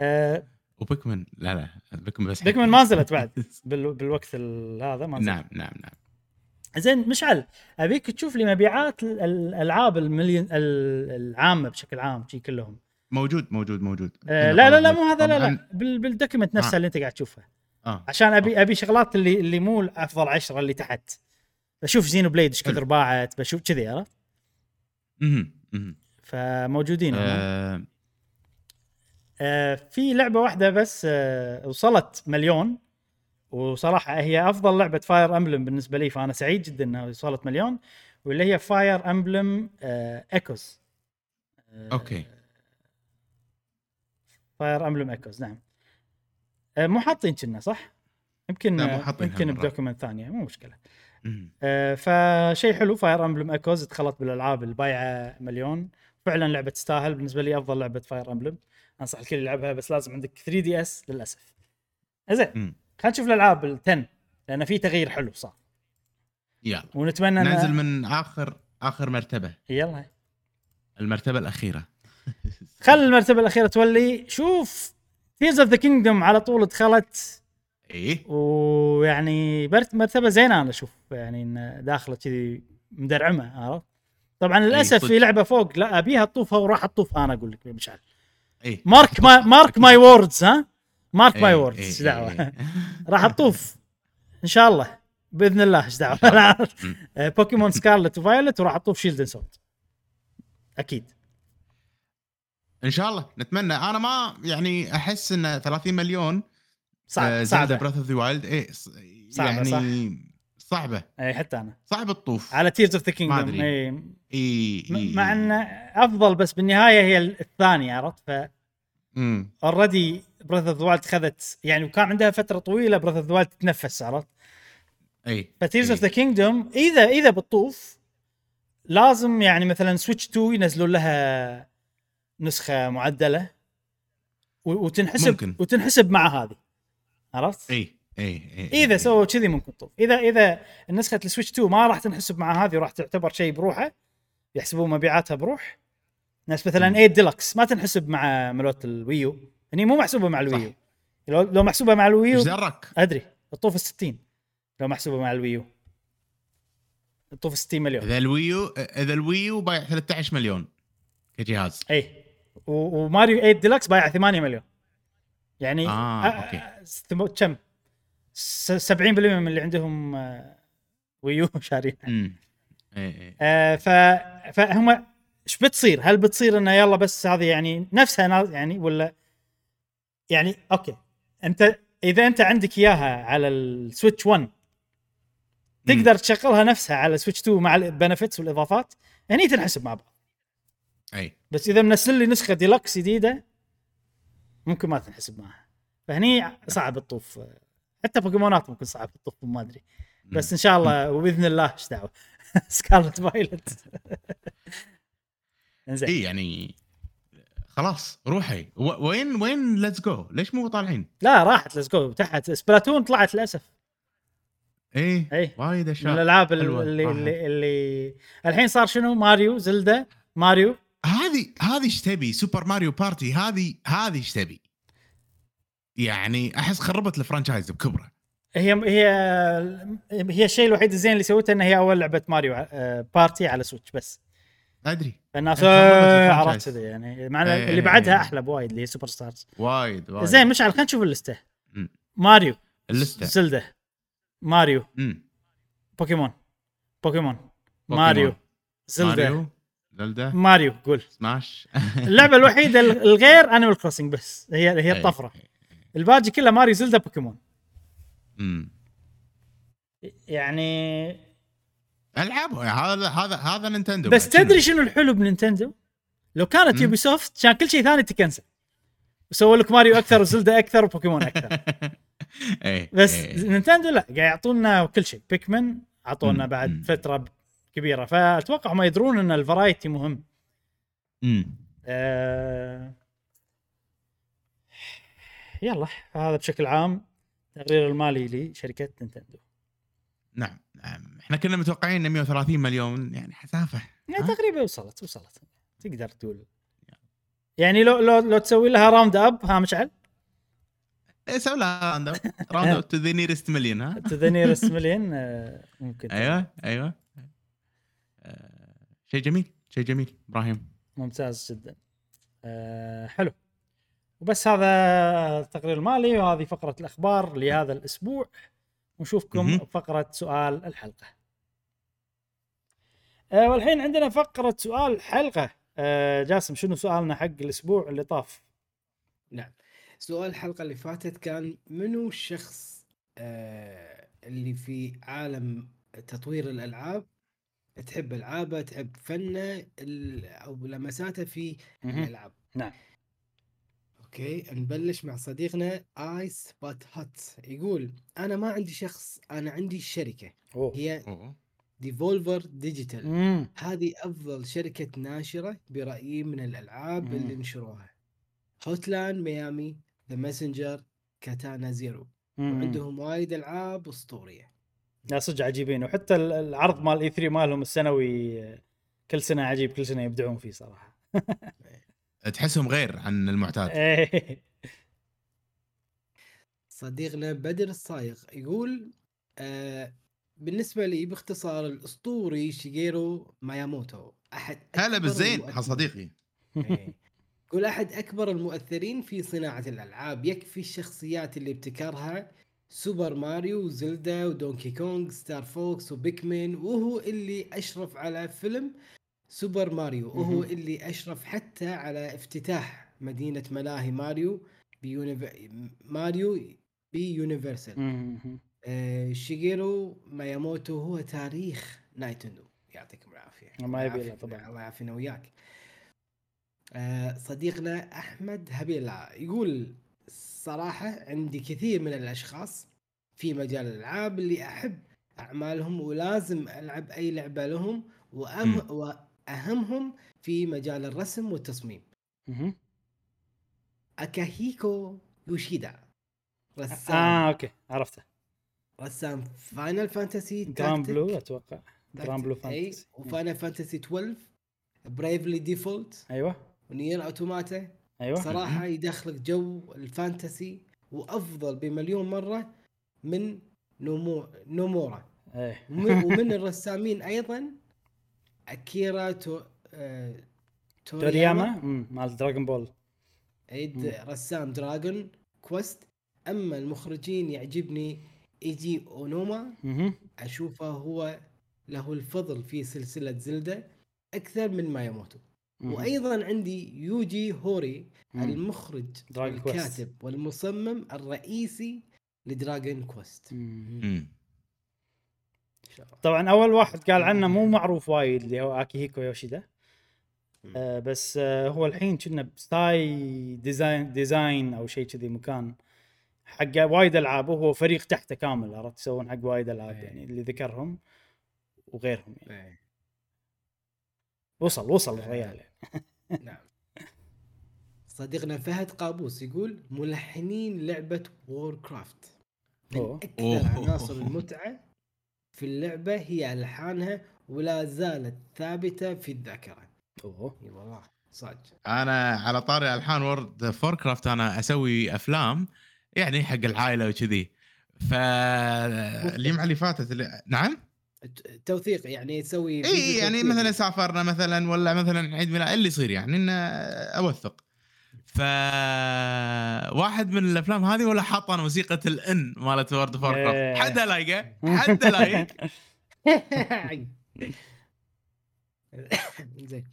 آه وبيكمين لا لا بيكمين بس بيكمين ما (laughs) نزلت بعد بال- بالوقت ال- هذا ما نزلت نعم نعم نعم زين مشعل أبيك تشوف لي مبيعات ال- الألعاب المليون ال- العامة بشكل عام شي كلهم. موجود موجود موجود. آه لا لا لا مو هذا لا لا بال document نفسها آه. اللي انت قاعد تشوفها آه. عشان ابي أبي شغلات اللي اللي مو افضل عشرة اللي تحت. بشوف زينو بليد إيش كثر. باعت بشوف كذي عرفت؟ مهم. فموجودين. آه، آه في لعبة واحدة بس آه وصلت مليون. وصراحة هي أفضل لعبة فاير امبلم بالنسبة لي فأنا سعيد جدا إنها وصلت مليون واللي هي فاير امبلم ايكوز أوكي فاير امبلم ايكوز نعم آه مو حاطين كنا صح؟ يمكن يمكن. ب document ثانية مو مشكلة. آه فشيء حلو Fire Emblem Echoes دخلت بالألعاب البايعة مليون فعلا لعبة تستاهل بالنسبة لي أفضل لعبة Fire Emblem أنصح الكل يلعبها بس لازم عندك 3 DS للأسف زين. خلينا نشوف الألعاب ال 10 لأن في تغيير حلو صار. يلا. ونتمنى ننزل من آخر آخر مرتبة. يلا. المرتبة الأخيرة. (laughs) خل المرتبة الأخيرة تولي. شوف Tears of the Kingdom على طول دخلت. إيه. ويعني مرتبة زينة أنا أشوف. يعني إن داخلة كذي مدرعمة عرفت؟ طبعا للأسف صدق. في لعبة فوق لا أبيها تطوفها وراح اطوفها أنا أقول لك مشعل إيه. mark ما mark my words ها؟ mark my إيه، إيه، إيش إيه، دعوة؟ إيه. (laughs) راح أطوف إن شاء الله بإذن الله إيش دعوة. (laughs) آه، بوكيمون Scarlet و Violet وراح أطوف Shield Sword أكيد. إن شاء الله نتمنى. أنا ما يعني أحس إن 30 مليون صعب صعب صعبة. براذ اوف ذا وايلد صعبة، يعني صعبة. اي حتى أنا. صعب تطوف على Tears of the أدري. إي إي. مع. انه أفضل بس بالنهاية هي الثانية عرفت؟ ف. already Breath of the Wild خذت يعني وكان عندها فترة طويلة Breath of the Wild تتنفس عرفت أي ف Tears of the. Kingdom اذا إذا بتطوف لازم يعني مثلا Switch 2 ينزلون لها نسخة معدلة وتنحسب ممكن. وتنحسب مع هذه عرفت؟ أي أي أي إذا سووا كذي ممكن تطوف اذا إذا نسخه ال Switch 2 ما راح تنحسب مع هذه وراح تعتبر شيء بروحه يحسبون مبيعاتها بروح ناس مثلا مم. 8 ديلكس ما تنحسب مع مالت ال Wii U هني مو محسوبة مع ال Wii U. لو لو محسوبة مع ال Wii U إيش درك؟ أدري. تطوف ال 60 لو محسوبة مع ال Wii U. تطوف 60 مليون. إذا الويو إذا الويو بايع 13 مليون كجهاز. اي وماريو 8 ديلكس بايع 8 مليون. يعني آه، أوكي. كم؟ س- 70% من اللي عندهم آه، Wii U (laughs) شارين امم اي اي آه ف فهم إيش بتصير؟ هل بتصير إنه يلا بس هذه يعني نفسها يعني ولا يعني أوكي. أنت إذا أنت عندك إياها على ال Switch 1 تقدر تشغلها نفسها على Switch 2 مع ال benefits والإضافات هني تنحسب مع بعض. أي. بس إذا منزل لي نسخة ديلكس جديدة ممكن ما تنحسب معها. فهني صعب تطوف حتى بوكيمونات ممكن صعب تطوف ما أدري. بس إن شاء الله وبإذن الله إيش دعوة؟ (laughs) Scarlet Violet (laughs) إنزين. إي يعني خلاص روحي و- وين وين Let's Go؟ ليش مو طالعين؟ لا راحت Let's Go تحت Splatoon طلعت للأسف اي اي وايد من اشياء الالعاب حلوة. اللي. اللي اللي الحين صار شنو ماريو زلدا ماريو هذه هذه إيش تبي؟ Super Mario Party هذه هذه إيش تبي؟ يعني أحس خربت ال franchise بكبره هي هي هي الشيء الوحيد الزين اللي سوته انها هي أول لعبة ماريو آه، Party على Switch بس أدري. الناس آه، ال franchise. عرفت كذا يعني. مع إيه، اللي إيه، بعدها إيه. أحلى بوايد اللي هي Superstars وايد وايد. زين مشعل خلينا نشوف اللستة. مم. ماريو. اللستة. زلدة. ماريو. مم. بوكيمون. بوكيمون. ماريو. ماريو. زلدا ماريو قول. سماش. اللعبة (laughs) الوحيدة الغير Animal Crossing بس. هي هي إيه. الطفرة. الباقي كله ماريو زلدة بوكيمون. مم. يعني العاب هذا هذا هذا نينتندو بس. تدري شنو الحلو بنينتندو؟ لو كانت. Ubisoft كان كل شيء ثاني تكنسل وسووا لك ماريو أكثر وزلدة أكثر وبوكيمون أكثر (laughs) إيه بس إيه. نينتندو لا قاعد يعطونا كل شيء Pikmin أعطونا. بعد. فترة كبيرة فأتوقع هم يدرون إن ال variety مهم مم. آه... يلا هذا بشكل عام التقرير المالي لشركة نينتندو نعم نعم إحنا كنا متوقعين إن 130 مليون يعني حسافة. يعني؟ تقريبا وصلت وصلت. تقدر تقول. يعني لو لو لو تسوي لها round up ها مشعل إيه سوي لها round round to the nearest million ها؟ تو ذا نيرست مليون ممكن أيوه أيوه. آه، شيء جميل شيء جميل إبراهيم. ممتاز جدا. أه حلو. وبس هذا التقرير المالي وهذه فقرة الأخبار لهذا الأسبوع. ونشوفكم. بفقرة سؤال الحلقة أه والحين عندنا فقرة سؤال الحلقة أه جاسم شنو سؤالنا حق الأسبوع اللي طاف نعم سؤال الحلقة اللي فاتت كان منو الشخص آه اللي في عالم تطوير الألعاب تحب ألعابه تحب فنه ال- أو لمساته في مهم. الألعاب نعم. أوكي نبلش مع صديقنا آيس بات هات يقول أنا ما عندي شخص أنا عندي شركة أوه. هي أوه. Devolver Digital مم. هذه أفضل شركة ناشرة برأيي من الألعاب مم. اللي نشروها Hotline Miami The Messenger Katana Zero مم. وعندهم وايد ألعاب أسطورية لا صدق عجيبين وحتى ال- العرض مال E 3 مالهم السنوي كل سنة عجيب كل سنة يبدعون فيه صراحة (laughs) تحسهم غير عن المعتاد. (laughs) صديقنا بدر الصايغ يقول آه بالنسبة لي باختصار الأسطوري شيجيرو مياموتو أحد هلا أكبر بالزين صديقي إيه. (laughs) يقول أحد أكبر المؤثرين في صناعة الألعاب يكفي الشخصيات اللي ابتكرها سوبر ماريو وزلدا و Donkey Kong Star Fox و Pikmin وهو اللي أشرف على فيلم Super Mario وهو. اللي أشرف حتى على افتتاح مدينة ملاهي Mario ب Unive... Mario ب Universal. آه شيجيرو مياموتو هو تاريخ Nintendo يعطيكم العافية ما يبي طبعاً. الله يعافينا وياك آه صديقنا أحمد هبيلا يقول صراحة عندي كثير من الأشخاص في مجال الألعاب اللي أحب أعمالهم ولازم ألعب أي لعبة لهم وأم واهمهم في مجال الرسم والتصميم. مهم. أكيهيكو يوشيدا رسام. آه أوكي عرفته. رسام Final Fantasy Granblue أتوقع. Granblue أي Fantasy و Final Fantasy 12 Bravely Default أيوه. و Nier Automata. أيوه. صراحة يدخلك جو ال fantasy وأفضل بمليون مرة من نومو نومورا. إيه. ومن, (laughs) ومن الرسامين أيضا اكيرا تو آه تورياما مال Dragon Ball عيد مم. رسام Dragon Quest أما المخرجين يعجبني إيجي أونوما. أشوفه هو له الفضل في سلسلة Zelda أكثر من مياموتو مهم. وأيضا عندي يوجي هوري مم. المخرج Dragon. والكاتب والمصمم الرئيسي ل Dragon Quest مم. مم. إن شاء الله. طبعا أول واحد قال عنه مو (laughs) معروف وايد اللي هو اكيهيكو يوشيدا آه بس آه هو الحين كنه studio design design أو شيء كذي مكان حق وايد ألعاب وهو فريق تحته كامل عرفت يسوون حق وايد ألعاب إيه. يعني اللي ذكرهم وغيرهم يعني إيه. وصل وصل الريال يعني. (laughs) نعم صديقنا فهد قابوس يقول ملحنين لعبة Warcraft من أوه. عناصر المتعة في اللعبة هي ألحانها ولا زالت ثابتة في الذاكرة. أوه اي والله صدق أنا على طاري ألحان World of Warcraft أنا أسوي أفلام يعني حق العائلة وكذي. فالجمعه (laughs) اللي فاتت اللي... نعم؟ توثيق يعني تسوي إي يعني. مثلا سافرنا مثلا ولا مثلا عيد ميلاد اللي يصير يعني إنه أوثق. ف واحد من الأفلام هذه ولا حاط أنا موسيقى ال inn مالت World of إيه. حد لايقه حد لايق (laughs) زين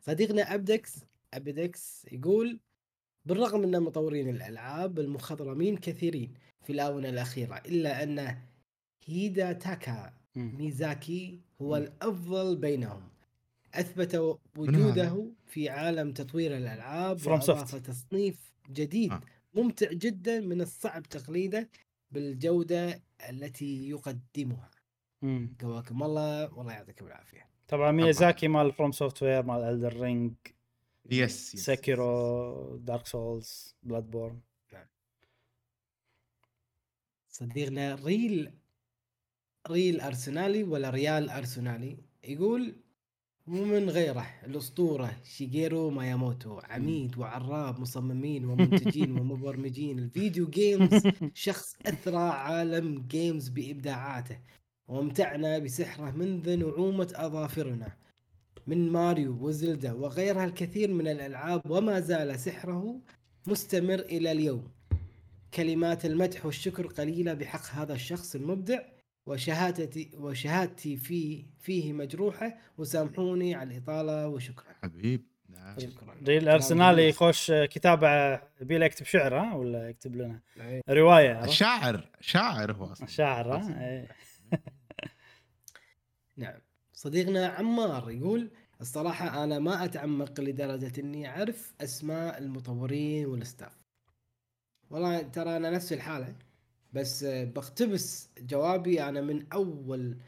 صديقنا أبدكس أبدكس يقول بالرغم أن مطورين الألعاب المخضرمين كثيرين في الآونة الأخيرة إلا أن هيديتاكا. ميازاكي هو. الأفضل بينهم أثبت وجوده في عالم تطوير الألعاب واضاف. تصنيف جديد آه. ممتع جدا من الصعب تقليده بالجودة التي يقدمها. قواكم الله والله يعطيكم العافية طبعا ميازاكي مال From Software مال Elden Ring yes yes. Sekiro Dark Souls Bloodborne صديقنا Real Real أرسنالي ولا ريال أرسنالي يقول ومن غيره الأسطورة شيجيرو مياموتو عميد وعراب مصممين ومنتجين (laughs) ومبرمجين. ال video games (laughs) شخص أثرى عالم games بإبداعاته. وامتعنا بسحره منذ نعومة أظافرنا. من Mario و Zelda وغيرها الكثير من الألعاب وما زال سحره مستمر إلى اليوم. كلمات المدح والشكر قليلة بحق هذا الشخص المبدع. وشهادتي وشهادتي فيه فيه مجروحة وسامحوني على الإطالة وشكرا. حبيب نعم. شكرا. ريل ارسنالي يخش كتابة يبي يكتب شعر ها ولا يكتب لنا؟ إيه. رواية؟ شاعر شاعر هو أصلا. شاعر ها؟ إيه. (laughs) نعم. صديقنا عمار يقول الصراحة أنا ما أتعمق لدرجة إني أعرف أسماء المطورين وال staff. والله ترى أنا نفس الحالة. بس آه، بقتبس جوابي. أنا من أول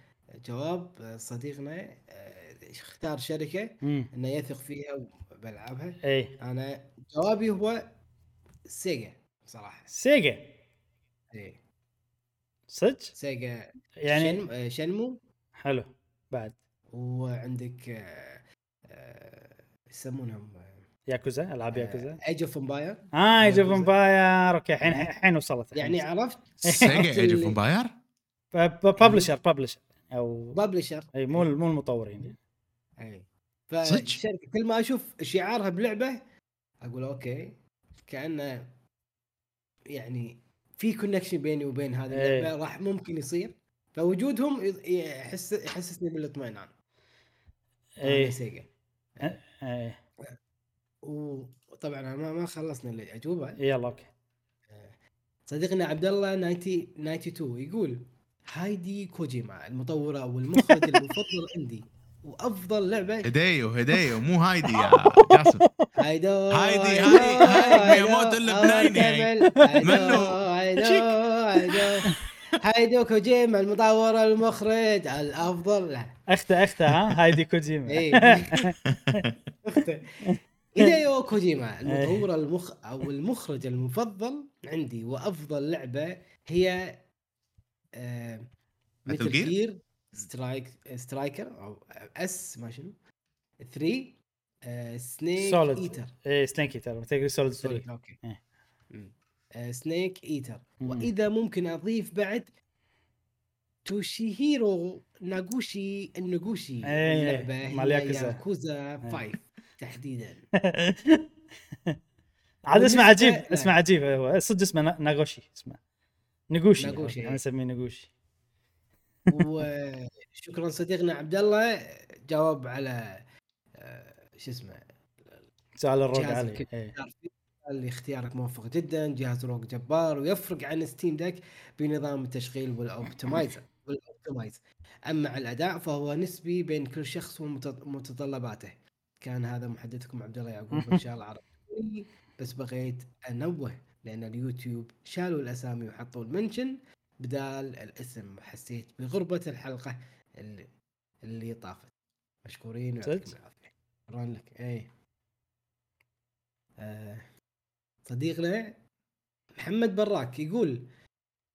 جواب آه، صديقنا آه، اختار شركة مم. إنه يثق فيها وبلعبها. اي أنا جوابي هو سيجا صراحة. سيجا؟ إيه. صدق؟ Sega يعني شن... آه، شنمو. حلو. بعد. وعندك يسمونهم ياكوزا ألعاب Yakuza. Age of Empires آه Age of. Empires أوكي الحين الحين وصلت يعني عرفت Sega Age of Empires publisher publisher أو publisher أي مو مو المطورين. أي. صدق؟ فالشركه كل ما أشوف شعارها بلعبة أقول أوكي كانه يعني في connection بيني وبين هذه إيه. اللعبة راح ممكن يصير. فوجودهم يحس يحسسني بالإطمئنان. اي Sega اي وطبعا أنا ما ما خلصنا الاجوبه يلا أوكي. صديقنا عبد الله 90 92 يقول هايدي كوجيما المطورة والمخرج المفضل عندي وأفضل لعبة. هيديو هيديو مو هايدي يا (laughs) جاسم. هايدو هايدي- هاي- هاي مياموتو اللبناني منو؟ هايدو كوجيما المطور المخرج الأفضل. أخته أخته ها؟ هايدي كوجيما. إيه. (laughs) هيديو (laughs) كوجيما المطور المخ أو المخرج المفضل عندي وأفضل لعبة هي آه مثل؟ جير سترايك سترايكر أو اس ما شنو. 3 آه سنيك سوليد ايتر اي سنيك ايتر متل سوليد سوري 3 أوكي. إيه. آه سنيك ايتر مم. وإذا ممكن أضيف بعد توشيهيرو ناغوشي النغوشي إيه، اللعبة مال هي ياكوزا. ياكوزا إيه. 5 تحديدا. (laughs) عاد اسمه عجيب. اسمه عجيب هو صدق اسمه نا- ناغوشي اسمه. نغوشي ناغوشي، إحنا إيه. نسميه نغوشي. وشكرا (laughs) صديقنا عبد الله جاوب على آه، شو اسمه سؤال ال ROG Ally إيه. قال لي اختيارك موفق جدا. جهاز ROG جبار ويفرق عن Steam Deck بنظام التشغيل وال optimizer (laughs) وال optimize. أما على الأداء فهو نسبي بين كل شخص ومتطلباته كان هذا محدثكم عبد الله يعقوب إن شاء الله عربي بس بغيت أنوه لأن اليوتيوب شالوا الأسامي وحطوا ال mention بدال الاسم حسيت بغربة الحلقة اللي, اللي طافت. مشكورين ويعطيكم صدق؟ العافية. شكرا لك. اي آه صديقنا محمد براك يقول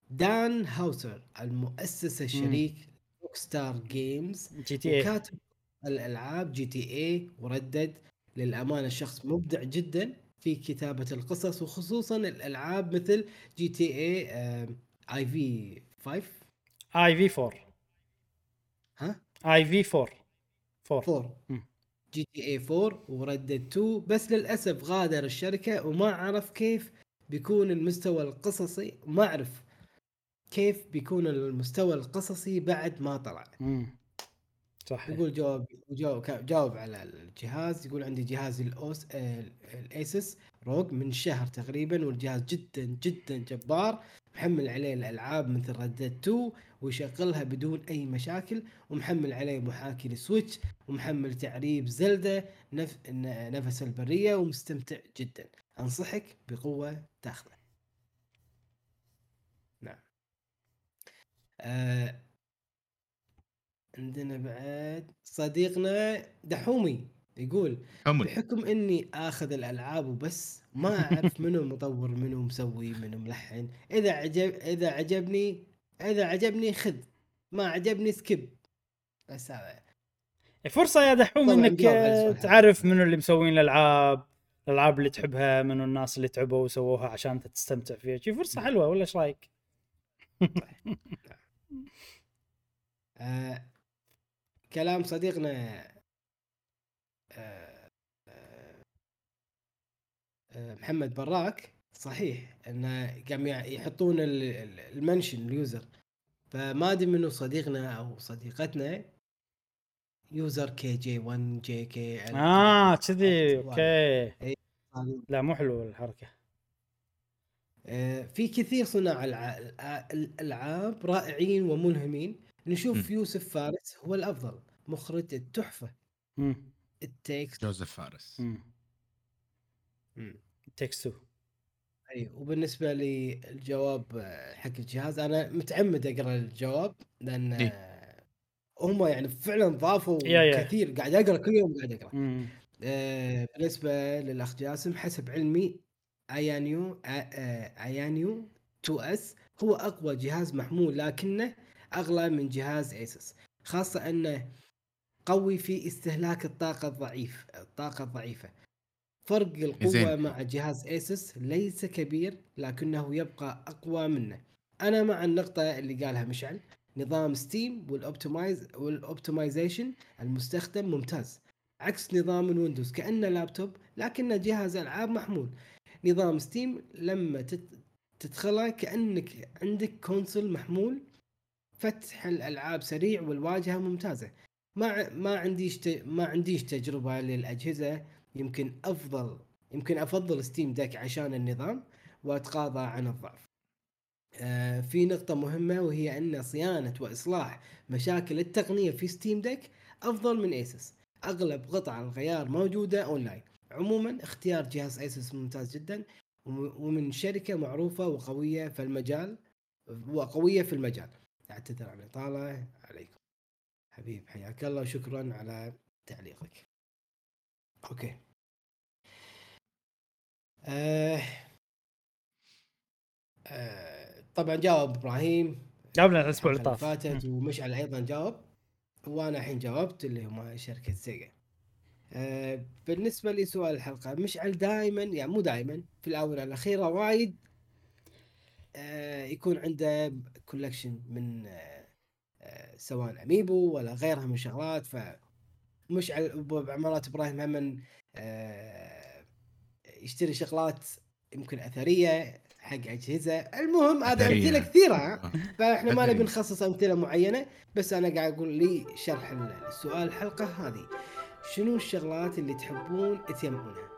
دان هاوسر المؤسس الشريك Rockstar Games GTA وكاتب الألعاب GTA و Red Dead للأمانة شخص مبدع جدا في كتابة القصص وخصوصا الألعاب مثل جي تي اي آي في 5 آي في 4 ها؟ IV 4 4 4 مم. GTA 4 و Red Dead 2 بس للأسف غادر الشركة وما عرف كيف بيكون المستوى القصصي. ما أعرف كيف بيكون المستوى القصصي بعد ما طلع. مم. صحيح. يقول جاوب جاوب, جاوب على الجهاز يقول عندي جهاز ال ASUS آه، الأيسس روج من شهر تقريبا والجهاز جدا جدا جبار محمل عليه الألعاب مثل ردد 2 ويشغلها بدون أي مشاكل ومحمل عليه محاكي لسويتش ومحمل تعريب زلدة نف... نفس البرية ومستمتع جدا. أنصحك بقوة تاخذه نعم. آه عندنا بعد صديقنا دحومي يقول حمل بحكم إني آخذ الألعاب وبس ما أعرف (laughs) منو مطور منو مسوي منو ملحن. إذا عجب إذا عجبني إذا عجبني خذ ما عجبني سكيب. بس هذا. فرصه يا دحوم إنك آه،. تعرف منو اللي مسوين الألعاب الألعاب اللي تحبها منو الناس اللي تعبوا وسووها عشان انت تستمتع فيها. شي فرصة حلوة ولا إيش رأيك؟ (laughs) كلام صديقنا آه آه آه محمد براك صحيح انه قام يحطون ال- ال- mention ال user. فما أدري منو صديقنا أو صديقتنا user KG 1 GK آه كذي okay. هذه لا مو حلو الحركة. في كثير صناع الع- الع- الألعاب رائعين وملهمين. نشوف م. يوسف فارس هو الأفضل. مخرج التحفة. امم It Takes جوزيف فارس. Takes Two أي وبالنسبة للجواب آه، حق الجهاز أنا متعمد أقرأ الجواب لأن إيه. آه، هم يعني فعلا ضافوا يا- يا. كثير قاعد أقرأ كل يوم قاعد أقرأ. امم آه، بالنسبة للاخ جاسم حسب علمي AYANEO آه، AYANEO 2S هو أقوى جهاز محمول لكنه أغلى من جهاز ASUS خاصة أنه قوي في استهلاك الطاقة الضعيف الطاقة الضعيفة. فرق القوة زين. مع جهاز ASUS ليس كبير لكنه يبقى أقوى منه. أنا مع النقطة اللي قالها مشعل نظام Steam وال optimize وال optimization المستخدم ممتاز. عكس نظام ال Windows كأنه لابتوب لكنه جهاز ألعاب محمول. نظام Steam لما تدخله كأنك عندك console محمول فتح الألعاب سريع والواجهة ممتازة. ما ما عنديش ما عنديش تجربة للأجهزة. يمكن أفضل يمكن أفضل Steam Deck عشان النظام واتغاضى عن الضعف. آه، في نقطة مهمة وهي أن صيانة وإصلاح مشاكل التقنية في Steam Deck أفضل من ASUS أغلب قطع الغيار موجودة أونلاين عموما اختيار جهاز ASUS ممتاز جدا وم- ومن شركة معروفة وقوية في المجال وقوية في المجال. أعتذر عن الإطالة. عليكم. حبيب حياك الله وشكرا على تعليقك. okay. آه. آه طبعا جاوب إبراهيم. جاوبنا الأسبوع اللي طاف. فاتت ومشعل أيضا جاوب. وأنا الحين جاوبت اللي هم شركة Sega. آه بالنسبة لسؤال الحلقة مشعل دائما يعني مو دائما في الأونة الأخيرة وايد يكون عنده collection من آه آه سواء amiibo ولا غيرها من شغلات ف مشعل بعمارات إبراهيم هم آه يشتري شغلات يمكن أثرية حق أجهزة المهم هذا. أمثلة كثيرة؟ فإحنا ما. نبي نخصص أمثلة معينة بس أنا قاعد أقول لي شرح السؤال الحلقة هذه شنو الشغلات اللي تحبون تجمعونها؟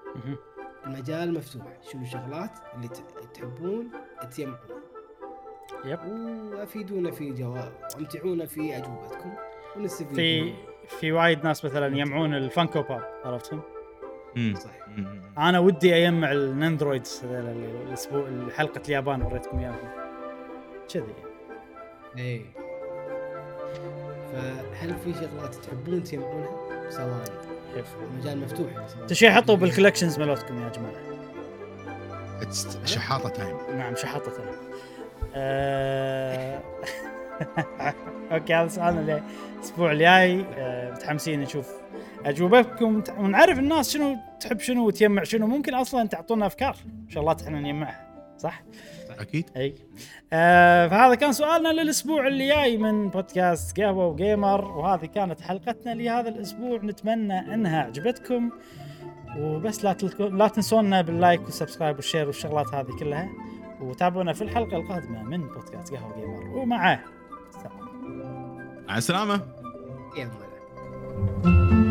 المجال مفتوح شنو الشغلات اللي تحبون تجمعونها؟ يب وأفيدونا في جواب وامتعونا في أجوبتكم ونستفيد في منهم. في وايد ناس مثلا يجمعون الفانكو باب عرفتهم؟ مم. صح مم. أنا ودي أجمع النندرويدز الأسبوع حلقة اليابان وريتكم إياهم كذي إيه فهل في شغلات تحبون تجمعونها سواء يب. المجال مفتوح سواء تشي حطوا بال collections مالتكم يا جماعة It's شحاطة time نعم شحطة أنا. آه... (laughs) okay هذا سؤالنا الأسبوع الجاي آه... متحمسين نشوف أجوبتكم ونعرف الناس شنو تحب شنو وتجمع شنو ممكن أصلا تعطونا أفكار شغلات إحنا نجمعها صح؟ أكيد. أي. آه فهذا كان سؤالنا للأسبوع اللي جاي من بودكاست قهوة و Gamer وهذه كانت حلقتنا لهذا الأسبوع. نتمنى أنها عجبتكم وبس لا. لا تنسونا بال like وال subscribe وال share والشغلات هذه كلها. وتابعونا في الحلقة القادمة من بودكاست قهوة Gamer ومعه مع السلامة. يا مولانا